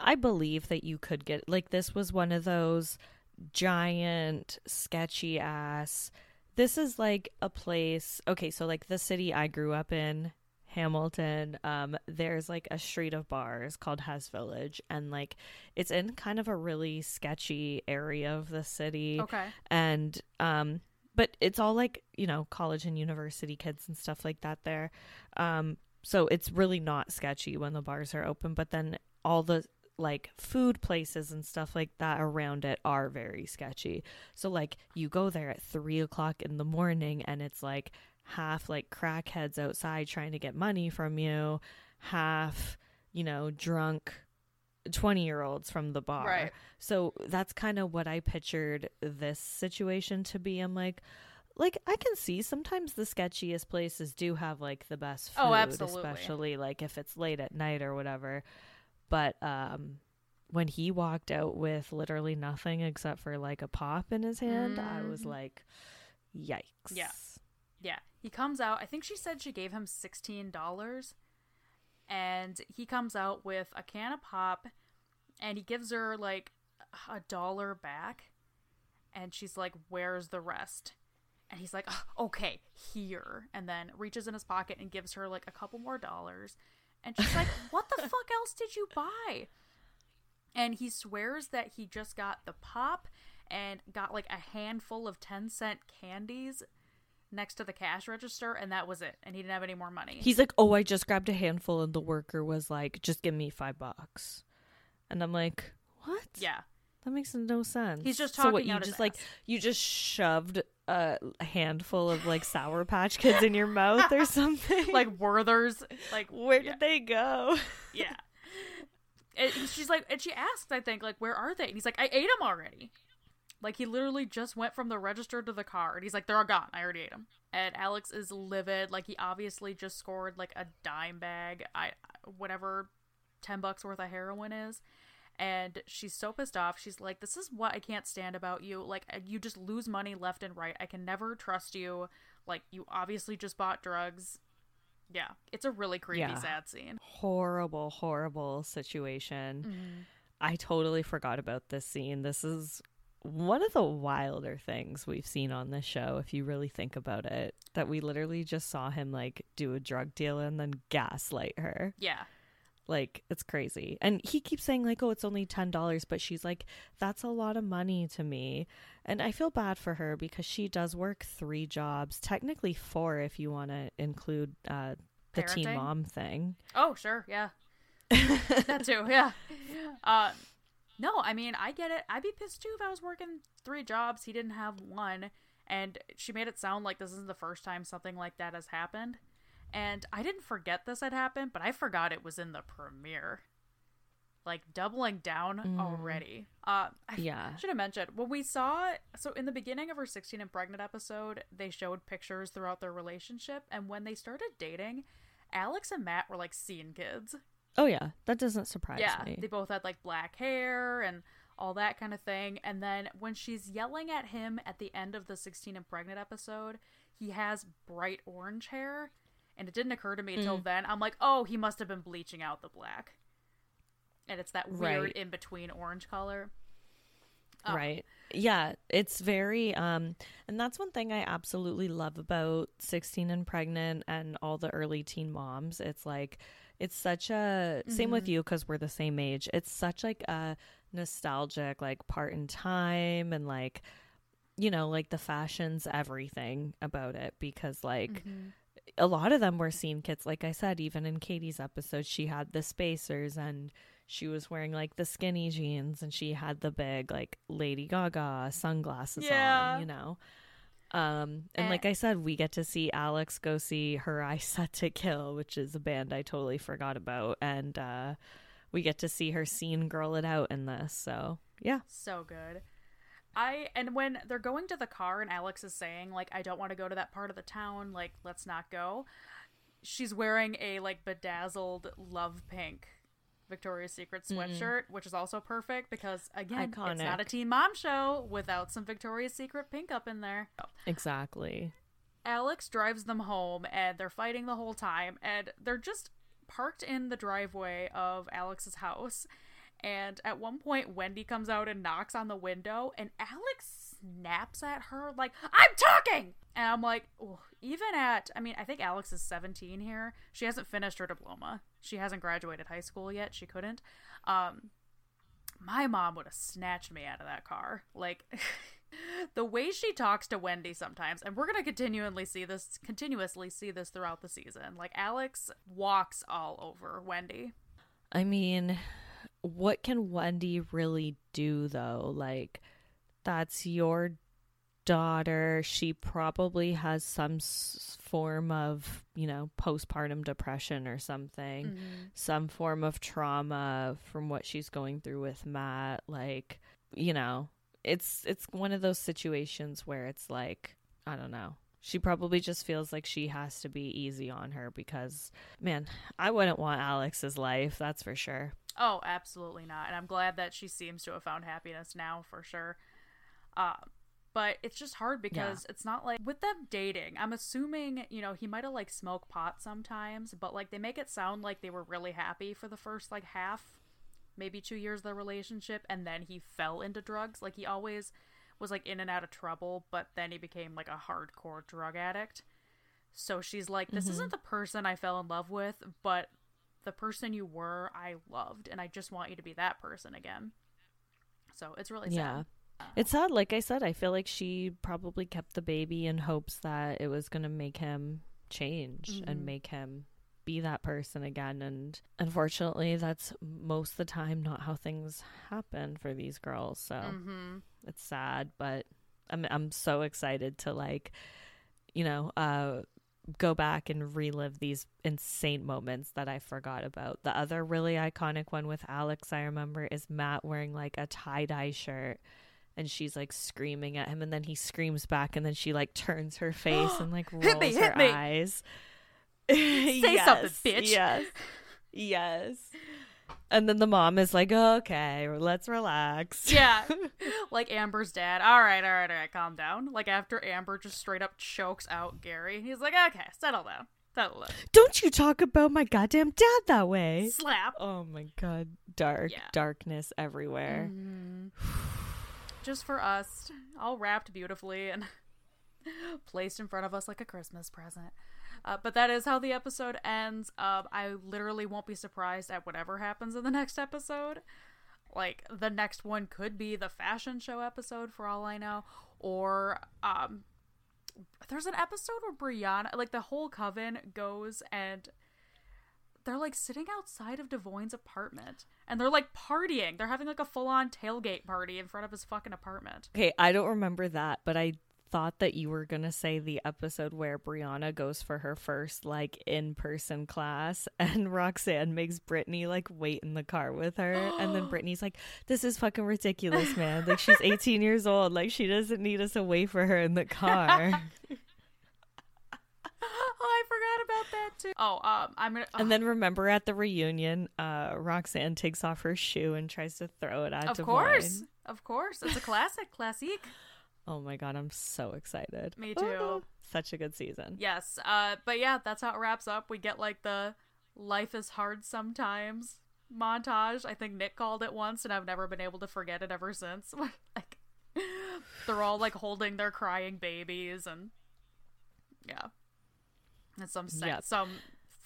I believe that you could get like this was one of those giant sketchy ass. This is like a place. Okay, so like the city I grew up in, Hamilton. Um, there's like a street of bars called Hess Village, and like it's in kind of a really sketchy area of the city. Okay. And um but it's all like you know college and university kids and stuff like that there. Um so it's really not sketchy when the bars are open but then all the like food places and stuff like that around it are very sketchy. So like you go there at three o'clock in the morning and it's like half like crackheads outside trying to get money from you half you know drunk 20 year olds from the bar Right. so that's kind of what I pictured this situation to be. I'm like, like I can see sometimes the sketchiest places do have like the best food, Oh, especially like if it's late at night or whatever. But um when he walked out with literally nothing except for like a pop in his hand, I was Mhm. like, yikes. Yeah. Yeah. He comes out. I think she said she gave him $16. And he comes out with a can of pop and he gives her like a dollar back. And she's like, Where's the rest? And he's like, "Oh, Okay, here. And then reaches in his pocket and gives her like a couple more dollars. And she's like, What the fuck else did you buy? And he swears that he just got the pop and got like a handful of 10 cent candies next to the cash register and that was it and he didn't have any more money He's like, "Oh, I just grabbed a handful," and the worker was like, "Just give me five bucks," and I'm like, "What? yeah That makes no sense." He's just talking so what you just like ass. you just shoved a handful of like Sour Patch Kids in your mouth or something. like werthers like where yeah, did they go? yeah and she's like and she asked i think like where are they and he's like i ate them already like he literally just went from the register to the car and he's like they're all gone. I already ate them and alex is livid. Like he obviously just scored like a dime bag i whatever 10 bucks worth of heroin is. And she's so pissed off. She's like this is what i can't stand about you. Like uh, you just lose money left and right. I can never trust you. Like you obviously just bought drugs. Yeah. It's a really creepy Yeah. sad scene. Horrible, horrible situation. Mm-hmm. I totally forgot about this scene. This is one of the wilder things we've seen on this show, if you really think about it. That we literally just saw him like do a drug deal and then gaslight her. yeah Like it's crazy. And he keeps saying like, "Oh, it's only $10," but she's like, "That's a lot of money to me." And I feel bad for her because she does work 3 jobs, technically 4 if you want to include uh the teen mom thing. Oh, sure, yeah. that too, yeah. Uh, no, I mean, I get it. I'd be pissed too if I was working three jobs. He didn't have one, and she made it sound like this isn't the first time something like that has happened. And I didn't forget this had happened, but I forgot it was in the premiere. Like doubling down already. Uh, I Yeah. should have mentioned when we saw so in the beginning of her 16 and pregnant episode, they showed pictures throughout their relationship, and when they started dating, Alex and Matt were like scene kids. Oh yeah, that doesn't surprise yeah, me. they both had like black hair and all that kind of thing. And then when she's yelling at him at the end of the 16 and pregnant episode, he has bright orange hair. And it didn't occur to me until Mm. then. I'm like, oh, he must have been bleaching out the black. And it's that weird Right. in between orange color. Oh. Right. yeah, it's very um and that's one thing I absolutely love about 16 and pregnant and all the early teen moms. It's like it's such a same with mm-hmm. you cuz we're the same age. It's such like a nostalgic like part in time and like you know, like the fashions everything about it because like mm-hmm. a lot of them were scene kids like I said even in Katie's episode she had the spacers and she was wearing like the skinny jeans and she had the big like Lady Gaga sunglasses Yeah. on, you know. Um and Eh. like I said, we get to see Alex go see her Eyes Set to Kill, which is a band I totally forgot about. And uh we get to see her scene girl it out in this. So yeah. So good. I and when they're going to the car and Alex is saying like I don't want to go to that part of the town, like let's not go. She's wearing a like bedazzled love pink Victoria's Secret mm-hmm. sweatshirt, which is also perfect because again, it's not a teen mom show without some Victoria's Secret pink up in there. Oh, exactly. Alex drives them home and they're fighting the whole time and they're just parked in the driveway of Alex's house. And at one point Wendy comes out and knocks on the window and Alex snaps at her like, "I'm talking." And I'm like, "Oh, even at I mean, I think Alex is 17 here. She hasn't finished her diploma. She hasn't graduated high school yet. She couldn't. Um my mom would have snatched me out of that car. Like the way she talks to Wendy sometimes, and we're gonna continually see this continuously see this throughout the season. Like Alex walks all over Wendy. I mean, what can Wendy really do though? Like, that's your daughter. She probably has some s- form of, you know, postpartum depression or something, some form of trauma from what she's going through with Matt. Like, you know, it's it's one of those situations where it's like, I don't know. She probably just feels like she has to be easy on her because, man, I wouldn't want Alex's life, that's for sure. Oh, absolutely not. And I'm glad that she seems to have found happiness now for sure. Uh, but it's just hard because it's not like with them dating. I'm assuming, you know, he might have like smoked pot sometimes, but like they make it sound like they were really happy for the first like half, maybe two years of their relationship, and then he fell into drugs. Like he always was like in and out of trouble, but then he became like a hardcore drug addict. So she's like, this mm-hmm. isn't the person I fell in love with, but the person you were, I loved, and I just want you to be that person again. So it's really sad. Yeah. It's sad. Like I said, I feel like she probably kept the baby in hopes that it was going to make him change and make him be that person again. And unfortunately, that's most of the time not how things happen for these girls. So Mm-hmm. it's sad, but I'm I'm so excited to like, you know, uh go back and relive these insane moments that I forgot about. The other really iconic one with Alex I remember is Matt wearing like a tie-dye shirt and she's like screaming at him and then he screams back and then she like turns her face and like rolls Hit me, hit her me. eyes. Say something, bitch. Yes. Yes. And then the mom is like, "Okay, let's relax." Yeah. like Amber's dad. All right, all right, all right, calm down. Like after Amber just straight up chokes out Gary, he's like, okay, settle down. Settle down. Don't you talk about my goddamn dad that way. Slap. Oh my god, dark Yeah. darkness everywhere. Mm-hmm. Just for us, all wrapped beautifully and placed in front of us like a Christmas present. Uh, but that is how the episode ends. Um, I literally won't be surprised at whatever happens in the next episode. Like the next one could be the fashion show episode for all I know, or um, there's an episode where Briana, like the whole coven, goes and they're like sitting outside of Devoin's apartment and they're like partying. They're having like a full on tailgate party in front of his fucking apartment. Okay, I don't remember that, but I thought that you were gonna say the episode where Briana goes for her first like in person class and Roxanne makes Brittanya like wait in the car with her and then Brittanya's like, This is fucking ridiculous, man. Like she's eighteen years old, like she doesn't need us to wait for her in the car. Oh, I forgot about that too. Oh, um, I'm gonna. and then remember at the reunion, uh Roxanne takes off her shoe and tries to throw it at of Devoin. course, of course, it's a classic, classique. Oh my god, I'm so excited. Me too. Such a good season. Yes, uh, but yeah, that's how it wraps up. We get like the "life is hard sometimes" montage. I think Nick called it once, and I've never been able to forget it ever since. like, they're all like holding their crying babies and yeah. And some se- Yep. some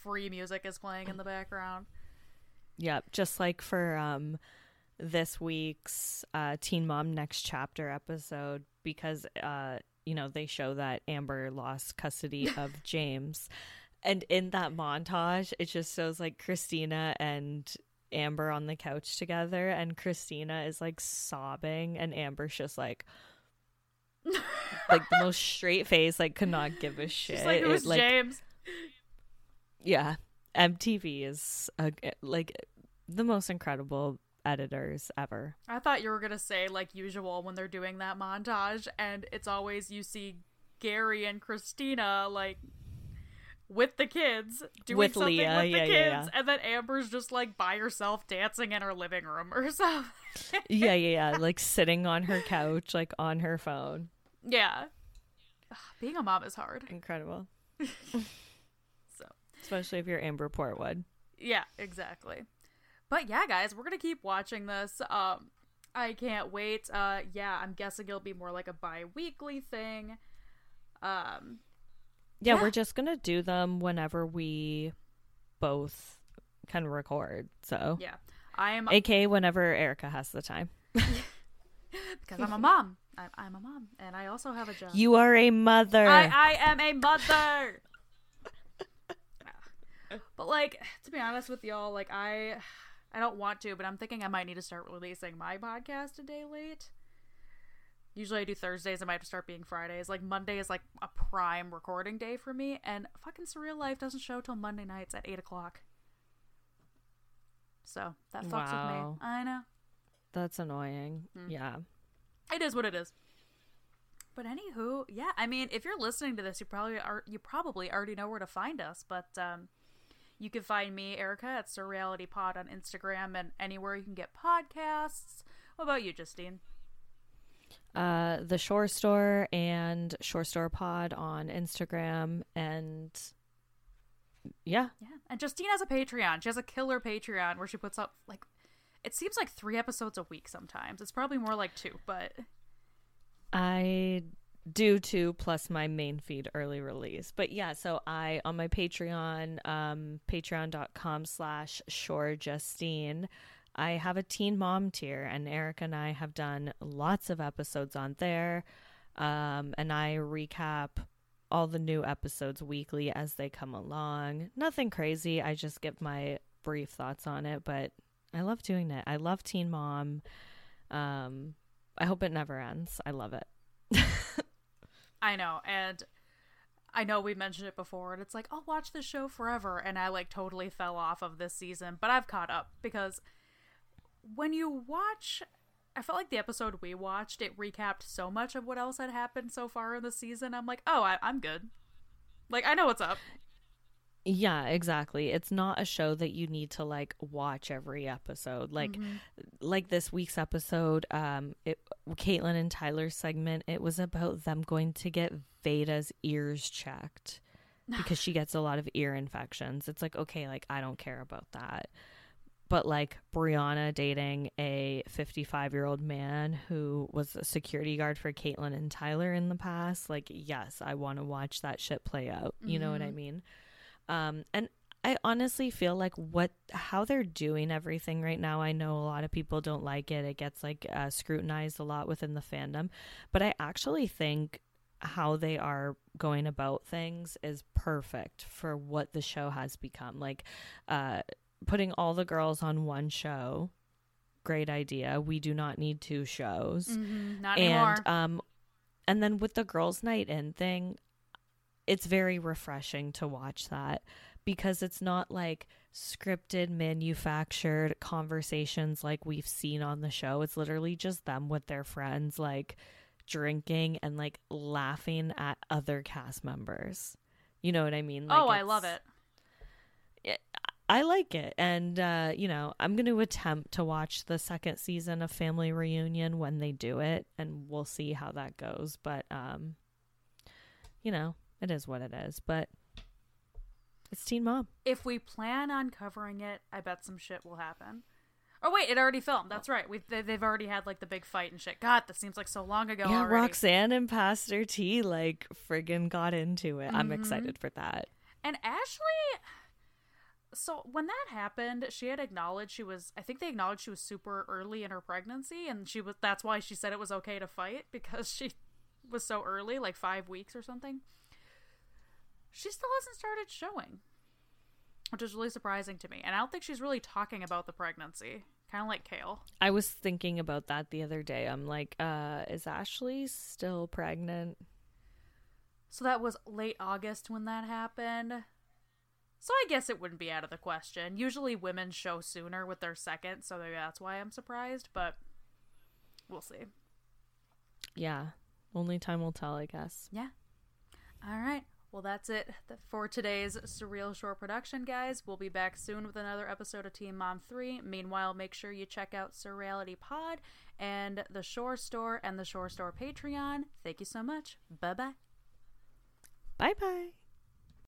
free music is playing in the background. Yep, just like for um this week's uh Teen Mom Next Chapter episode because uh you know they show that Amber lost custody of James. And in that montage, it just shows like Kristina and Amber on the couch together and Kristina is like sobbing and Amber's just like like the most straight face, like could not give a shit. She's like, it It, was like, James. Yeah. Mtv is uh, like the most incredible editors ever. I thought you were gonna say like usual when they're doing that montage, and it's always you see Gary and Kristina like with the kids doing With something Leah, with the yeah, kids, yeah, yeah. and then Amber's just like by herself dancing in her living room or something. yeah yeah yeah. Like sitting on her couch like on her phone. Yeah, being a mom is hard. incredible especially if you're amber portwood yeah, exactly. But yeah, guys, we're gonna keep watching this. Um, I can't wait. Uh, yeah, I'm guessing it'll be more like a bi-weekly thing. Um, yeah, Yeah. we're just gonna do them whenever we both can record so yeah, I'm aka whenever erica has the time because I'm a mom. I'm, I'm a mom, and I also have a job. you are a mother I, I am a mother. But like, to be honest with y'all, like I, I don't want to, but I'm thinking I might need to start releasing my podcast a day late. Usually I do Thursdays. I might have to start being Fridays. Like Monday is like a prime recording day for me, and fucking Surreal Life doesn't show till Monday nights at eight o'clock. So that fucks with me. I know. that's annoying Hmm. yeah It is what it is. But anywho, yeah, I mean, if you're listening to this, you probably are you probably already know where to find us. But um, you can find me, Erica, at Surreality Pod on Instagram and anywhere you can get podcasts. What about you, Justine? uh the shore store and shore store pod on instagram and yeah Yeah, and Justine has a Patreon. She has a killer Patreon where she puts up like it seems like three episodes a week. Sometimes it's probably more like two, but I do to plus my main feed early release. But yeah, so I on my Patreon, um, patreon.com slash shore Justine, I have a teen mom tier and Eric and I have done lots of episodes on there. Um, and I recap all the new episodes weekly as they come along. Nothing crazy. I just give my brief thoughts on it, but I love doing it. I love Teen Mom. Um, I hope it never ends. I love it. I know, and I know we mentioned it before, and it's like I'll watch this show forever, and I like totally fell off of this season, but I've caught up because when you watch, I felt like the episode we watched it recapped so much of what else had happened so far in the season. I'm like, oh, I- I'm good. Like I know what's up. Yeah, exactly. It's not a show that you need to like watch every episode. Like like this week's episode, um it Catelynn and Tyler's segment, it was about them going to get Vaeda's ears checked because she gets a lot of ear infections. It's like, okay, like I don't care about that. But like Briana dating a 55 year old man who was a security guard for Catelynn and Tyler in the past, like, yes, I want to watch that shit play out. You know what I mean? Um, and I honestly feel like what how they're doing everything right now. I know a lot of people don't like it. It gets like uh, scrutinized a lot within the fandom, but I actually think how they are going about things is perfect for what the show has become. Like uh, putting all the girls on one show. Great idea. We do not need two shows Not anymore. um and then with the girls night in thing it's very refreshing to watch that because it's not like scripted manufactured conversations like we've seen on the show it's literally just them with their friends like drinking and like laughing at other cast members you know what i mean like oh, I love it. I like it. And, uh, you know, I'm going to attempt to watch the second season of Family Reunion when they do it, and we'll see how that goes. But, um, you know, it is what it is. But it's Teen Mom. If we plan on covering it, I bet some shit will happen. Oh wait, it already filmed. That's right. We they, they've already had like the big fight and shit. God, that seems like so long ago. Yeah, already. Roxanne and Pastor T like friggin' got into it. I'm Mm-hmm. excited for that. And Ashley, so when that happened, she had acknowledged she was. I think they acknowledged she was super early in her pregnancy, and she was. That's why she said it was okay to fight because she was so early, like five weeks or something. She still hasn't started showing, which is really surprising to me. And I don't think she's really talking about the pregnancy. Kind of like Kail. I was thinking about that the other day. I'm like, uh, is Ashley still pregnant? So that was late August when that happened. So I guess it wouldn't be out of the question. Usually women show sooner with their second, so maybe that's why I'm surprised, but we'll see. Yeah. Only time will tell, I guess. Yeah. All right. Well, that's it for today's Surreal Shore production, guys. We'll be back soon with another episode of Teen Mom 3. Meanwhile, make sure you check out Surreality Pod and the Shore Store and the Shore Store Patreon. Thank you so much. Bye bye. Bye bye.